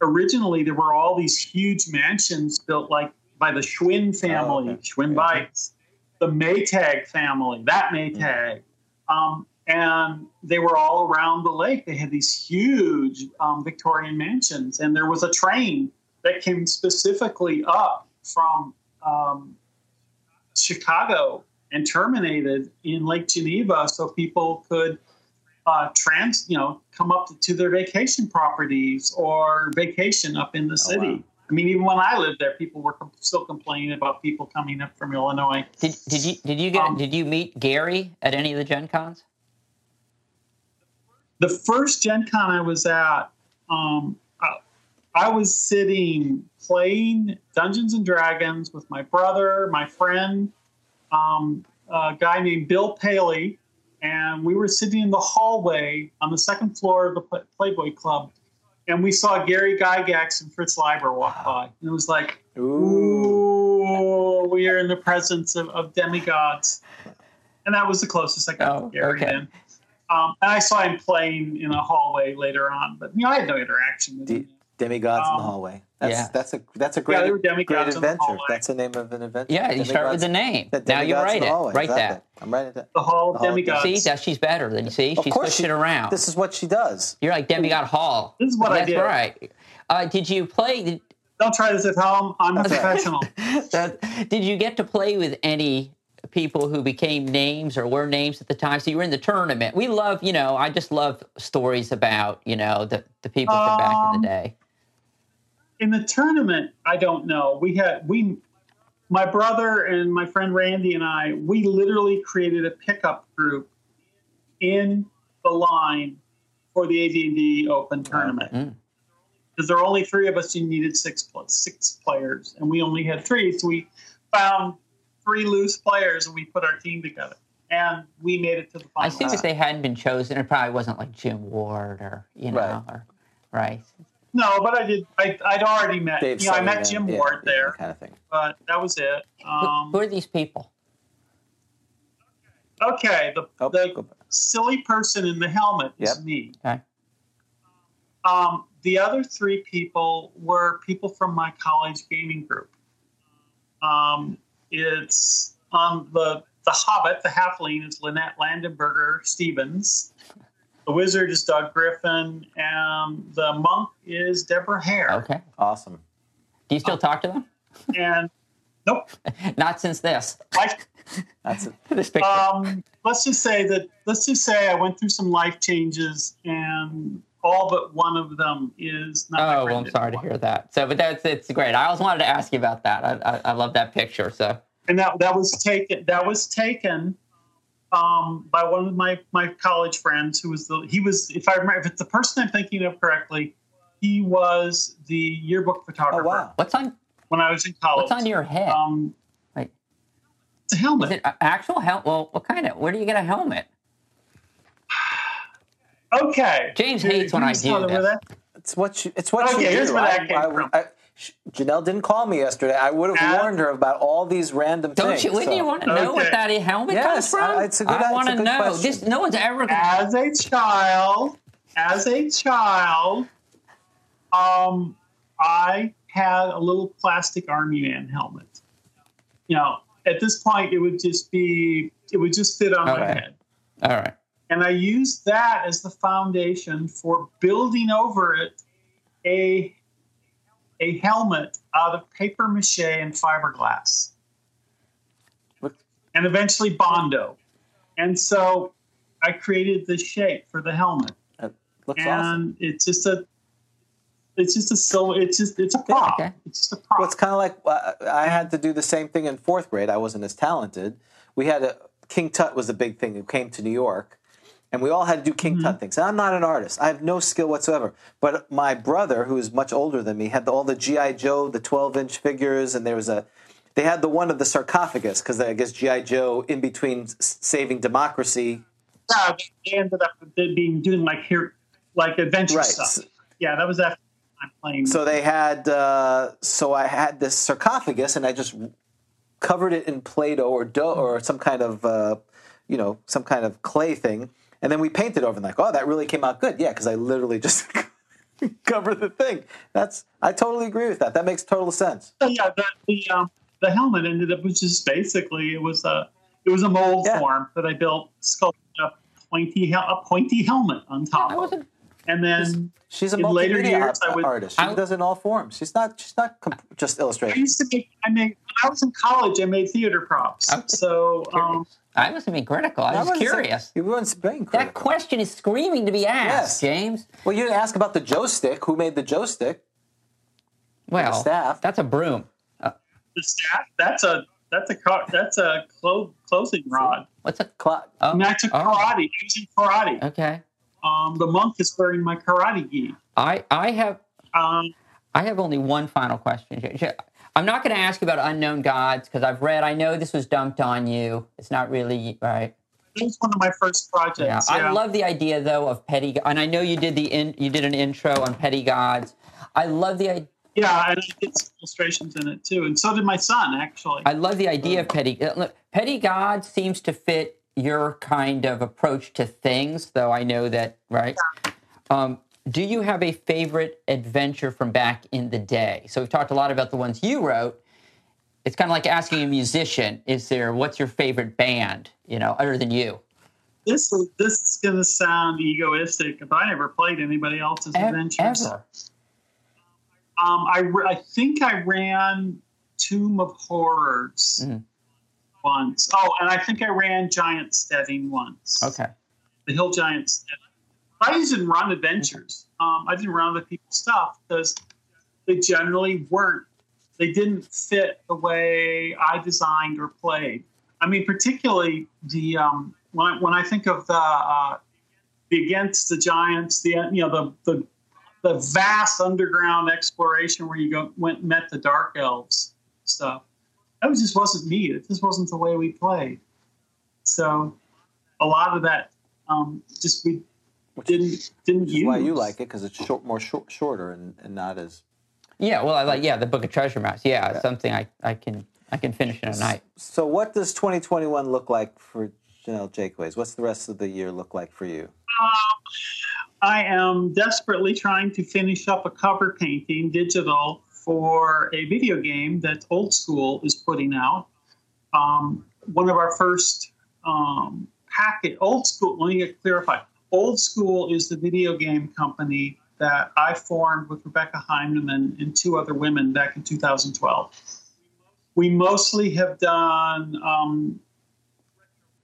originally there were all these huge mansions built like by the Schwinn family, Oh, okay. Schwinn. Bites, the Maytag family, that Maytag. Um, and they were all around the lake. They had these huge um, Victorian mansions, and there was a train that came specifically up from um, Chicago and terminated in Lake Geneva, so people could uh, trans, you know, come up to their vacation properties or vacation up in the city. wow. I mean, even when I lived there, people were com- still complaining about people coming up from Illinois. Did, did you did you get Um, did you meet Gary at any of the Gen Cons? the first Gen Con I was at, um, I, I was sitting playing Dungeons and Dragons with my brother, my friend, um, a guy named Bill Paley, and we were sitting in the hallway on the second floor of the Playboy Club, and we saw Gary Gygax and Fritz Leiber walk by, and it was like, ooh, we are in the presence of, of demigods, and that was the closest I got Oh, to Gary okay. then. Um, and I saw him playing in a hallway later on, but you know, I had no interaction with De- him. demigods in the Um, hallway. That's Yeah. that's a that's a great there were great demigods the adventure. That's the name of an adventure. Yeah, you start with the name. The Now you write it. hallway. Write exactly. that. I'm writing that. The Hall of The Hall of Demigods. See, that she's better than you see. Of She's course switching she- around. This is what she does. You're like demigod Hall. This is what I did. That's right. Uh, did you play? Did, Don't try this at home. I'm a That's right. professional. that, did you get to play with any people who became names or were names at the time? So you were in the tournament. We love, you know, I just love stories about, you know, the, the people from back in Um, the day. In the tournament, I don't know. We had we, my brother and my friend Randy and I, we literally created a pickup group in the line for the AD&D Open tournament. Mm. Because there were only three of us, you needed six plus six players, and we only had three. So we found three loose players, and we put our team together, and we made it to the final. I final. think if they hadn't been chosen, it probably wasn't like Jim Ward or, you know, Right. or, right. No, but I did. I, I'd already met. Dave you know, I met Jim yeah, Ward yeah, there, kind of thing. but that was it. Who- Um, who are these people? okay, the Oh, the silly person in the helmet is me. Okay. Um, the other three people were people from my college gaming group. Um, it's on the the Hobbit, the Halfling is Lynette Landenberger Stevens. The wizard is Doug Griffin, and the monk is Deborah Hare. Okay. Awesome. Do you still talk to them? And nope, Not since this. life, That's. This picture. um, let's just say that let's just say I went through some life changes, and all but one of them is not. Oh, well, I'm sorry to hear that. So, but that's it's great. I always wanted to ask you about that. I, I, I love that picture. So, and that that was taken that was taken um, by one of my my college friends who was the he was if I remember if it's the person I'm thinking of correctly, he was the yearbook photographer. Oh photographer wow. What's on when I was in college. What's on your head? Um, Like- it's a helmet. Is it actual helmet? Well, what kind of? Where do you get a helmet? okay. James Here- hates when I here's do how- this. that- It's what you. It's what Okay, you here's do. where that came I- from. I- Sh- Jennell didn't call me yesterday. I would have Uh, warned her about all these random Don't things. you? Wouldn't so- you want to know what Okay. that helmet Yes, comes from? I- it's a good- I want to know. question. This no one's ever. gonna- as a child, as a child, um, I had a little plastic army man helmet. You know, at this point, it would just be, it would just fit on my Okay. head. All right. And I used that as the foundation for building over it a, a helmet out of paper mache and fiberglass. Look- And eventually Bondo. And so I created the shape for the helmet That looks and awesome. it's just a it's just a so it's just it's a prop okay. it's just a prop Well, it's kind of like uh, I had to do the same thing in fourth grade. I wasn't as talented. We had a King Tut was a big thing who came to New York, and we all had to do King Tut things. And I'm not an artist. I have no skill whatsoever. But my brother, who is much older than me, had the, all the GI Joe, the 12 inch figures, and there was a. They had the one of the sarcophagus because I guess GI Joe, in between saving democracy, yeah, they ended up being doing like here like adventure Right. stuff yeah that was after I'm playing So they had, uh, so I had this sarcophagus, and I just covered it in Play-Doh or dough or some kind of, uh, you know, some kind of clay thing, and then we painted over. And like, oh, that really came out good. Yeah, because I literally just covered the thing. That's I totally agree with that. That makes total sense. so yeah the the, um, the helmet ended up was just basically it was a it was a mold Yeah. form that I built sculpted a pointy a pointy helmet on top I of wasn't. and then She's a In later multimedia years, ar- I would- artist. She I- does it in all forms. She's not. She's not comp- just I used to make I made when I was in college I made theater props Okay. so um, I wasn't being critical. I was wasn't saying- curious. You weren't being That question is screaming to be asked, Yes. James. Well, you didn't ask about the Joe stick. Who made the Joe stick? Well, staff. that's a broom. the staff that's a that's a car that's a clo- closing rod What's a? Cla- Oh, and that's a karate. Oh. karate using karate okay. um, the monk is wearing my karate gi I I have um, I have only one final question. I'm not going to ask you about unknown gods because I've read. I know this was dumped on you. It's not really right. it was one of my first projects. Yeah, projects I love the idea though of petty, and I know you did the in, you did an intro on petty gods. I love the idea. yeah and I did some illustrations in it too and so did my son actually I love the idea of petty. uh, Look, petty gods seems to fit your kind of approach to things, though. I know that, right? Um, do you have a favorite adventure from back in the day? So we've talked a lot about the ones you wrote. It's kind of like asking a musician, "Is there what's your favorite band?" You know, other than you. this is this is going to sound egoistic but I never played anybody else's E- adventures Ever. um, I, I think I ran Tomb of Horrors Mhm. once. Oh, and I think I ran Giant Steading once. Okay. The Hill Giant Steading. I didn't run adventures. Um, I didn't run other people's stuff because they generally weren't. They didn't fit the way I designed or played. I mean, particularly the um, when I, when I think of the uh, the against the giants, the you know the the the vast underground exploration where you go went met the dark elves stuff. That just wasn't me. It just wasn't the way we played. So a lot of that um, just we didn't didn't Which is use. why you like it because it's short, more short, shorter and, and not as. Yeah. Well, I like yeah the Book of Treasure Maps. Yeah, something I I can I can finish in a night. So, what does 2021 look like for Jennell Jaquays? What's the rest of the year look like for you? I am desperately trying to finish up a cover painting digital for a video game that Olde Sküül is putting out. Um, one of our first um, packet, Olde Sküül, let me get clarified. Olde Sküül is the video game company that I formed with Rebecca Heineman and two other women back in 2012. We mostly have done um,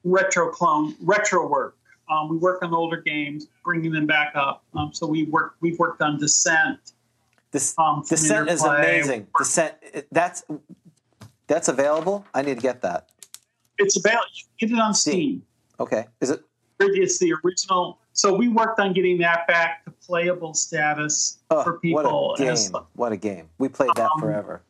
retro clone, retro work. Um, we work on older games, bringing them back up. Um, so we work. We've worked on Descent. This Um, Descent is amazing. Descent that's that's available. I need to get that. It's available. You can get it on Steam. Okay. Is it? It's the original. So we worked on getting that back to playable status Oh, for people. what a game! as- What a game! We played that Um, forever.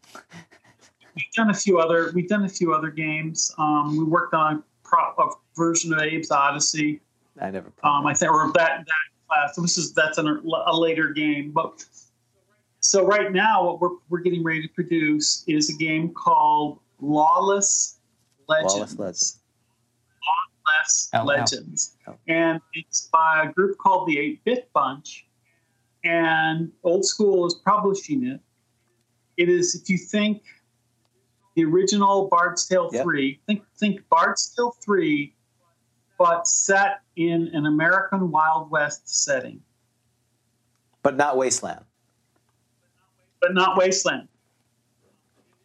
we've done a few other. We've done a few other games. Um, we worked on a, pro, a version of Abe's Oddysee. I never. Played Um, I think, or that that class. This is that's an, a later game, but so right now, what we're we're getting ready to produce is a game called Lawless Legends. Lawless Legends. Lawless wow. Legends, and it's by a group called the Eight Bit Bunch, and Olde Sküül is publishing it. It is, if you think the original Bard's Tale Yep. three, think think Bard's Tale three, but set in an American Wild West setting, but not Wasteland. but not Wasteland.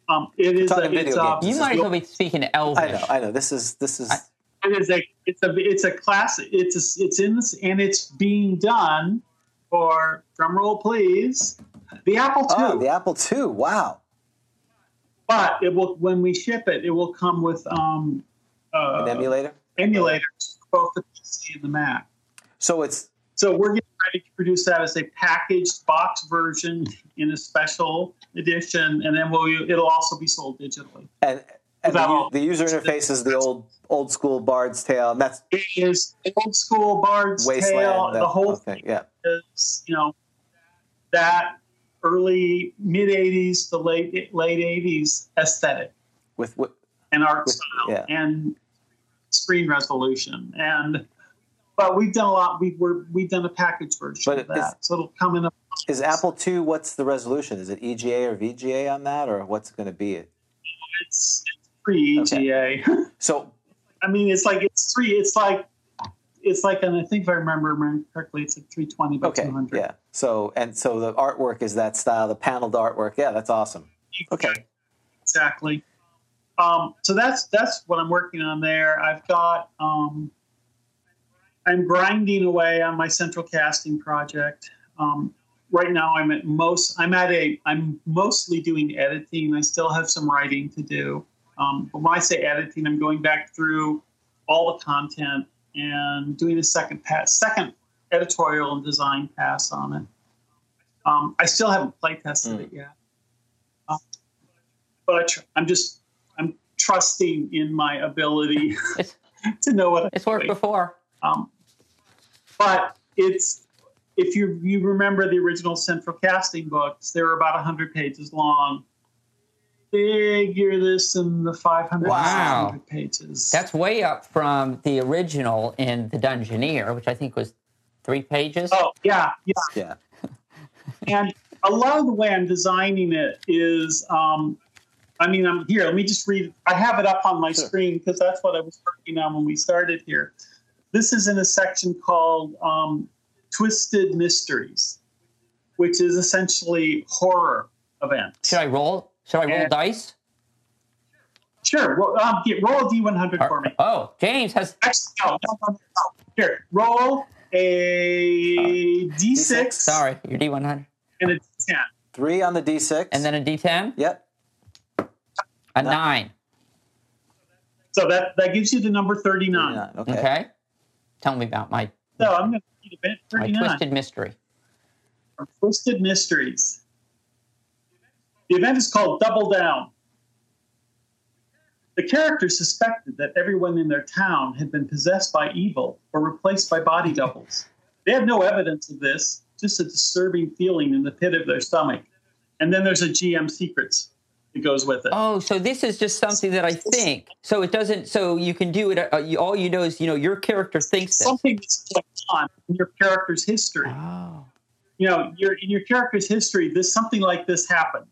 Um, it is talking a, video it's a, games. You might as well be speaking Elvish. I know. I know. This is this is. I- It is a it's a it's a class. It's a, it's in this and it's being done for drum roll please the Apple II. oh, the Apple II. Wow. but it will when we ship it, it will come with um, uh, An emulator. emulators both the PC and the Mac. So it's So we're getting ready to produce that as a packaged box version in a special edition, and then we'll it'll also be sold digitally. and the, Without u- all- the user interface is the old old school Bard's Tale. And that's It is old school Bard's Wasteland. Tale. that The whole thing. Yeah. is you know that early mid '80s to late late '80s aesthetic With, with and art With- style yeah. and screen resolution and. But we've done a lot. We were we've done a package version But of that, so it'll come in a is Apple II. What's the resolution? Is it EGA or VGA on that, or what's it going to be? it's, it's pre EGA. So I mean, it's like it's three. It's like it's like, and I think if I remember correctly, it's like three twenty by okay, two hundred. yeah. So and so the artwork is that style, the paneled artwork. Yeah, that's awesome. Okay. exactly. Um, so that's that's what I'm working on there. I've got um, I'm grinding away on my central casting project. Um, right now, I'm at most. I'm at a. I'm mostly doing editing. I still have some writing to do. Um, but when I say editing, I'm going back through all the content and doing a second pass, second editorial and design pass on it. Um, I still haven't play tested Mm. it yet, Um, but I tr- I'm just I'm trusting in my ability to know what I'm it's worked doing. before. Um, but it's if you you remember the original central casting books, they were about hundred pages long. Figure this in the 500 Wow. pages. That's way up from the original in The Dungeoneer, which I think was three pages. oh yeah, yeah. Yeah. And a lot of the way I'm designing it is, um, I mean, I'm here. Let me just read. I have it up on my Sure. screen because that's what I was working on when we started here. This is in a section called um, Twisted Mysteries, which is essentially horror events. Should I roll? Should I roll Yeah. dice? Sure. Well, um, get, roll a D100 for me. Oh, James has. Actually, no, no, no, no. Here, roll a D6, D6? Sorry, your D100. and a D10. Three on the D6. And then a D10? Yep. A nine. So that, that gives you the number 39. 39, Okay. Okay. Tell me about my, So I'm going to read event my 39. twisted mystery. or Twisted Mysteries. The event is called Double Down. The characters suspected that everyone in their town had been possessed by evil or replaced by body doubles. They had no evidence of this, just a disturbing feeling in the pit of their stomach. And then there's a GM secrets that goes with it. Oh, so this is just something that I think. So it doesn't. So you can do it. Uh, you, all you know is you know your character thinks this. Something that's going on in your character's history. Oh. you know, your in your character's history, this something like this happened,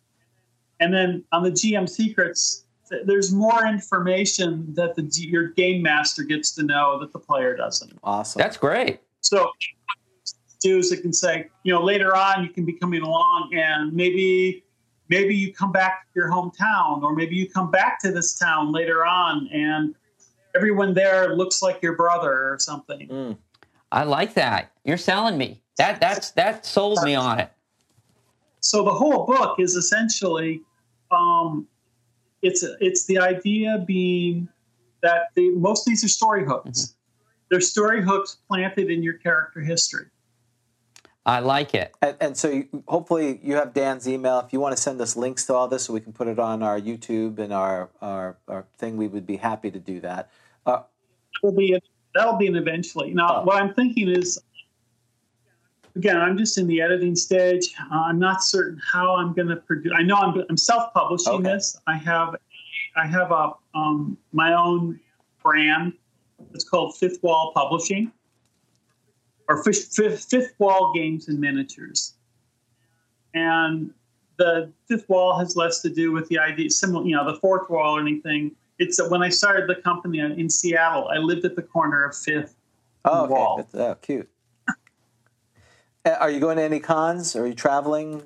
and then on the GM secrets, there's more information that the your game master gets to know that the player doesn't. Awesome. That's great. So, do is it can say, you know, later on you can be coming along, and maybe maybe you come back to your hometown, or maybe you come back to this town later on, and everyone there looks like your brother or something. Mm. I like that. You're selling me. That that's that sold me on it. so the whole book is essentially um, it's it's the idea being that the most of these are story hooks they're story hooks planted in your character history. I like it. And, and so, you, hopefully, you have Dan's email. If you want to send us links to all this, so we can put it on our YouTube and our our, our thing, we would be happy to do that. Uh, will be that'll be an eventually. Now, Oh. what I'm thinking is, again, I'm just in the editing stage. Uh, I'm not certain how I'm going to produce. I know I'm, I'm self-publishing Okay. this. I have I have a um, my own brand. It's called Fifth Wall Publishing, or Fifth, Fifth, Fifth Wall Games and Miniatures, and the fifth wall has less to do with the idea, similar, you know, the fourth wall or anything. It's that when I started the company in Seattle, I lived at the corner of Fifth. oh, Wall. okay. That's, oh, cute. Are you going to any cons? Are you traveling?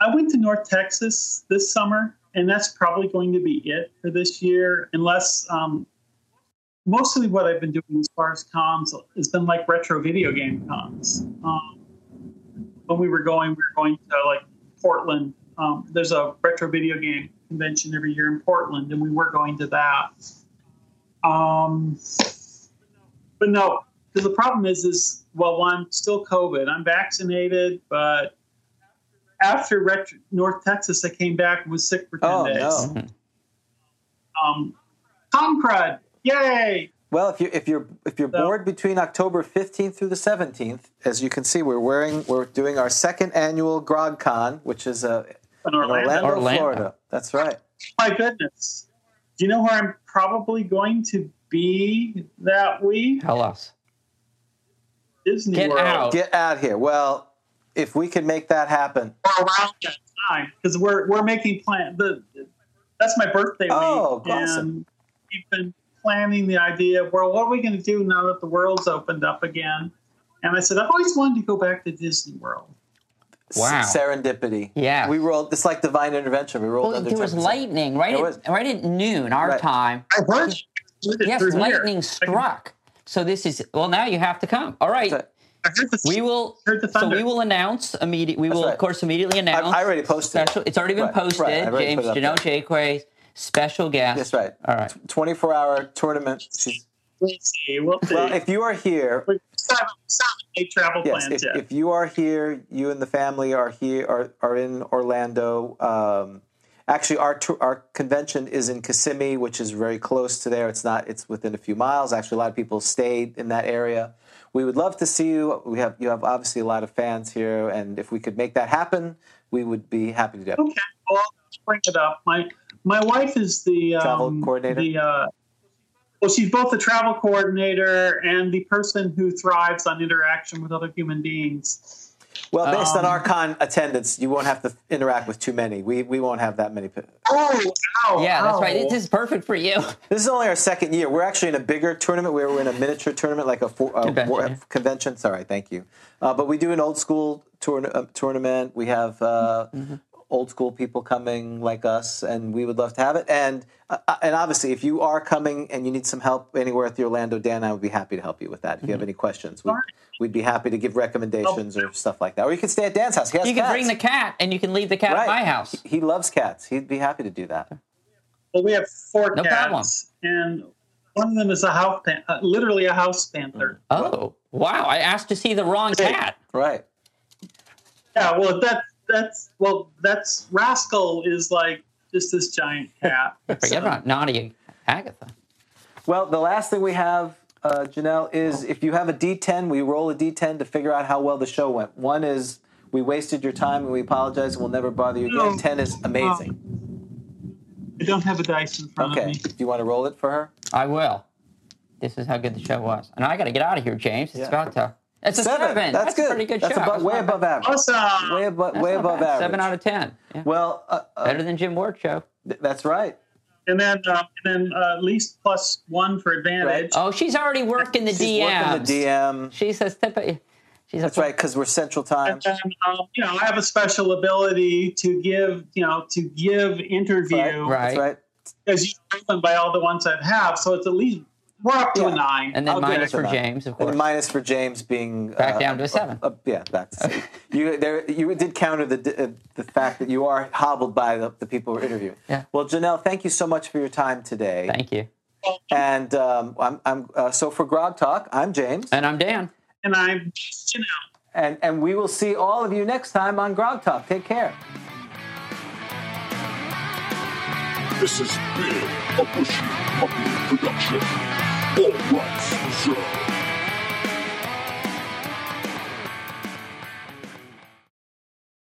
I went to North Texas this summer, and that's probably going to be it for this year, unless um, mostly what I've been doing as far as cons has been like retro video game cons. Um, when we were going, we were going to like Portland. Um, there's a retro video game convention every year in Portland, and we were going to that. Um, but no, because the problem is, is well, one still COVID. I'm vaccinated, but after retro, North Texas, I came back and was sick for ten Oh days. no. Um, Con crud, yay! Well, if you if you're if you're So- bored between October 15th through the 17th, as you can see, we're wearing we're doing our second annual GrogCon, which is uh, In in Orlando. Orlando, Orlando. Florida. That's right. My goodness, do you know where I'm probably going to be that week? Tell us. Disney Get World. out. Get out here. Well, if we can make that happen. Around that time because we're we're making plans. The that's my birthday Oh, week, awesome. and we've been planning the idea of well, what are we going to do now that the world's opened up again? And I said I've always wanted to go back to Disney World. Wow. Serendipity. Yeah. We rolled. It's like divine intervention. We rolled Well, under there was 10%. lightning right There at, was. right at noon our Right. time. I heard Yes, through here. lightning I struck. So this is well. Now you have to come. All right. That's I heard the, We will. So we will announce immediate. We That's will right. of course immediately announce. I already posted. special. It's already been Right, posted. right, already James put it Jennell. Jaquay, special guest. That's right. All right. 24 hour tournament. We'll see. We'll see. well, if you are here, we still haven't, still haven't made travel yes, plans if, yet. if you are here, you and the family are here, are, are in Orlando. Um, actually, our our convention is in Kissimmee, which is very close to there. It's not. It's within a few miles. Actually, a lot of people stayed in that area. We would love to see you. We have you have obviously a lot of fans here, and if we could make that happen, we would be happy to do it. Okay, well, let's bring it up. My my wife is the um, Travel coordinator? The uh, well, she's both the travel coordinator and the person who thrives on interaction with other human beings. Well, based on Um, our con attendance, you won't have to interact with too many. We we won't have that many. Oh, ow, Yeah, that's ow. right. This is perfect for you. This is only our second year. We're actually in a bigger tournament. We're in a miniature tournament, like a, for, a Convention, war- yeah. convention. Sorry, thank you. Uh, but we do an old school tourna- uh, tournament. We have uh, Mm-hmm. old school people coming like us, and we would love to have it. And uh, and obviously, if you are coming and you need some help anywhere at the Orlando, Dan, I would be happy to help you with that. If you have Mm-hmm. any questions, we'd, we'd be happy to give recommendations or stuff like that. Or you can stay at Dan's house. He has You can bring the cat, and you can leave the cat right. at my house. He, he loves cats. He'd be happy to do that. Well, we have four No problem. cats, and one of them is a house pan- uh, literally a house panther. Oh, wow! I asked to see the wrong Hey. cat. Right. Yeah, well, that that's well, that's Rascal is like just this giant cat. Forget So- about naughty Agatha. Well, the last thing we have, uh, Jennell, is if you have a D10, we roll a D10 to figure out how well the show went. One is we wasted your time and we apologize and we'll never bother you again. No. 10 is amazing. I don't have a dice in front Okay. of me. Do you want to roll it for her? I will. This is how good the show was, and I got to get out of here, James. It's Yeah. about to. It's a seven. That's, good. a pretty good That's show. abo- That's way above bad. average. Awesome. Way, above, That's way above bad. average. Seven out of ten. Yeah. Well, uh, uh, Better than Jim Ward show. th- that's right. And then, uh, and then uh, at least plus one for advantage. Oh, she's already working the DM. She's DMs. working the DM. She says, "Tip- "She's That's right, because we're Central Time. And then, um, you know, I have a special ability to give, you know, to give interview Right. Right. as you proven by all the ones I have. So it's at least we're up to yeah. a nine. And then I'll minus for. James, of course. And minus for James being back uh, down to a seven. Uh, yeah, back to seven. you there. You did counter the uh, the fact that you are hobbled by the, the, people we're interviewing. Yeah. Well, Jennell, thank you so much for your time today. Thank you. And um, I'm, I'm uh, so for Grog Talk. I'm James. And I'm Dan. And I'm Jennell. And and we will see all of you next time on Grog Talk. Take care. This has been a Bushy Puppy production. All rights reserved.